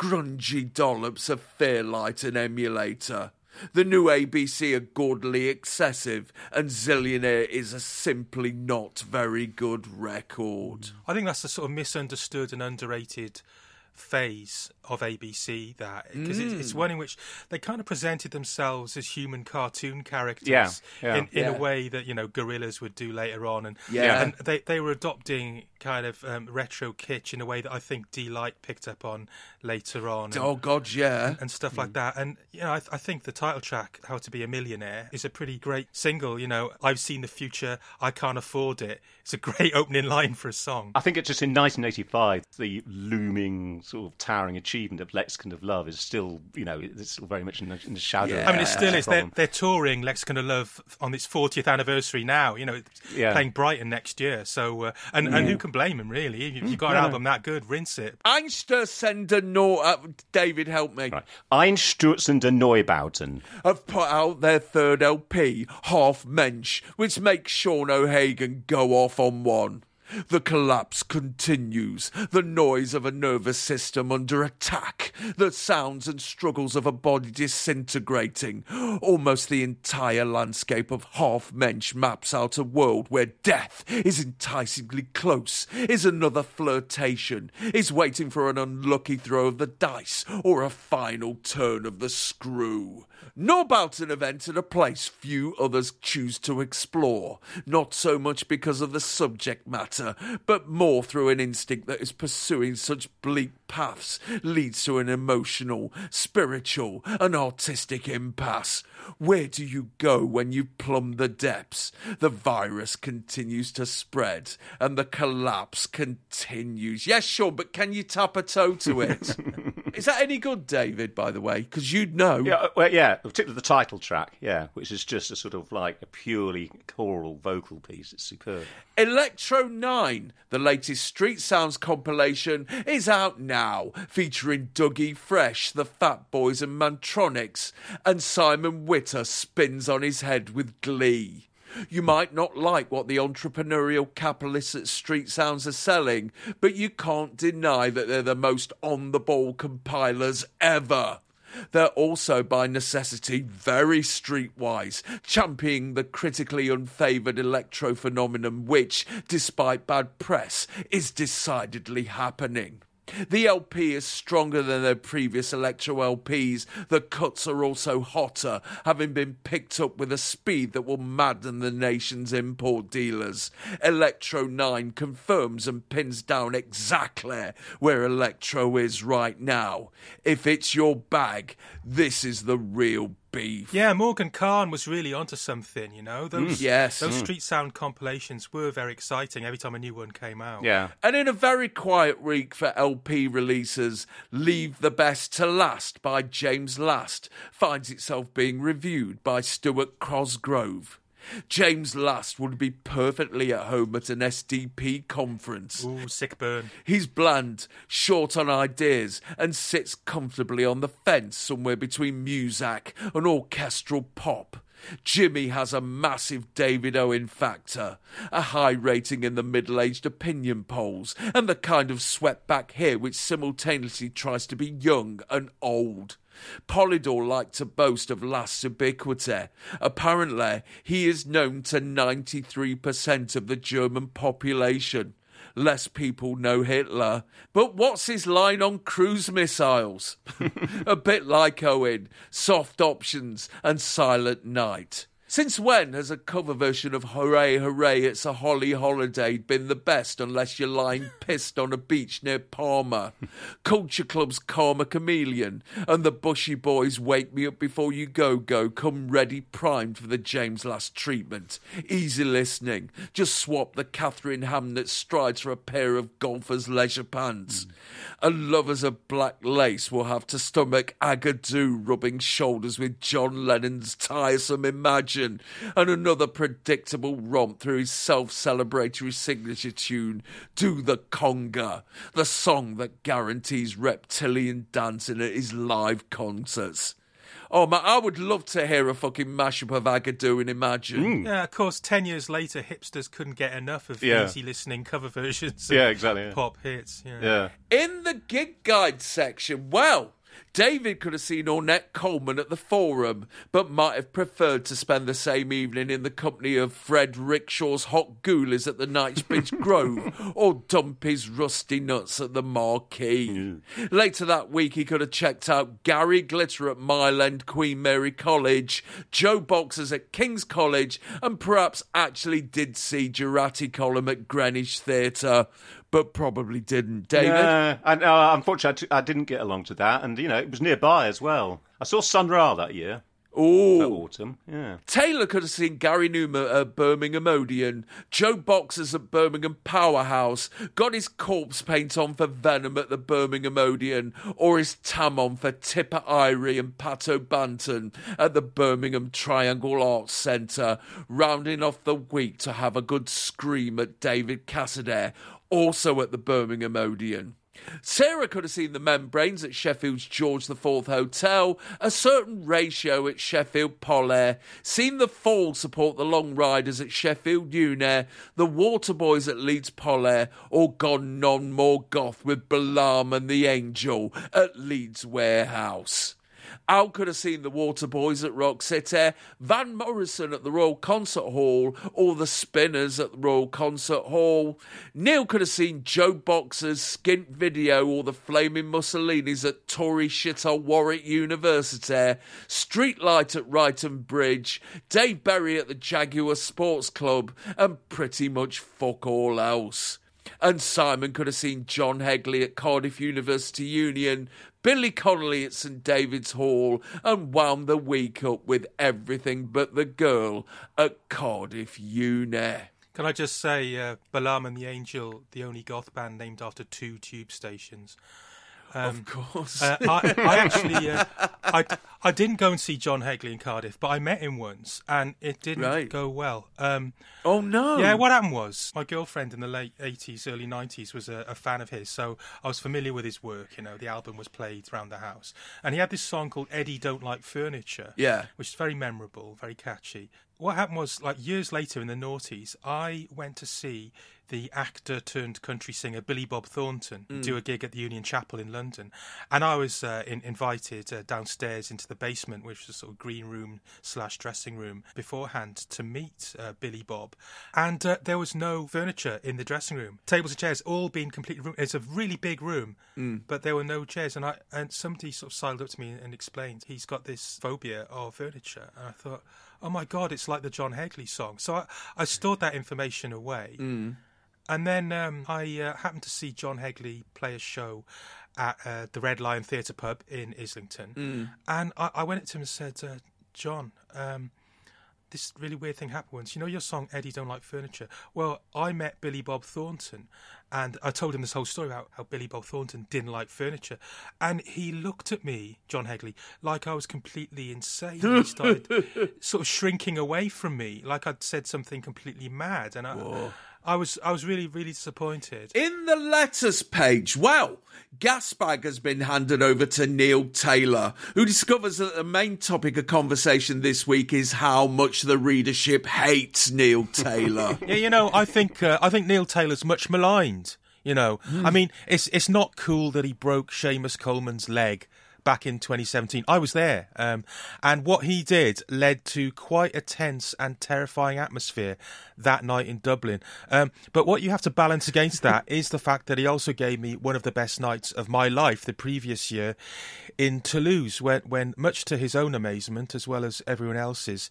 grungy dollops of Fairlight and Emulator. The new ABC are gaudily excessive, and Zillionaire is a simply not very good record. I think that's a sort of misunderstood and underrated phase of ABC that because it's, Mm. it's one in which they kind of presented themselves as human cartoon characters Yeah, yeah. in, in Yeah. a way that you know Gorillaz would do later on and Yeah. and they they were adopting kind of um, retro kitsch in a way that I think Deee-Lite picked up on later on and, Oh, God, yeah. and stuff like that and you know I, I think the title track How to Be a Millionaire is a pretty great single you know I've seen the future I can't afford it it's a great opening line for a song I think it's just in 1985, the looming sort of towering achievement of Lexicon of Love is still, you know, it's still very much in the, in the shadow. Yeah. I mean, it still that is. They're, they're touring Lexicon of Love on its 40th anniversary now. You know, Yeah. playing Brighton next year. So, uh, and and who can blame them really? If you've got an no, no. album that good, rinse it. Einster Sender Uh, David, help me. Right. Einstürzender Neubauten. have put out their third LP, Half Mensch, which makes Sean O'Hagan go off on one. The collapse continues, the noise of a nervous system under attack, the sounds and struggles of a body disintegrating. Almost the entire landscape of Half Mensch maps out a world where death is enticingly close, is another flirtation, is waiting for an unlucky throw of the dice or a final turn of the screw. Neubauten have entered a place few others choose to explore, not so much because of the subject matter, but more through an instinct that is pursuing such bleak paths leads to an emotional, spiritual, and artistic impasse. Where do you go when you plumb the depths? The virus continues to spread, and the collapse continues. Yes, sure, but can you tap a toe to it? is that any good, David, by the way? Because you'd know. Yeah, uh, well, yeah, particularly the title track, yeah, which is just a sort of like a purely choral vocal piece. It's superb. Electro 9, the latest Street Sounds compilation, is out now, featuring Dougie Fresh, the Fat Boys and Mantronix, and Simon Witter spins on his head with glee. You might not like what the entrepreneurial capitalists at Street Sounds are selling, but you can't deny that they're the most on the ball compilers ever. They're also, by necessity, very streetwise, championing the critically unfavoured electro phenomenon which, despite bad press, is decidedly happening. The LP is stronger than their previous electro LPs. The cuts are also hotter, having been picked up with a speed that will madden the nation's import dealers. Electro 9 confirms and pins down exactly where electro is right now. If it's your bag, this is the real beef. Yeah, Morgan Khan was really onto something. You know, those Yes. those Mm. Street Sound compilations were very exciting every time a new one came out. Yeah. And in a very quiet week for LP releases, Leave the Best to Last by James Last finds itself being reviewed by Stuart Cosgrove. James Last would be perfectly at home at an SDP conference. Ooh, sick burn. He's bland, short on ideas, and sits comfortably on the fence somewhere between Muzak and orchestral pop. Jimmy has a massive David Owen factor, a high rating in the middle aged opinion polls, and the kind of swept back hair which simultaneously tries to be young and old. Polydor liked to boast of Last's ubiquity. Apparently, he is known to 93% of the German population. Less people know Hitler. But what's his line on cruise missiles? a bit like Owen, soft options and silent night. Since when has a cover version of Hooray Hooray It's a Holly Holiday been the best unless you're lying pissed on a beach near Palma? Culture Club's Karma Chameleon and the Bushy Boys Wake Me Up Before You Go Go come ready primed for the James Last treatment. Easy listening. Just swap the Katharine Hamnett strides for a pair of golfer's leisure pants. And lovers of black lace will have to stomach Agadoo rubbing shoulders with John Lennon's tiresome Imagine and another predictable romp through his self-celebratory signature tune, Do the Conga, the song that guarantees reptilian dancing at his live concerts. Oh man, I would love to hear a fucking mashup of Agadoo and Imagine. Yeah, of course. Ten years later, hipsters couldn't get enough of Yeah. easy listening cover versions. Of Yeah, exactly, yeah. Pop hits. Yeah. Yeah. In the gig guide section, well, David could have seen Ornette Coleman at the Forum, but might have preferred to spend the same evening in the company of Fred Rickshaw's Hot Goolies at the Knightsbridge Grove or Dumpy's Rusty Nuts at the Marquee. Later that week, he could have checked out Gary Glitter at Mile End Queen Mary College, JoBoxers at King's College, and perhaps actually did see Durutti Column at Greenwich Theatre. But probably didn't. David? Yeah, and uh, unfortunately, I t- I didn't get along to that, and you know, it was nearby as well. I saw Sun Ra that year, Oh. that autumn. Yeah. Taylor could have seen Gary Numan at Birmingham Odeon, JoBoxers at Birmingham Powerhouse, got his corpse paint on for Venom at the Birmingham Odeon, or his tam on for Tipper Irie and Pato Banton at the Birmingham Triangle Arts Centre, rounding off the week to have a good scream at David Cassidy, also at the Birmingham Odeon. Sarah could have seen the membranes at Sheffield's George IV Hotel, a certain ratio at Sheffield Polair, seen the Fall support the Long Riders at Sheffield Unair, the Waterboys at Leeds Polair, or gone non more goth with Balaam and the Angel at Leeds Warehouse. Al could have seen the Waterboys at Rock City, Van Morrison at the Royal Concert Hall, or the Spinners at the Royal Concert Hall. Neil could have seen Joe Boxer's skint video or the Flaming Mussolinis at Tory Shithole Warwick University, Streetlight at Wrighton Bridge, Dave Berry at the Jaguar Sports Club, and pretty much fuck all else. And Simon could have seen John Hegley at Cardiff University Union, Billy Connolly at St David's Hall, and wound the week up with everything but the girl at Cardiff Uni. Can I just say, uh, Balaam and the Angel, the only goth band named after two tube stations. Of course. Uh, I, I actually, uh, I, I didn't go and see John Hegley in Cardiff, but I met him once, and it didn't Right. go well. Um, oh no. Yeah, what happened was my girlfriend in the late 80s, early 90s was a, a fan of his, so I was familiar with his work. You know, the album was played around the house. And he had this song called Eddie Don't Like Furniture, Yeah. which is very memorable, very catchy. What happened was, like years later in the noughties, I went to see the actor turned country singer Billy Bob Thornton do a gig at the Union Chapel in London. And I was uh, in, invited uh, downstairs into the basement, which was a sort of green room slash dressing room, beforehand to meet uh, Billy Bob. And uh, there was no furniture in the dressing room. Tables and chairs all being completely room. It's a really big room, but there were no chairs. And I and somebody sort of sidled up to me and explained he's got this phobia of furniture. And I thought, oh my God, it's like the John Hegley song. So I, I stored that information away. And then um, I uh, happened to see John Hegley play a show at uh, the Red Lion Theatre Pub in Islington. And I, I went up to him and said, uh, John, um, this really weird thing happened once. You know your song Eddie Don't Like Furniture? Well, I met Billy Bob Thornton and I told him this whole story about how Billy Bob Thornton didn't like furniture. And he looked at me, John Hegley, like I was completely insane. He started sort of shrinking away from me, like I'd said something completely mad. And I, I was I was really, really disappointed. In the letters page, well, Gasbag has been handed over to Neil Taylor, who discovers that the main topic of conversation this week is how much the readership hates Neil Taylor. Yeah, you know, I think uh, I think Neil Taylor's much maligned. You know, I mean, it's it's not cool that he broke Seamus Coleman's leg back in 2017. I was there, um, and what he did led to quite a tense and terrifying atmosphere that night in Dublin. Um, but what you have to balance against that is the fact that he also gave me one of the best nights of my life the previous year in Toulouse, when, when much to his own amazement as well as everyone else's,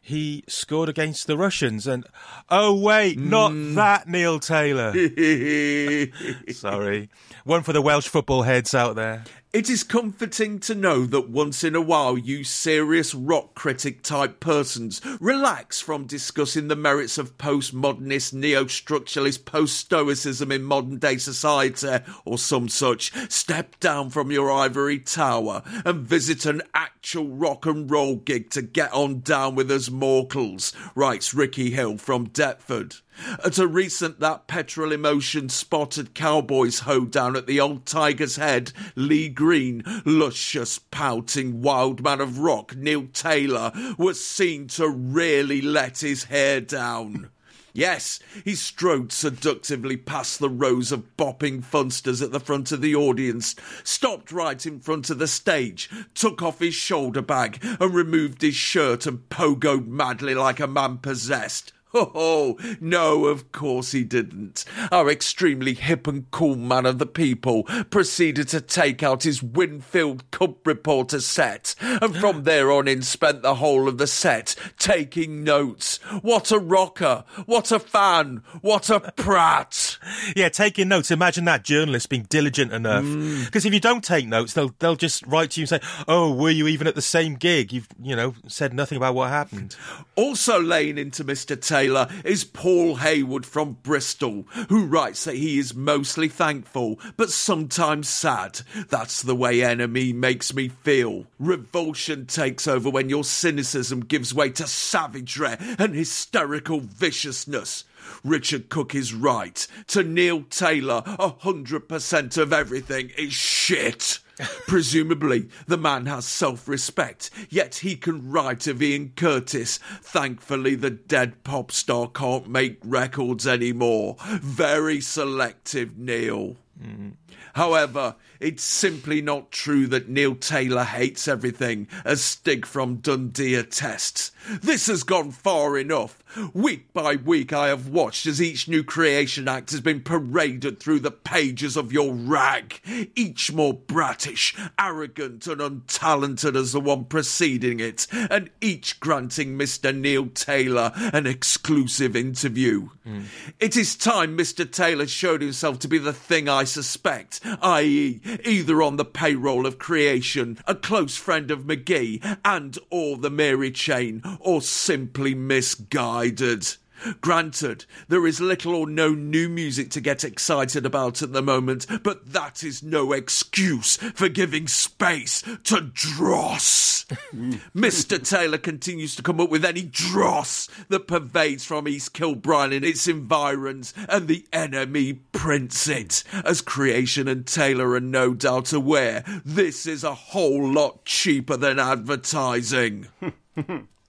he scored against the Russians. And oh wait, not that Neil Taylor. Sorry, one for the Welsh football heads out there. It is comforting to know that once in a while you serious rock critic type persons relax from discussing the merits of postmodernist, neo-structuralist, post-stoicism in modern day society or some such. Step down from your ivory tower and visit an actual rock and roll gig to get on down with us mortals, writes Ricky Hill from Deptford. At a recent That Petrol Emotion spotted Cowboys hoedown at the old Tiger's Head, Lee Green, luscious, pouting wild man of rock, Neil Taylor, was seen to really let his hair down. Yes, he strode seductively past the rows of bopping funsters at the front of the audience, stopped right in front of the stage, took off his shoulder bag, and removed his shirt and pogoed madly like a man possessed. Oh, no, of course he didn't. Our extremely hip and cool man of the people proceeded to take out his Winfield Cup reporter set, and from there on in spent the whole of the set taking notes. What a rocker! What a fan! What a prat! Yeah, taking notes. Imagine that journalist being diligent enough. Mm. Because if you don't take notes, they'll they'll just write to you and say, "Oh, were you even at the same gig? You've you know said nothing about what happened." Also laying into Mr. Taylor is Paul Hayward from Bristol, who writes that he is mostly thankful, but sometimes sad. That's the way NME makes me feel. Revulsion takes over when your cynicism gives way to savagery and hysterical viciousness. Richard Cook is right. To Neil Taylor, a hundred percent of everything is shit. Presumably, the man has self respect, yet he can write of Ian Curtis. Thankfully, the dead pop star can't make records anymore. Very selective, Neil. Mm-hmm. However, it's simply not true that Neil Taylor hates everything, as Stig from Dundee attests. This has gone far enough. Week by week, I have watched as each new creation act has been paraded through the pages of your rag, each more brattish, arrogant, and untalented as the one preceding it, and each granting Mr. Neil Taylor an exclusive interview. Hmm. It is time Mr. Taylor showed himself to be the thing I suspect, i.e., either on the payroll of creation, a close friend of McGee, and or the Mary chain, or simply misguided. Granted, there is little or no new music to get excited about at the moment, but that is no excuse for giving space to dross. Mr. Taylor continues to come up with any dross that pervades from East Kilbride and its environs, and the NME prints it. As Creation and Taylor are no doubt aware, this is a whole lot cheaper than advertising.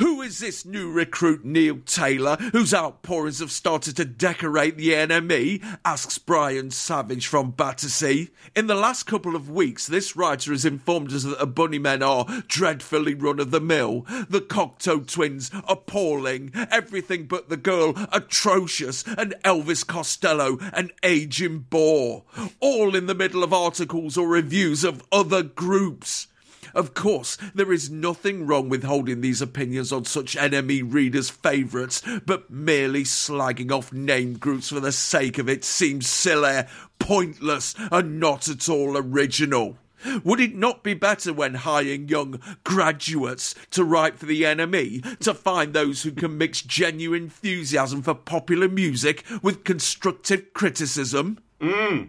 Who is this new recruit, Neil Taylor, whose outpourings have started to decorate the NME? asks Brian Savage from Battersea. In the last couple of weeks, this writer has informed us that the Bunnymen are dreadfully run of the mill, the Cocteau twins appalling, everything but the girl atrocious, and Elvis Costello an aging bore. All in the middle of articles or reviews of other groups. Of course, there is nothing wrong with holding these opinions on such NME readers' favourites, but merely slagging off named groups for the sake of it seems silly, pointless, and not at all original. Would it not be better when hiring young graduates to write for the NME to find those who can mix genuine enthusiasm for popular music with constructive criticism? Hmm.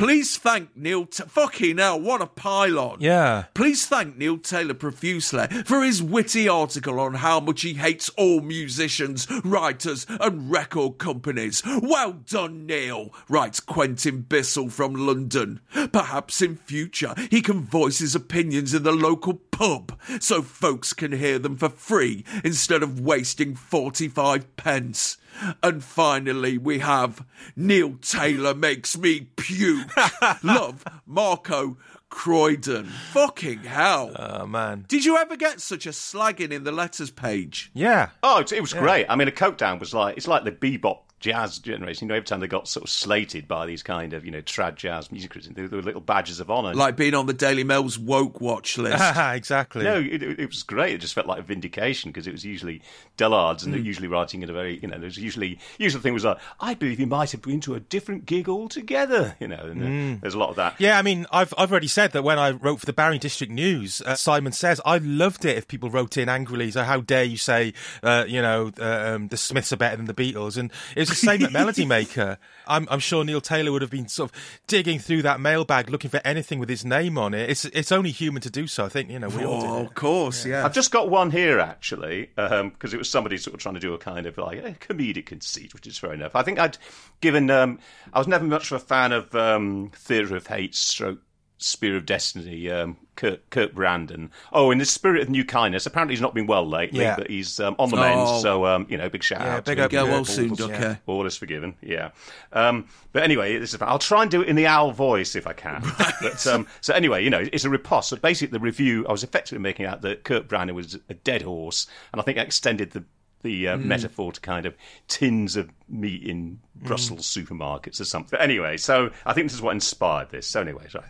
Please thank Neil. Ta- Fucking hell, what a pylon! Yeah. Please thank Neil Taylor profusely for his witty article on how much he hates all musicians, writers, and record companies. Well done, Neil, writes Quentin Bissell from London. Perhaps in future he can voice his opinions in the local pub so folks can hear them for free instead of wasting 45 pence. And finally, we have Neil Taylor makes me puke. Love, Marco Croydon. Fucking hell. Oh man. Did you ever get such a slagging in the letters page? Yeah. Oh, it, it was great. I mean, a coke down was like it's like the bebop jazz generation. You know, every time they got sort of slated by these kind of you know trad jazz music critics, they, they were little badges of honour. Like being on the Daily Mail's woke watch list. exactly. no, it, it it was great. It just felt like a vindication because it was usually Dillard's Mm. and they're usually writing in a very, you know, there's usually, usually the thing was like, I believe you might have been to a different gig altogether, you know, and uh, there's a lot of that. Yeah, I mean, I've I've already said that when I wrote for the Barry District News, uh, Simon says I loved it if people wrote in angrily, so how dare you say, uh, you know, uh, um, the Smiths are better than the Beatles, and it was the same at Melody Maker. I'm, I'm sure Neil Taylor would have been sort of digging through that mailbag looking for anything with his name on it. It's it's only human to do so. I think you know we all Oh, did. of course, yeah. I've just got one here actually, because it was somebody sort of trying to do a kind of like a comedic conceit, which is fair enough. I think I'd given. Um, I was never much of a fan of um, Theatre of Hate, stroke Spear of Destiny, um, Kirk, Kirk Brandon. Oh, in the spirit of new kindness, apparently he's not been well lately, Yeah. but he's um, on the mend. Oh. So um, you know, big shout Yeah, out. big to. Go well All- soon, Ducker. All is forgiven, yeah. Um, but anyway, this is, I'll try and do it in the owl voice if I can. But, um, so anyway, you know, it's a riposte. So basically, the review, I was effectively making out that Kirk Brandon was a dead horse, and I think I extended the the uh, metaphor to kind of tins of meat in Brussels supermarkets or something. But anyway, so I think this is what inspired this. So anyway, sorry.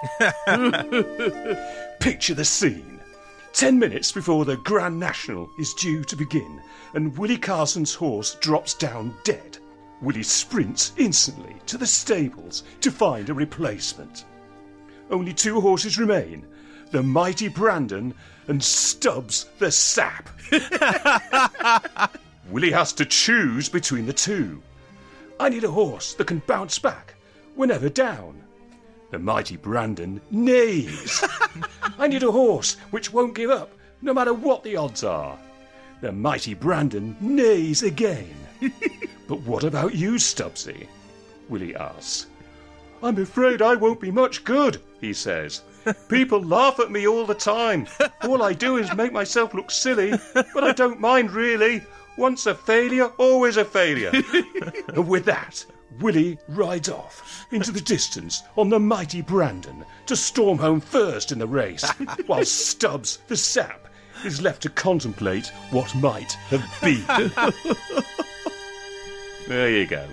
Picture the scene. Ten minutes before the Grand National is due to begin, and Willie Carson's horse drops down dead. Willie sprints instantly to the stables to find a replacement. Only two horses remain the mighty Brandon and Stubbs the Sap. Willie has to choose between the two. I need a horse that can bounce back whenever down. The mighty Brandon neighs. I need a horse which won't give up, no matter what the odds are. The mighty Brandon neighs again. but what about you, Stubbsy? Willie asks. I'm afraid I won't be much good, he says. People laugh at me all the time. All I do is make myself look silly, but I don't mind really. Once a failure, always a failure. and with that, Willie rides off into the distance on the mighty Brandon to storm home first in the race, while Stubbs, the sap, is left to contemplate what might have been. there you go.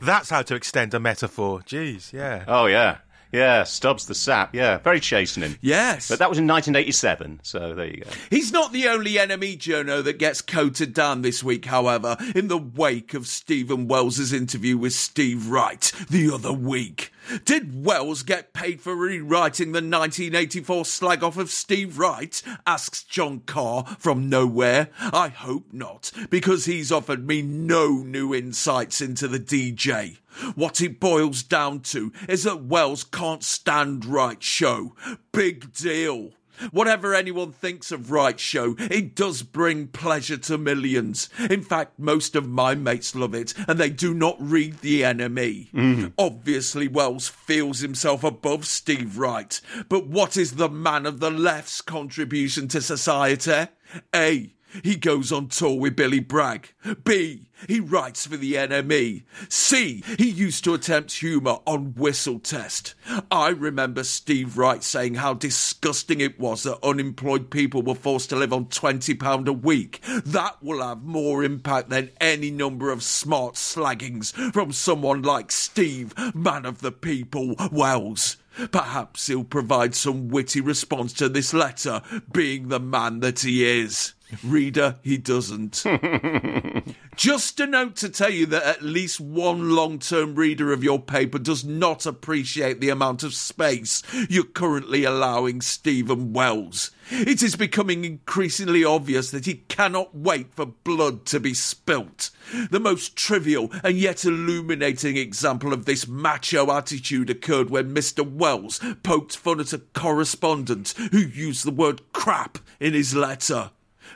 That's how to extend a metaphor. Jeez, yeah. Oh, yeah. Yeah, Stubbs the sap. Yeah, very chastening. Yes. But that was in 1987, so there you go. He's not the only NME, Jono, that gets coated down this week, however, in the wake of Steven Wells's interview with Steve Wright the other week. Did Wells get paid for rewriting the 1984 slag off of Steve Wright? asks John Carr from nowhere. I hope not, because he's offered me no new insights into the DJ. What it boils down to is that Wells can't stand Wright show. Big deal. Whatever anyone thinks of Wright Show, it does bring pleasure to millions. In fact, most of my mates love it, and they do not read the NME. Mm. Obviously, Wells feels himself above Steve Wright, but what is the man of the left's contribution to society? A. He goes on tour with Billy Bragg. B. He writes for the NME. C. He used to attempt humour on Whistle Test. I remember Steve Wright saying how disgusting it was that unemployed people were forced to live on £20 a week. That will have more impact than any number of smart slaggings from someone like Steve, man of the people, Wells. Perhaps he'll provide some witty response to this letter, being the man that he is. Reader, he doesn't. Just a note to tell you that at least one long term reader of your paper does not appreciate the amount of space you're currently allowing Steven Wells. It is becoming increasingly obvious that he cannot wait for blood to be spilt. The most trivial and yet illuminating example of this macho attitude occurred when Mr. Wells poked fun at a correspondent who used the word crap in his letter.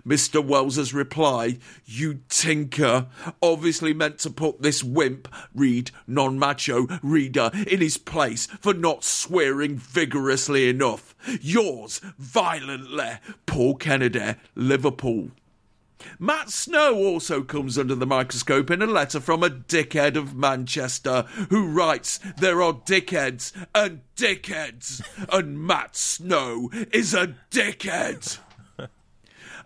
Mr. Wells's reply, you tinker, obviously meant to put this wimp, read non macho, reader in his place for not swearing vigorously enough. Yours, violently, Paul Kennedy, Liverpool. Matt Snow also comes under the microscope in a letter from a dickhead of Manchester who writes, There are dickheads and dickheads, and Matt Snow is a dickhead.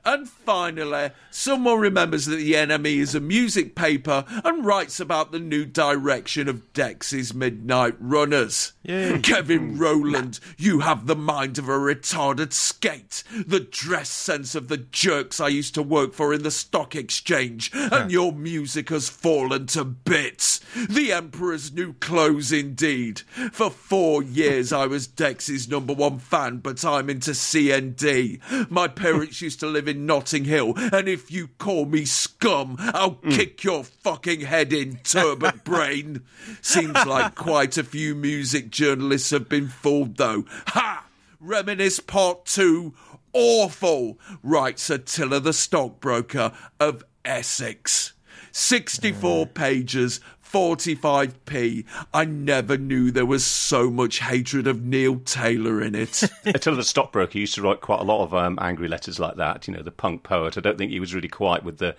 And finally, someone remembers that the NME is a music paper and writes about the new direction of Dexys Midnight Runners. Kevin hmm. Rowland, you have the mind of a retarded skate, the dress sense of the jerks I used to work for in the stock exchange, and your music has fallen to bits. The Emperor's new clothes, indeed. For four years I was Dex's number one fan, but I'm into CND. My parents used to live in in Notting Hill, and if you call me scum, I'll mm. kick your fucking head in, turbot brain. Seems like quite a few music journalists have been fooled, though. Ha! Reminisce Part 2 awful, writes Attila the stockbroker of Essex. 64 mm. pages, 45p. I never knew there was so much hatred of Neil Taylor in it. I Attila the stockbroker used to write quite a lot of um, angry letters like that. You know, the punk poet. I don't think he was really quite with the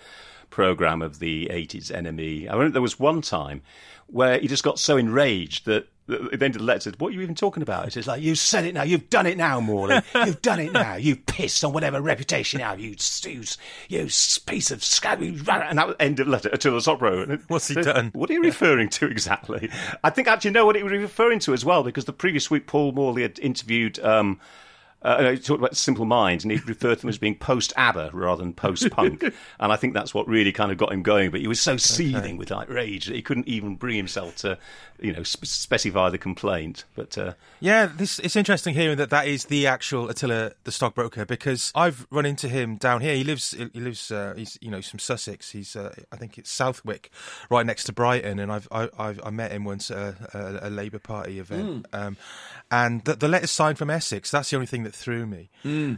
program of the 80s NME. I remember there was one time where he just got so enraged that at the end of the letter said, What are you even talking about? It's like, You said it now. You've done it now, Morley. You've done it now. You've pissed on whatever reputation you have. You, you, you piece of scab. And that was end of letter to the Sopro. What's he done? What are you referring to exactly? I think actually know what he was referring to as well because the previous week Paul Morley had interviewed. Um, uh, he talked about Simple Minds, and he referred to them as being post ABBA rather than post punk. and I think that's what really kind of got him going. But he was so seething with like rage that he couldn't even bring himself to, you know, sp- specify the complaint. But uh, Yeah, this it's interesting hearing that that is the actual Attila the stockbroker because I've run into him down here. He lives he lives uh, he's you know from Sussex. He's uh, I think it's Southwick, right next to Brighton, and I've I, I've I met him once at a, a, a Labour Party event, um, and the, the letter's signed from Essex. That's the only thing that threw me.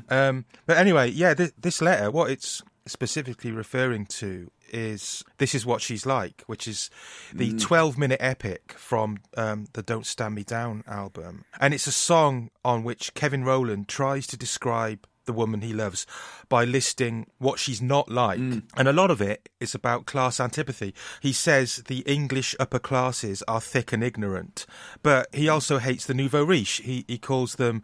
Um, but anyway, yeah, th- this letter, what it's specifically referring to is this is what she's like, which is the 12 minute epic from um, the Don't Stand Me Down album. And it's a song on which Kevin Rowland tries to describe the woman he loves by listing what she's not like. Mm. And a lot of it is about class antipathy. He says the English upper classes are thick and ignorant, but he mm. also hates the nouveau riche. He, he calls them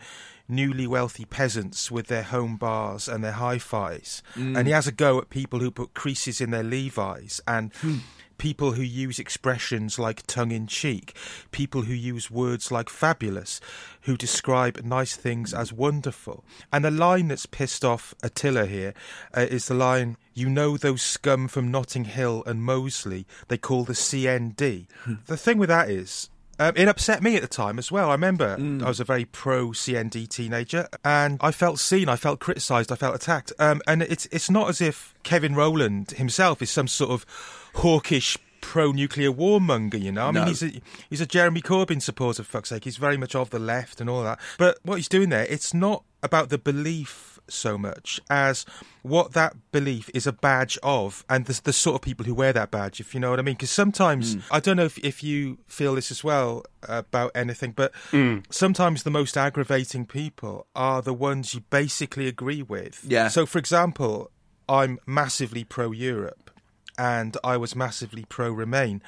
newly wealthy peasants with their home bars and their hi-fis. And he mm. has a go at people who put creases in their Levi's and hmm. People who use expressions like tongue in cheek, people who use words like fabulous, who describe nice things as wonderful. And the line that's pissed off Attila here uh, is the line, You know those scum from Notting Hill and Moseley, they call the CND. the thing with that is, um, it upset me at the time as well. I remember I was a very pro CND teenager, and I felt seen, I felt criticised, I felt attacked. Um, and it's it's not as if Kevin Rowland himself is some sort of hawkish pro-nuclear warmonger. You know, I mean, he's a he's a Jeremy Corbyn supporter. For fuck's sake, he's very much of the left and all that. But what he's doing there, it's not about the belief so much as what that belief is a badge of and the, the sort of people who wear that badge if you know what i mean because sometimes hmm. i don't know if, if you feel this as well about anything but hmm. sometimes the most aggravating people are the ones you basically agree with Yeah. so for example i'm massively pro-europe and i was massively pro-remain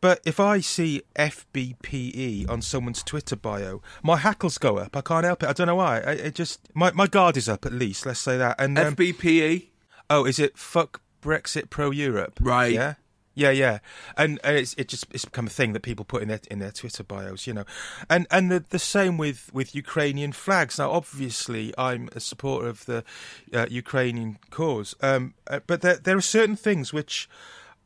but if I see FBPE on someone's Twitter bio, my hackles go up. I can't help it. I don't know why. I, it just my, my guard is up at least. Let's say that. And um, FBPE? oh, is it fuck Brexit pro Europe? Right. Yeah. Yeah, yeah, and, and it's it just it's become a thing that people put in their in their Twitter bios, you know, and and the the same with with Ukrainian flags. Now, obviously, I'm a supporter of the uh, Ukrainian cause, um, uh, but there there are certain things which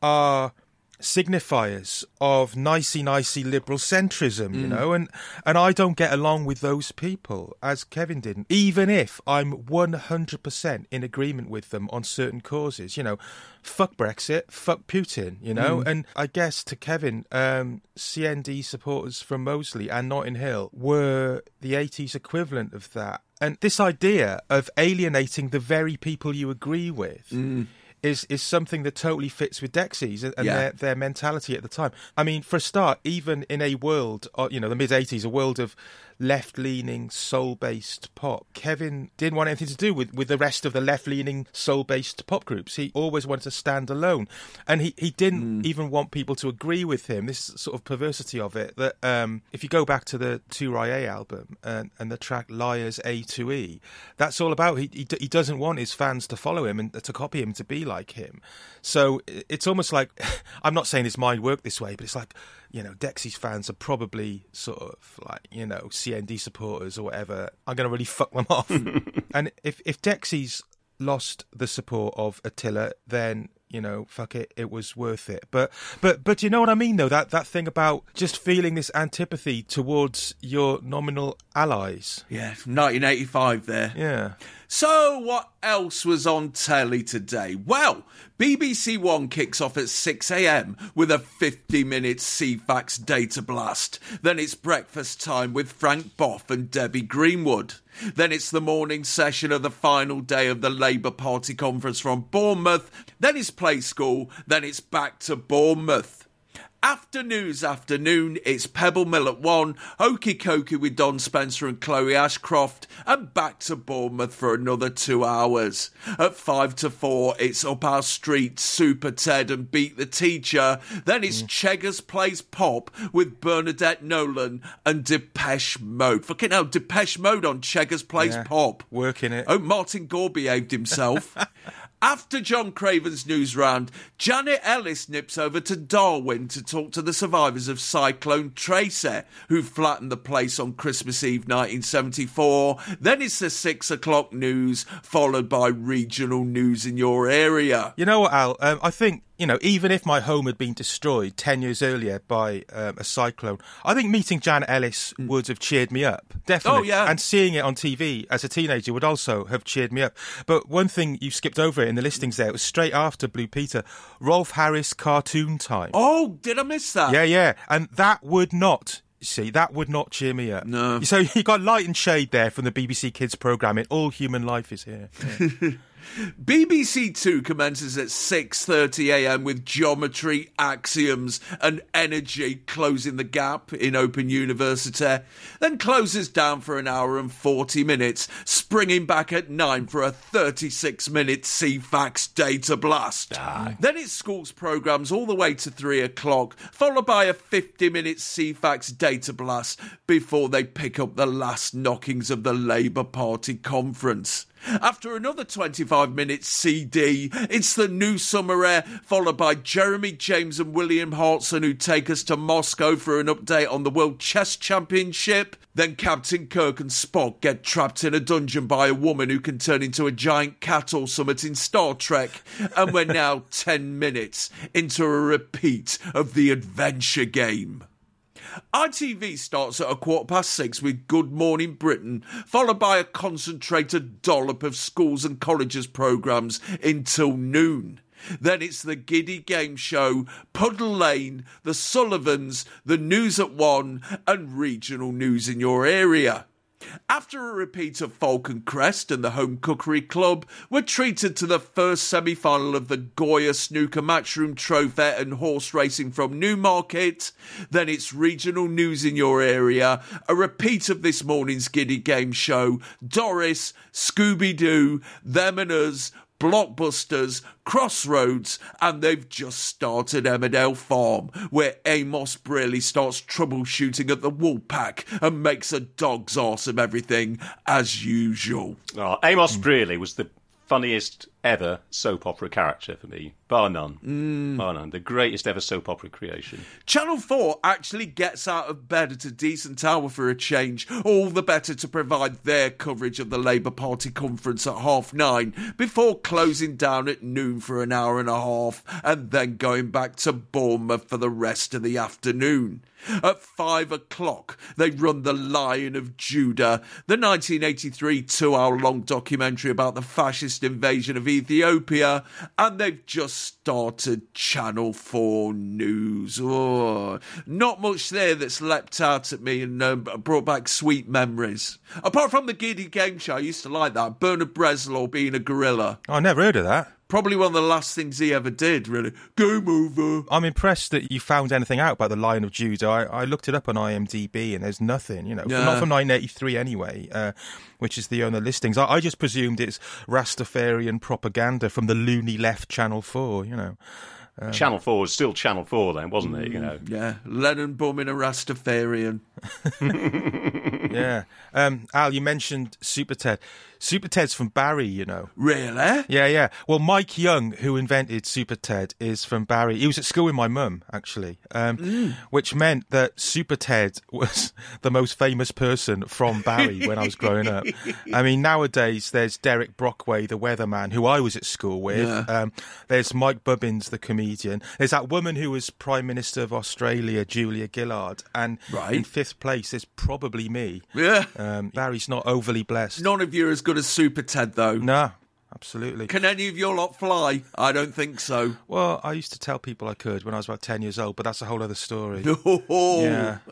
are signifiers of nicey nicey liberal centrism, you mm. know, and and I don't get along with those people as Kevin didn't, even if I'm one hundred percent in agreement with them on certain causes, you know. Fuck Brexit, fuck Putin, you know, mm. and I guess to Kevin, um, CND supporters from Moseley and Notting Hill were the 80s equivalent of that. And this idea of alienating the very people you agree with mm. Is is something that totally fits with Dexys and, and Yeah. their their mentality at the time. I mean, for a start, even in a world, uh, you know, the mid '80s, a world of left-leaning soul-based pop, Kevin didn't want anything to do with with the rest of the left-leaning soul-based pop groups. He always wanted to stand alone, and he he didn't even want people to agree with him. This sort of perversity of it that um, if you go back to the Two A album and, and the track Liars A to E, that's all about. He, he he doesn't want his fans to follow him and to copy him to be like him. So it's almost like I'm not saying his mind worked this way, but it's like you know Dexy's fans are probably sort of like you know CND supporters or whatever. I'm going to really fuck them off. and if if Dexy's lost the support of Attila, then you know, fuck it, it was worth it. But but but you know what I mean though that that thing about just feeling this antipathy towards your nominal allies. Yeah, 1985 there. Yeah. So, what else was on telly today? Well, BBC One kicks off at 6am with a 50 minute Ceefax data blast. Then it's breakfast time with Frank Bough and Debbie Greenwood. Then it's the morning session of the final day of the Labour Party conference from Bournemouth. Then it's play school. Then it's back to Bournemouth. Afternoons afternoon, it's Pebble Mill at one, Hokey Cokey with Don Spencer and Chloe Ashcroft, and back to Bournemouth for another two hours. At five to four, it's Up Our Street, Super Ted and Beat the Teacher. Then it's mm. Cheggers Plays Pop with Bernadette Nolan and Depeche Mode. Fucking hell, Depeche Mode on Cheggers Plays yeah, Pop. Working it. Oh, Martin Gore behaved himself. After John Craven's news round, Janet Ellis nips over to Darwin to talk to the survivors of Cyclone Tracy, who flattened the place on Christmas Eve 1974. Then it's the six o'clock news, followed by regional news in your area. You know what, Al? Um, I think you know, even if my home had been destroyed 10 years earlier by um, a cyclone, I think meeting Jan Ellis mm. would have cheered me up. Definitely. Oh, yeah. And seeing it on TV as a teenager would also have cheered me up. But one thing you skipped over in the listings there it was straight after Blue Peter, Rolf Harris cartoon time. Oh, did I miss that? Yeah, yeah. And that would not see, that would not cheer me up. No. So you got light and shade there from the BBC Kids programming. All human life is here. Yeah. BBC Two commences at 6:30 a.m. with geometry, axioms, and energy closing the gap in Open University, then closes down for an hour and 40 minutes, springing back at 9 for a 36-minute Ceefax data blast. Aye. Then it schools programs all the way to 3 o'clock, followed by a 50-minute Ceefax data blast before they pick up the last knockings of the Labour Party conference. After another 25 minutes CD, it's the new summer air, followed by Jeremy James and William Hartson, who take us to Moscow for an update on the World Chess Championship. Then Captain Kirk and Spock get trapped in a dungeon by a woman who can turn into a giant cat or summit in Star Trek. And we're now 10 minutes into a repeat of the adventure game. ITV starts at a quarter past six with Good Morning Britain, followed by a concentrated dollop of schools and colleges programmes until noon. Then it's the Giddy Game Show, Puddle Lane, the Sullivans, the News at One, and regional news in your area. After a repeat of Falcon Crest and the Home Cookery Club, we're treated to the first semi final of the Goya Snooker Matchroom Trophy and horse racing from Newmarket. Then it's regional news in your area, a repeat of this morning's Giddy Game Show, Doris, Scooby Doo, Them and Us, blockbusters, crossroads, and they've just started Emmerdale Farm, where Amos Brearley starts troubleshooting at the wool pack and makes a dog's arse of everything as usual. Oh, Amos Brearley was the funniest ever soap opera character for me, bar none. Mm. Bar none. The greatest ever soap opera creation. Channel 4 actually gets out of bed at a decent hour for a change, all the better to provide their coverage of the Labour Party conference at half nine, before closing down at noon for an hour and a half, and then going back to Bournemouth for the rest of the afternoon. At five o'clock, they run The Lion of Judah, the 1983 two hour long documentary about the fascist invasion of Ethiopia, and they've just started Channel 4 News. Oh, not much there that's leapt out at me and um, brought back sweet memories. Apart from the Giddy Game Show, I used to like that. Bernard Bresslaw being a gorilla. I never heard of that. Probably one of the last things he ever did, really. Game over. I'm impressed that you found anything out about the Lion of Judah. I, I looked it up on IMDb and there's nothing, you know, Yeah. not from 1983 anyway, uh, which is the only listings. I, I just presumed it's Rastafarian propaganda from the loony left Channel 4, you know. Um, Channel 4 was still Channel 4 then, wasn't it? You know. Yeah, Lennon bumming a Rastafarian. yeah. Um, Al, you mentioned Super Ted. Super Ted's from Barry, you know. Really? Yeah, yeah. Well, Mike Young, who invented Super Ted, is from Barry. He was at school with my mum, actually, um, which meant that Super Ted was the most famous person from Barry when I was growing up. I mean, nowadays there's Derek Brockway, the weatherman, who I was at school with. Yeah. Um, there's Mike Bubbins, the comedian. There's that woman who was Prime Minister of Australia, Julia Gillard. And Right. in fifth place is probably me. Yeah. Um, Barry's not overly blessed. None of you are as good good as Super Ted, though. No, absolutely. Can any of your lot fly? I don't think so. Well, I used to tell people I could when I was about 10 years old, but that's a whole other story. Yeah.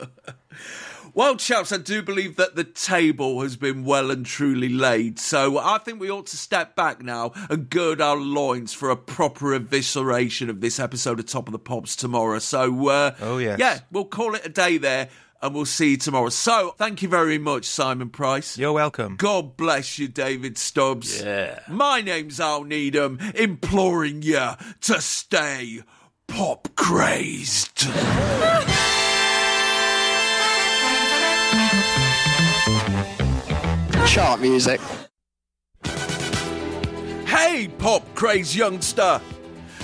Well, chaps, I do believe that the table has been well and truly laid. So I think we ought to step back now and gird our loins for a proper evisceration of this episode of Top of the Pops tomorrow. So, uh, Oh, yes. yeah, we'll call it a day there and we'll see you tomorrow. So, thank you very much, Simon Price. You're welcome. God bless you, David Stubbs. Yeah. My name's Al Needham, imploring you to stay pop crazed. Chart music. Hey, pop craze youngster!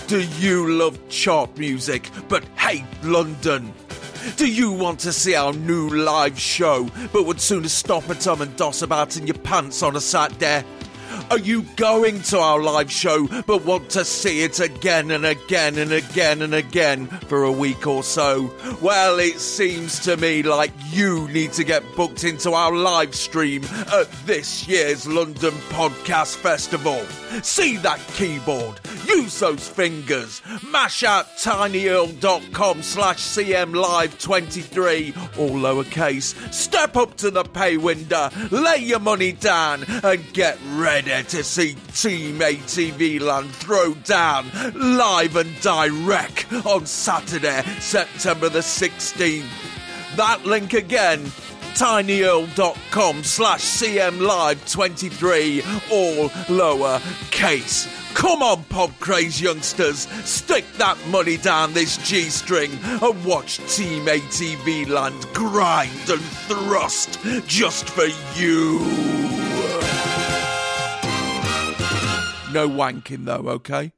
Do you love chart music but hate London? Do you want to see our new live show but would sooner stop at home and doss about in your pants on a Saturday? Are you going to our live show but want to see it again and again and again and again for a week or so? Well, it seems to me like you need to get booked into our live stream at this year's London Podcast Festival. See that keyboard, use those fingers, mash out tinyurl.com slash cmlive23, all lowercase, step up to the pay window, lay your money down and get ready to see Team ATV Land throw down live and direct on Saturday, September the 16th. That link again, tinyurl.com slash cmlive23, all lower case. Come on, pop craze youngsters, stick that money down this G string and watch Team ATV Land grind and thrust just for you. No wanking though, okay?